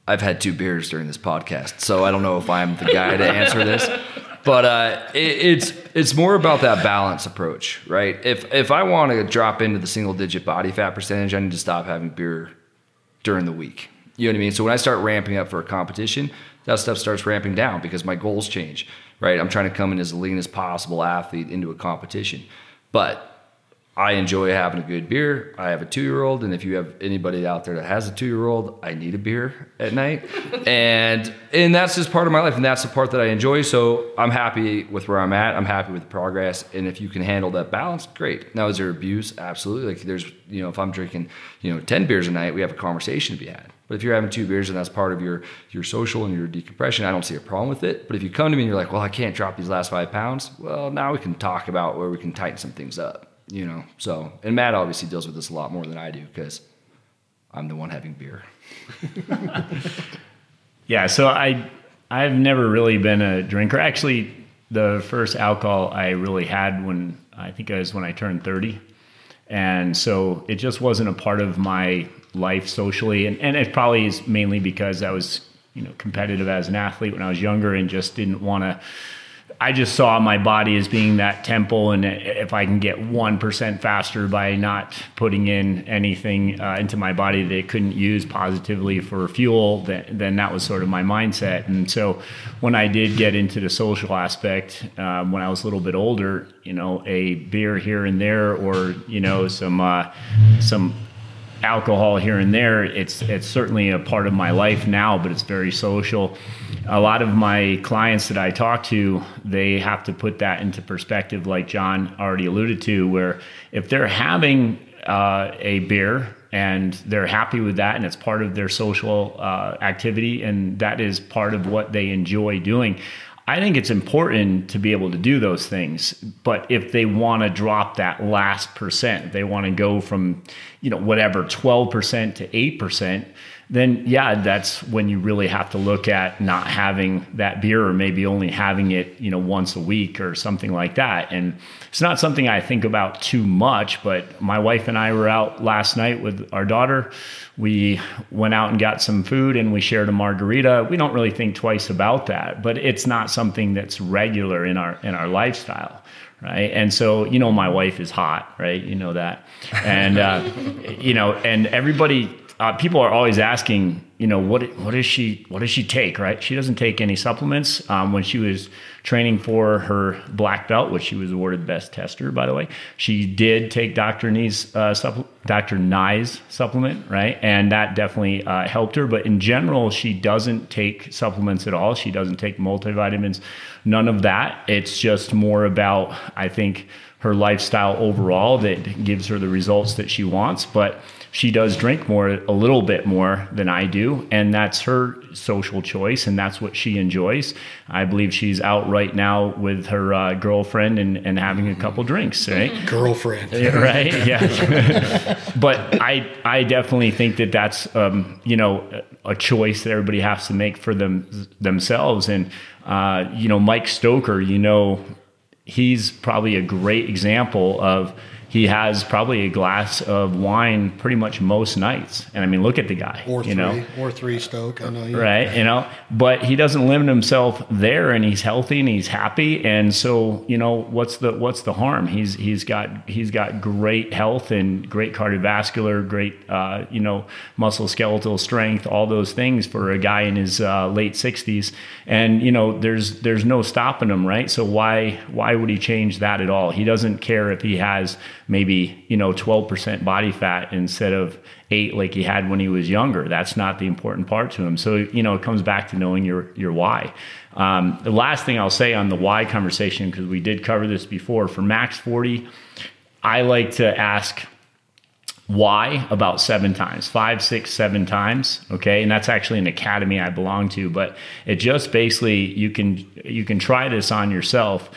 i've had two beers during this podcast so i don't know if i'm the guy to answer this but uh, it, it's it's more about that balance approach, right? If if I want to drop into the single digit body fat percentage, I need to stop having beer during the week. You know what I mean? So when I start ramping up for a competition, that stuff starts ramping down because my goals change, right? I'm trying to come in as lean as possible athlete into a competition. But I enjoy having a good beer. I have a two year old, and if you have anybody out there that has a two year old, I need a beer at night, and and that's just part of my life, and that's the part that I enjoy. So I'm happy with where I'm at. I'm happy with the progress, and if you can handle that balance, great. Now, is there abuse? Absolutely. Like there's you know if I'm drinking you know ten beers a night, we have a conversation to be had. But if you're having two beers and that's part of your your social and your decompression, I don't see a problem with it. But if you come to me and you're like, well, I can't drop these last five pounds, well, now we can talk about where we can tighten some things up you know. So, and Matt obviously deals with this a lot more than I do because I'm the one having beer. yeah, so I I've never really been a drinker. Actually, the first alcohol I really had when I think it was when I turned 30. And so it just wasn't a part of my life socially. And, and it probably is mainly because I was, you know, competitive as an athlete when I was younger and just didn't want to I just saw my body as being that temple, and if I can get one percent faster by not putting in anything uh, into my body that it couldn't use positively for fuel, then, then that was sort of my mindset. And so, when I did get into the social aspect, um, when I was a little bit older, you know, a beer here and there, or you know, some uh, some alcohol here and there. It's it's certainly a part of my life now, but it's very social. A lot of my clients that I talk to, they have to put that into perspective, like John already alluded to, where if they're having uh, a beer and they're happy with that and it's part of their social uh, activity and that is part of what they enjoy doing I think it's important to be able to do those things. But if they want to drop that last percent, they want to go from, you know, whatever, 12% to 8%, then yeah, that's when you really have to look at not having that beer or maybe only having it, you know, once a week or something like that. And it's not something I think about too much, but my wife and I were out last night with our daughter. We went out and got some food and we shared a margarita. We don't really think twice about that, but it's not something that's regular in our in our lifestyle right? And so you know my wife is hot right? You know that. And uh, you know and everybody uh, people are always asking, you know, what what does she what does she take? Right? She doesn't take any supplements. Um, when she was training for her black belt, which she was awarded best tester, by the way, she did take Dr. Nye's uh, Dr. Nye's supplement, right? And that definitely uh, helped her. But in general, she doesn't take supplements at all. She doesn't take multivitamins, none of that. It's just more about, I think, her lifestyle overall that gives her the results that she wants. But she does drink more, a little bit more than I do, and that's her social choice, and that's what she enjoys. I believe she's out right now with her uh, girlfriend and, and having a couple drinks, right? Girlfriend, right? Yeah. but I I definitely think that that's um, you know a choice that everybody has to make for them themselves, and uh, you know Mike Stoker, you know he's probably a great example of he has probably a glass of wine pretty much most nights. And I mean, look at the guy. Or you three, know? or three Stoke. I know. You. Right, you know, but he doesn't limit himself there, and he's healthy and he's happy, and so you know what's the what's the harm? He's he's got he's got great health and great cardiovascular, great uh, you know muscle skeletal strength, all those things for a guy in his uh, late sixties, and you know there's there's no stopping him, right? So why why would he change that at all? He doesn't care if he has maybe you know 12% body fat instead of eight like he had when he was younger. That's not the important part to him. So you know it comes back to knowing your your why. Um, the last thing i'll say on the why conversation because we did cover this before for max 40 i like to ask why about seven times five six seven times okay? And that's actually an academy i belong to but it just basically you can you can try this on yourself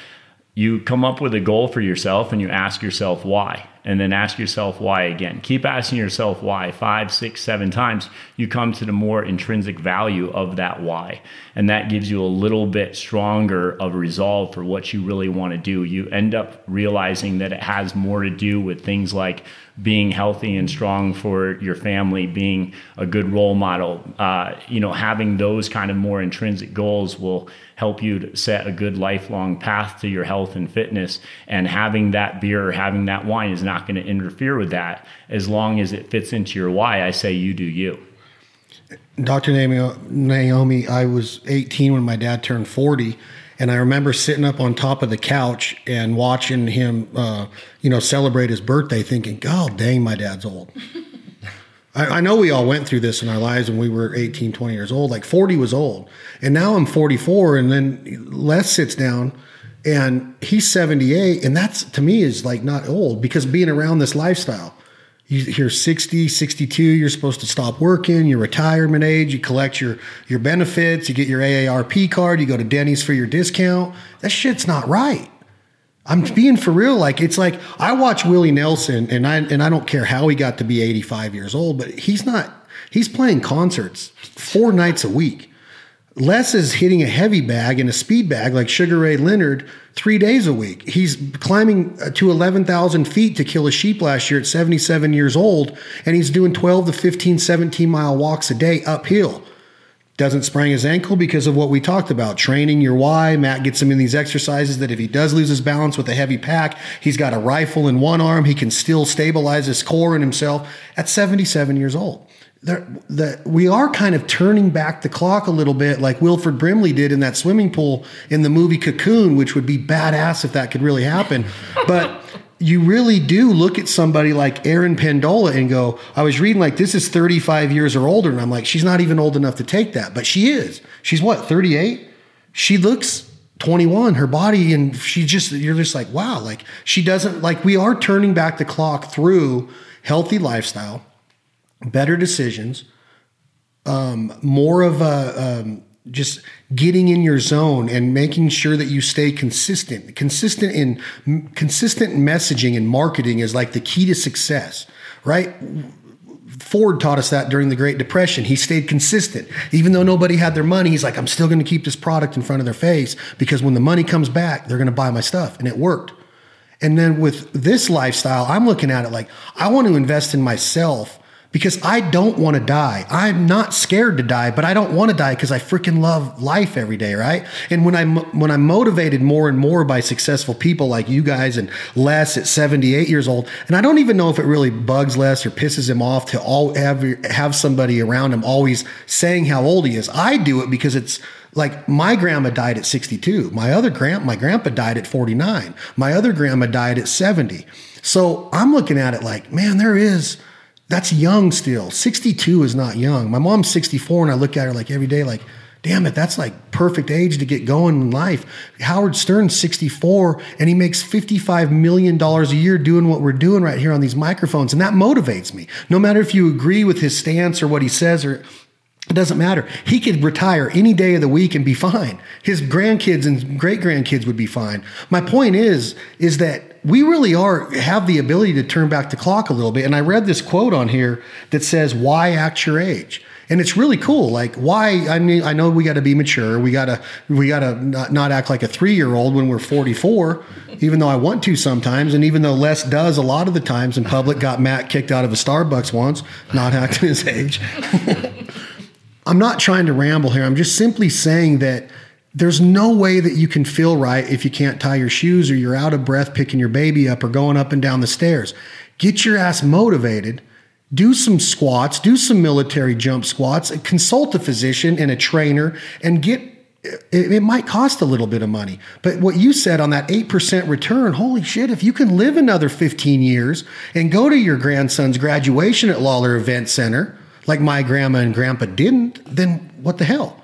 you come up with a goal for yourself and you ask yourself why and then ask yourself why again. Keep asking yourself why. Five six seven times you come to the more intrinsic value of that why. And that gives you a little bit stronger of resolve for what you really want to do. You end up realizing that it has more to do with things like being healthy and strong for your family, being a good role model, uh, you know, having those kind of more intrinsic goals will help you to set a good lifelong path to your health and fitness. And having that beer having that wine is not going to interfere with that as long as it fits into your why. I say you do you. Dr. Naomi, I was 18 when my dad turned 40 and I remember sitting up on top of the couch and watching him, uh, you know, celebrate his birthday, thinking, "God dang, my dad's old." I, I, know we all went through this in our lives when we were 18, 20 years old. Like 40 was old, and now I'm 44, and then Les sits down. And he's 78, and that's to me is like not old because being around this lifestyle, you're 60 62 you're supposed to stop working your retirement age you collect your your benefits you get your aarp card you go to denny's for your discount. That shit's not right. I'm being for real like it's like i watch willie nelson and i and i don't care how he got to be 85 years old but he's not he's playing concerts four nights a week Les is hitting a heavy bag and a speed bag like Sugar Ray Leonard three days a week. He's climbing uh, to 11,000 feet to kill a sheep last year at 77 years old, and he's doing 12 to 15, 17 mile walks a day uphill. Doesn't sprain his ankle because of what we talked about training your why. Matt gets him in these exercises that if he does lose his balance with a heavy pack, he's got a rifle in one arm. He can still stabilize his core and himself at 77 years old the, we are kind of turning back the clock a little bit, like Wilford Brimley did in that swimming pool in the movie Cocoon, which would be badass if that could really happen. but you really do look at somebody like Erin Pendola and go, I was reading like this is 35 years or older, and I'm like, she's not even old enough to take that, but she is. She's what 38. She looks 21 her body and she just you're just like wow like she doesn't like we are turning back the clock through healthy lifestyle better decisions, um, more of a um, just getting in your zone and making sure that you stay consistent. Consistent in consistent messaging and marketing is like the key to success, right? Ford taught us that during the Great Depression. He stayed consistent. Even though nobody had their money, he's like, I'm still going to keep this product in front of their face because when the money comes back, they're going to buy my stuff. And it worked. And then with this lifestyle, I'm looking at it like, I want to invest in myself because I don't want to die. I'm not scared to die, but I don't want to die because I freaking love life every day, right? And when I'm when I'm motivated more and more by successful people like you guys and Les at 78 years old, and I don't even know if it really bugs Les or pisses him off to all have have somebody around him always saying how old he is. I do it because it's like my grandma died at 62. My other grand my grandpa died at 49. My other grandma died at 70. So I'm looking at it like, man, there is that's young still. 62 is not young. My mom's 64, and I look at her like every day, like, damn it, that's like perfect age to get going in life. Howard Stern's 64, and he makes $55 million a year doing what we're doing right here on these microphones. And that motivates me. No matter if you agree with his stance or what he says, or it doesn't matter. He could retire any day of the week and be fine. His grandkids and great grandkids would be fine. My point is, is that we really are have the ability to turn back the clock a little bit. And I read this quote on here that says, "Why act your age?" And it's really cool. Like, why? I mean, I know we got to be mature. We got to we got to not, not act like a three year old when we're 44, even though I want to sometimes, and even though Les does a lot of the times in public. Got Matt kicked out of a Starbucks once, not acting his age. I'm not trying to ramble here. I'm just simply saying that there's no way that you can feel right if you can't tie your shoes or you're out of breath picking your baby up or going up and down the stairs. Get your ass motivated. Do some squats, do some military jump squats, consult a physician and a trainer and get it, might cost a little bit of money. But what you said on that 8% return, holy shit, if you can live another 15 years and go to your grandson's graduation at Lawlor Event Center, like my grandma and grandpa didn't, then what the hell?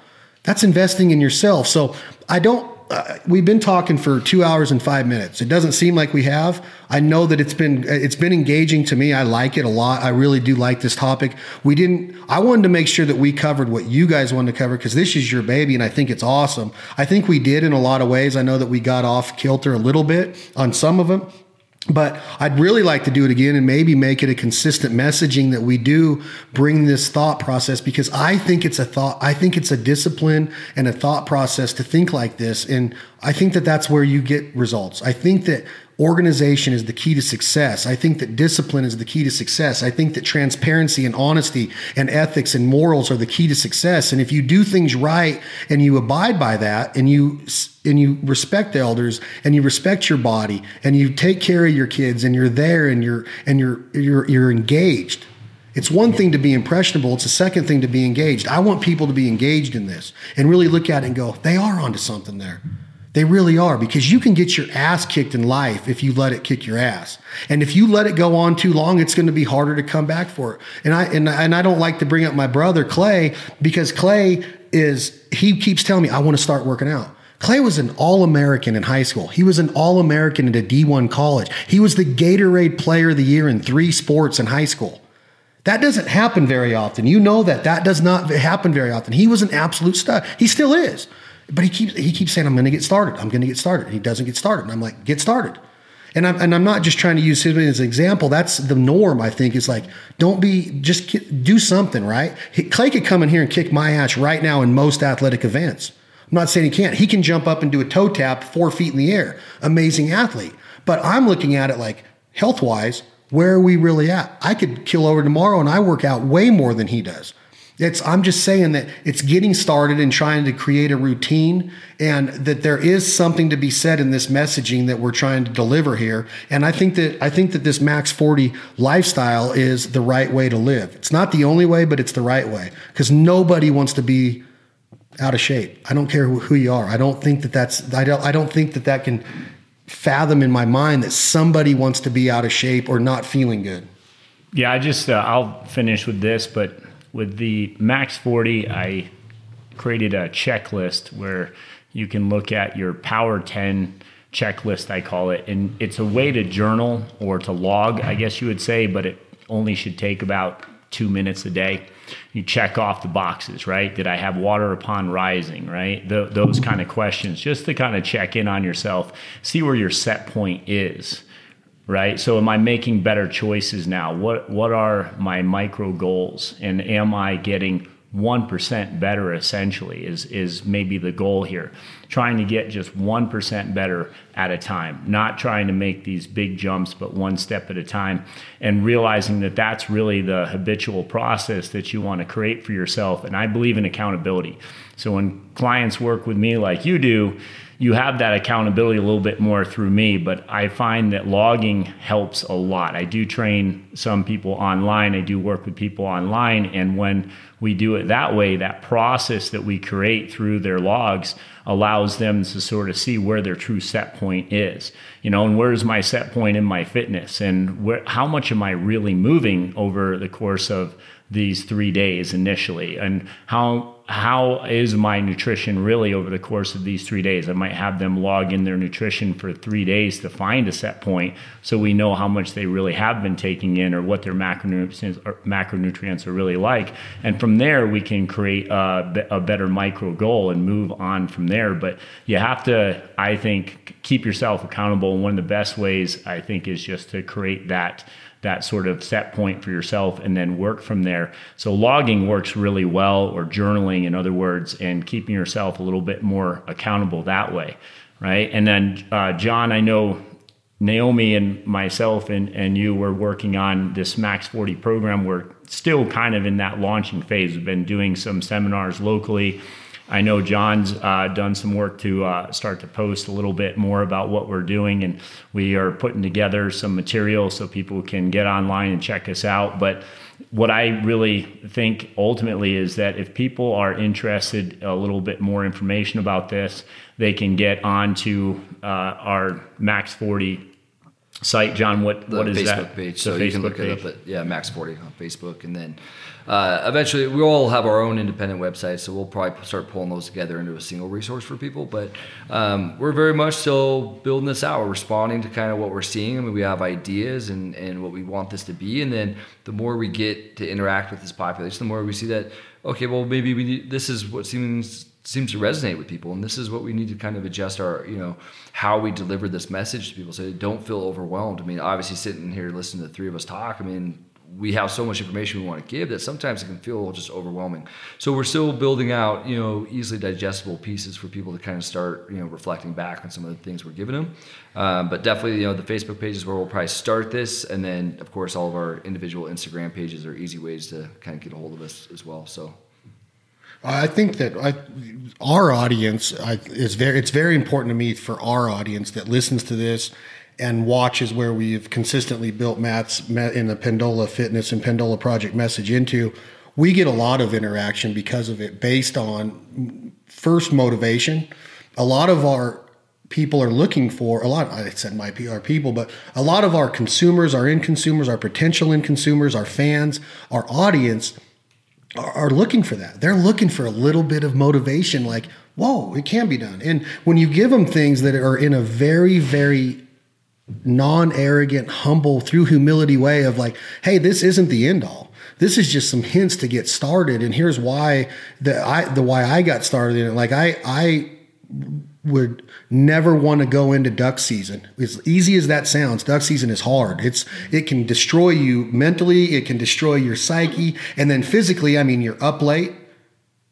That's investing in yourself. So I don't. Uh, we've been talking for two hours and five minutes. It doesn't seem like we have. I know that it's been it's been engaging to me. I like it a lot. I really do like this topic. We didn't. I wanted to make sure that we covered what you guys wanted to cover because this is your baby, and I think it's awesome. I think we did in a lot of ways. I know that we got off kilter a little bit on some of them, but I'd really like to do it again and maybe make it a consistent messaging that we do bring this thought process because I think it's a thought, I think it's a discipline and a thought process to think like this. And I think that that's where you get results. I think that organization is the key to success. I think that discipline is the key to success. I think that transparency and honesty and ethics and morals are the key to success. And if you do things right and you abide by that and you and you respect the elders and you respect your body and you take care of your kids and you're there and you're and you're you're you're engaged. It's one thing to be impressionable, it's a second thing to be engaged. I want people to be engaged in this and really look at it and go, they are onto something there. They really are because you can get your ass kicked in life if you let it kick your ass. And if you let it go on too long, it's going to be harder to come back for it. And I and, and I don't like to bring up my brother Clay because Clay is he keeps telling me I want to start working out. Clay was an All American in high school. He was an All American at a D1 college. He was the Gatorade Player of the Year in three sports in high school. That doesn't happen very often. You know that. That does not happen very often. He was an absolute stud. He still is. But he keeps he keeps saying, "I'm going to get started. I'm going to get started." And he doesn't get started. And I'm like, "Get started." And I'm and I'm not just trying to use him as an example. That's the norm. I think is like, don't be just do something right. Clay could come in here and kick my ass right now in most athletic events. I'm not saying he can't. He can jump up and do a toe tap four feet in the air. Amazing athlete. But I'm looking at it like health wise, where are we really at? I could kill over tomorrow and I work out way more than he does. It's, I'm just saying that it's getting started and trying to create a routine, and that there is something to be said in this messaging that we're trying to deliver here. And I think that I think that this Max 40 lifestyle is the right way to live. It's not the only way, but it's the right way because nobody wants to be out of shape. I don't care who you are. I don't think that that's I don't I don't think that that can fathom in my mind that somebody wants to be out of shape or not feeling good. Yeah, I just uh, I'll finish with this, but with the Max 40, I created a checklist where you can look at your Power 10 checklist, I call it. And it's a way to journal or to log, I guess you would say, but it only should take about two minutes a day. You check off the boxes, right? Did I have water upon rising, right? Those kind of questions, just to kind of check in on yourself, see where your set point is right? So am i making better choices now? What what are my micro goals? And am i getting 1% better essentially is is maybe the goal here. Trying to get just 1% better at a time not trying to make these big jumps but one step at a time and realizing that that's really the habitual process that you want to create for yourself and I believe in accountability. So when clients work with me like you do you have that accountability a little bit more through me, but I find that logging helps a lot. I do train some people online, I do work with people online, and when we do it that way, that process that we create through their logs allows them to sort of see where their true set point is. You know, and where's my set point in my fitness, and where, how much am I really moving over the course of these three days initially, and how how is my nutrition really over the course of these three days? I might have them log in their nutrition for three days to find a set point so we know how much they really have been taking in or what their macronutrients, macronutrients are really like. And from there, we can create a, a better micro goal and move on from there. But you have to, I think, keep yourself accountable. And one of the best ways, I think, is just to create that that sort of set point for yourself and then work from there. So logging works really well, or journaling, in other words, and keeping yourself a little bit more accountable that way, right? And then, uh, John, I know Naomi and myself and, and you were working on this Max 40 program. We're still kind of in that launching phase. We've been doing some seminars locally I know John's uh, done some work to uh, start to post a little bit more about what we're doing, and we are putting together some material so people can get online and check us out. But what I really think ultimately is that if people are interested a little bit more information about this, they can get onto uh, our Max 40 site. John, what, the what is Facebook that? page. The So you can look page. it up at yeah Max Forty on Facebook, and then uh, eventually we all have our own independent websites. So we'll probably start pulling those together into a single resource for people. But um, we're very much still building this out. We're responding to kind of what we're seeing. I mean, we have ideas and and what we want this to be, and then the more we get to interact with this population, the more we see that okay, well maybe we need, this is what seems seems to resonate with people. And this is what we need to kind of adjust our you know how we deliver this message to people so they don't feel overwhelmed. I mean obviously sitting here listening to the three of us talk i mean we have so much information we want to give that sometimes it can feel just overwhelming. So we're still building out you know easily digestible pieces for people to kind of start you know reflecting back on some of the things we're giving them. Um, but definitely you know the facebook pages where we'll probably start this. And then of course all of our individual instagram pages are easy ways to kind of get a hold of us as well. So I think that I, our audience I, is very. It's very important to me for our audience that listens to this and watches where we've consistently built Matt's in the Pendola Fitness and Pendola Project message into. We get a lot of interaction because of it, based on first motivation. A lot of our people are looking for a lot. I said my PR people, but a lot of our consumers, our end consumers, our potential end consumers, our fans, our audience are, are looking for that. They're looking for a little bit of motivation, like, whoa, it can be done. And when you give them things that are in a very, very non arrogant, humble, through humility way of like, hey, this isn't the end all. This is just some hints to get started. And here's why the I the why I got started in it. Like I I would never want to go into duck season. As easy as that sounds, duck season is hard. It's it can destroy you mentally, it can destroy your psyche, and then physically, I mean, you're up late,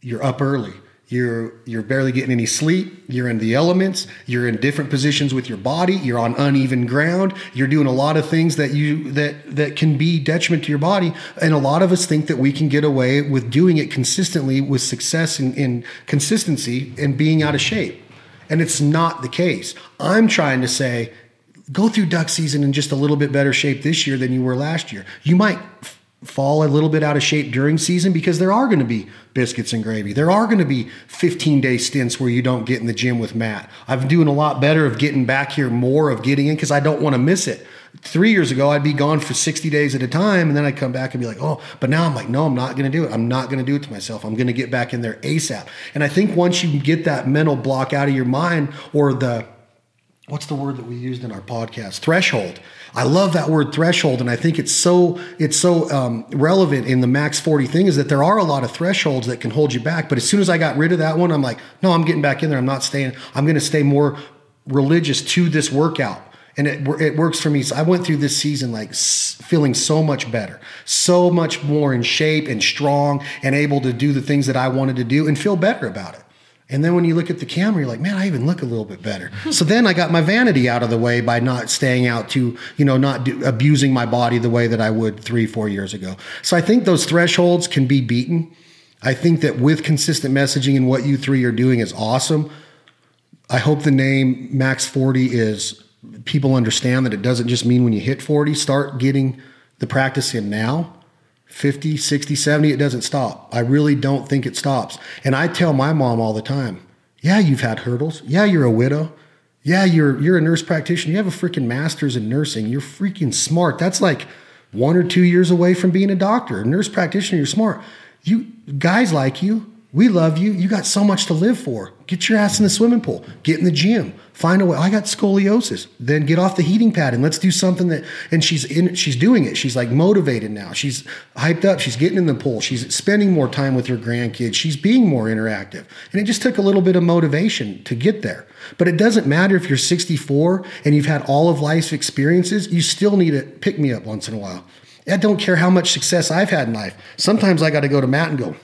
you're up early. You're you're barely getting any sleep. You're in the elements. You're in different positions with your body. You're on uneven ground. You're doing a lot of things that you that that can be detriment to your body. And a lot of us think that we can get away with doing it consistently with success and, and consistency and being out of shape. And it's not the case. I'm trying to say, go through duck season in just a little bit better shape this year than you were last year. You might f- fall a little bit out of shape during season because there are going to be biscuits and gravy. There are going to be 15 day stints where you don't get in the gym with Matt. I've been doing a lot better of getting back here more of getting in because I don't want to miss it. Three years ago, I'd be gone for 60 days at a time, and then I'd come back and be like, oh, but now I'm like, no, I'm not going to do it. I'm not going to do it to myself. I'm going to get back in there ASAP. And I think once you get that mental block out of your mind or the, what's the word that we used in our podcast threshold i love that word threshold and i think it's so it's so um, relevant in the max 40 thing is that there are a lot of thresholds that can hold you back but as soon as i got rid of that one i'm like no i'm getting back in there i'm not staying i'm going to stay more religious to this workout and it it works for me. So I went through this season like feeling so much better, so much more in shape and strong, and able to do the things that I wanted to do and feel better about it. And then when you look at the camera, you're like, man, I even look a little bit better. so then I got my vanity out of the way by not staying out to, you know, not do, abusing my body the way that I would three, four years ago. So I think those thresholds can be beaten. I think that with consistent messaging and what you three are doing is awesome. I hope the name Max 40 is people understand that it doesn't just mean when you hit 40, start getting the practice in now. 50, 60, 70, it doesn't stop. I really don't think it stops. And I tell my mom all the time, yeah, you've had hurdles. Yeah, you're a widow. Yeah, you're you're a nurse practitioner. You have a freaking master's in nursing. You're freaking smart. That's like one or two years away from being a doctor. A nurse practitioner, you're smart. You guys like you, we love you. You got so much to live for. Get your ass in the swimming pool. Get in the gym. Find a way. I got scoliosis. Then get off the heating pad and let's do something that. And she's in. She's doing it. She's like motivated now. She's hyped up. She's getting in the pool. She's spending more time with her grandkids. She's being more interactive. And it just took a little bit of motivation to get there. But it doesn't matter if you're 64 and you've had all of life's experiences. You still need to pick me up once in a while. I don't care how much success I've had in life. Sometimes I got to go to Matt and go,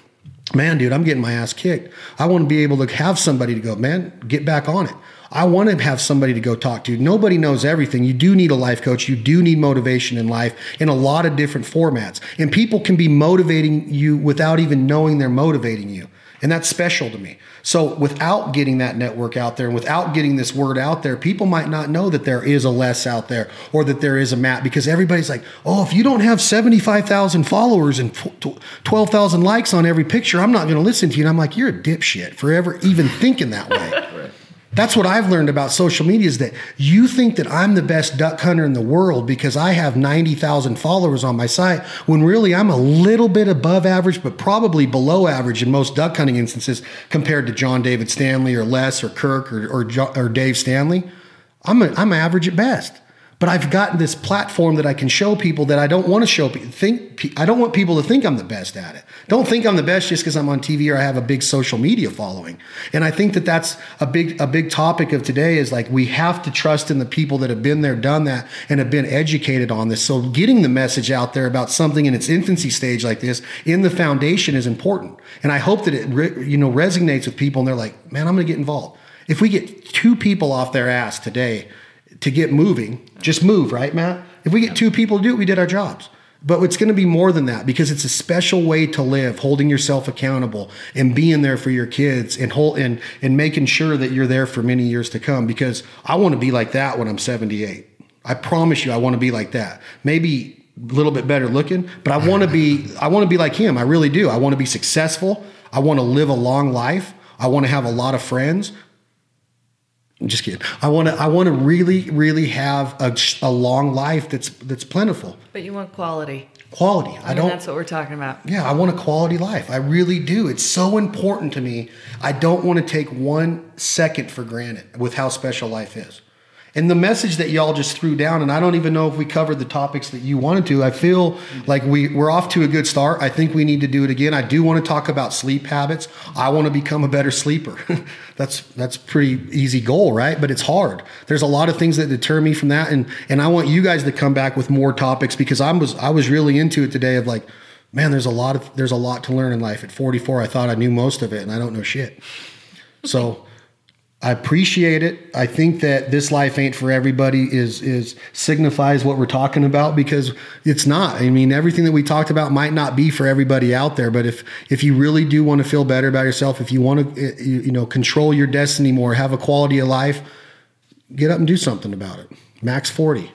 man, dude, I'm getting my ass kicked. I want to be able to have somebody to go, man, get back on it. I want to have somebody to go talk to. Nobody knows everything. You do need a life coach. You do need motivation in life in a lot of different formats. And people can be motivating you without even knowing they're motivating you. And that's special to me. So without getting that network out there and without getting this word out there, people might not know that there is a Les out there or that there is a Matt because everybody's like, oh, if you don't have 75,000 followers and 12,000 likes on every picture, I'm not going to listen to you. And I'm like, you're a dipshit for ever even thinking that way. That's what I've learned about social media is that you think that I'm the best duck hunter in the world because I have 90,000 followers on my site when really I'm a little bit above average, but probably below average in most duck hunting instances compared to John David Stanley or Les or Kirk or, or, or Dave Stanley. I'm, a, I'm average at best. But I've gotten this platform that I can show people that I don't want to show people. Think I don't want people to think I'm the best at it. Don't think I'm the best just because I'm on TV or I have a big social media following. And I think that that's a big a big topic of today is like we have to trust in the people that have been there, done that, and have been educated on this. So getting the message out there about something in its infancy stage like this in the foundation is important. And I hope that it re, you know resonates with people and they're like, man, I'm going to get involved. If we get two people off their ass today to get moving, just move, right, Matt? If we get two people to do it, we did our jobs. But it's going to be more than that because it's a special way to live, holding yourself accountable and being there for your kids and hold, and and making sure that you're there for many years to come. Because I want to be like that when I'm 78. I promise you, I want to be like that. Maybe a little bit better looking, but I want to be. I want to be like him. I really do. I want to be successful. I want to live a long life. I want to have a lot of friends. I'm just kidding. I want to. I want to really, really have a, a long life that's that's plentiful. But you want quality. Quality. I, I mean, don't. That's what we're talking about. Yeah, I want a quality life. I really do. It's so important to me. I don't want to take one second for granted with how special life is. And the message that y'all just threw down, and I don't even know if we covered the topics that you wanted to. I feel like we, we're off to a good start. I think we need to do it again. I do want to talk about sleep habits. I want to become a better sleeper. that's that's pretty easy goal, right? But it's hard. There's a lot of things that deter me from that. And and I want you guys to come back with more topics because I was I was really into it today of like, man, there's a lot of there's a lot to learn in life. At 44, I thought I knew most of it, and I don't know shit. So I appreciate it. I think that this life ain't for everybody is is signifies what we're talking about because it's not. I mean, everything that we talked about might not be for everybody out there, but if if you really do want to feel better about yourself, if you want to eh, you know control your destiny more, have a quality of life, get up and do something about it. Max 40.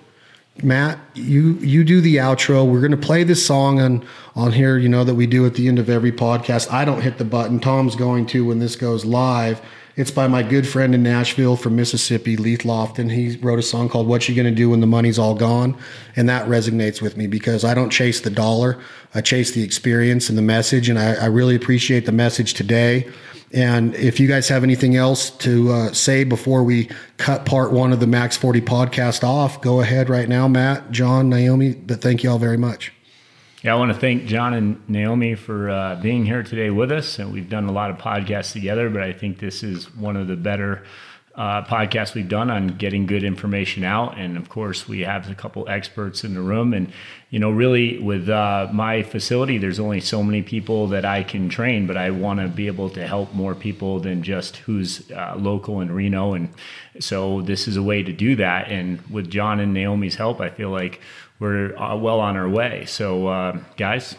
Matt, you you do the outro. We're going to play this song on on here, you know that we do at the end of every podcast. I don't hit the button. Tom's going to when this goes live it's by my good friend in Nashville from Mississippi, Leith Lofton. He wrote a song called What You Gonna Do When the Money's All Gone. And that resonates with me because I don't chase the dollar. I chase the experience and the message. And I, I really appreciate the message today. And if you guys have anything else to uh, say before we cut part one of the Max 40 podcast off, go ahead right now, Matt, John, Naomi. But thank you all very much. Yeah, I want to thank John and Naomi for uh, being here today with us. And we've done a lot of podcasts together, but I think this is one of the better uh, podcasts we've done on getting good information out. And of course, we have a couple experts in the room. And, you know, really with uh, my facility, there's only so many people that I can train, but I want to be able to help more people than just who's uh, local in Reno. And so this is a way to do that. And with John and Naomi's help, I feel like we're uh, well on our way. So, uh, guys,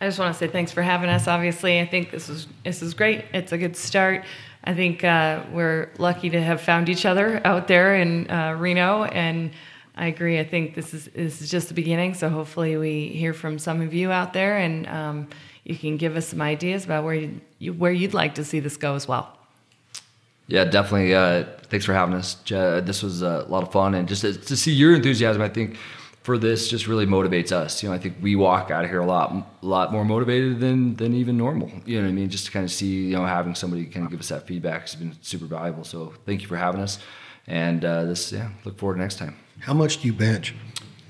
I just want to say thanks for having us. Obviously, I think this is this is great. It's a good start. I think uh, we're lucky to have found each other out there in uh, Reno, and I agree. I think this is this is just the beginning. So hopefully, we hear from some of you out there, and um, you can give us some ideas about where you, where you'd like to see this go as well. Yeah, definitely. Uh, thanks for having us. This was a lot of fun, and just to, to see your enthusiasm, I think for this just really motivates us. You know, I think we walk out of here a lot, a lot more motivated than than even normal. You know what I mean? Just to kind of see, you know, having somebody kind of give us that feedback has been super valuable. So thank you for having us, and uh, this, yeah, look forward to next time. How much do you bench?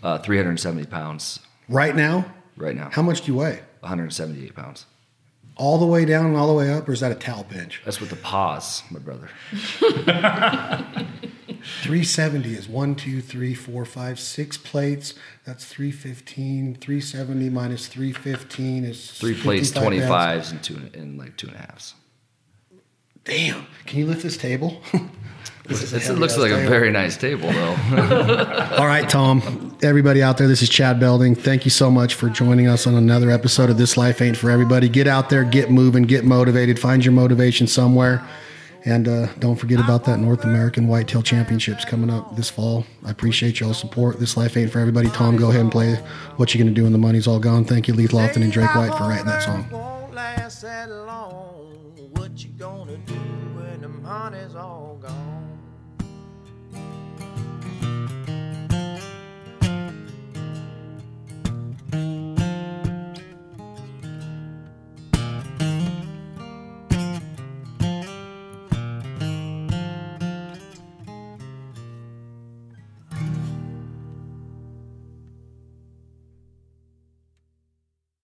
Uh, 370 pounds. Right now? Right now. How much do you weigh? 178 pounds. All the way down and all the way up, or is that a towel bench? That's with the pause, my brother. 370 is one, two, three, four, five, six plates. That's 315. 370 minus 315 is three plates, 25s, and two and like two and a halves. Damn. Can you lift this table? this it looks like table. a very nice table, though. All right, Tom. Everybody out there, this is Chad Belding. Thank you so much for joining us on another episode of This Life Ain't for Everybody. Get out there, get moving, get motivated, find your motivation somewhere. And uh, don't forget about that North American Whitetail Championships coming up this fall. I appreciate y'all's support. This life ain't for everybody. Tom, go ahead and play What You Gonna Do When the Money's All Gone. Thank you, Leith Lofton and Drake White, for writing that song. What you gonna do when the money's all gone?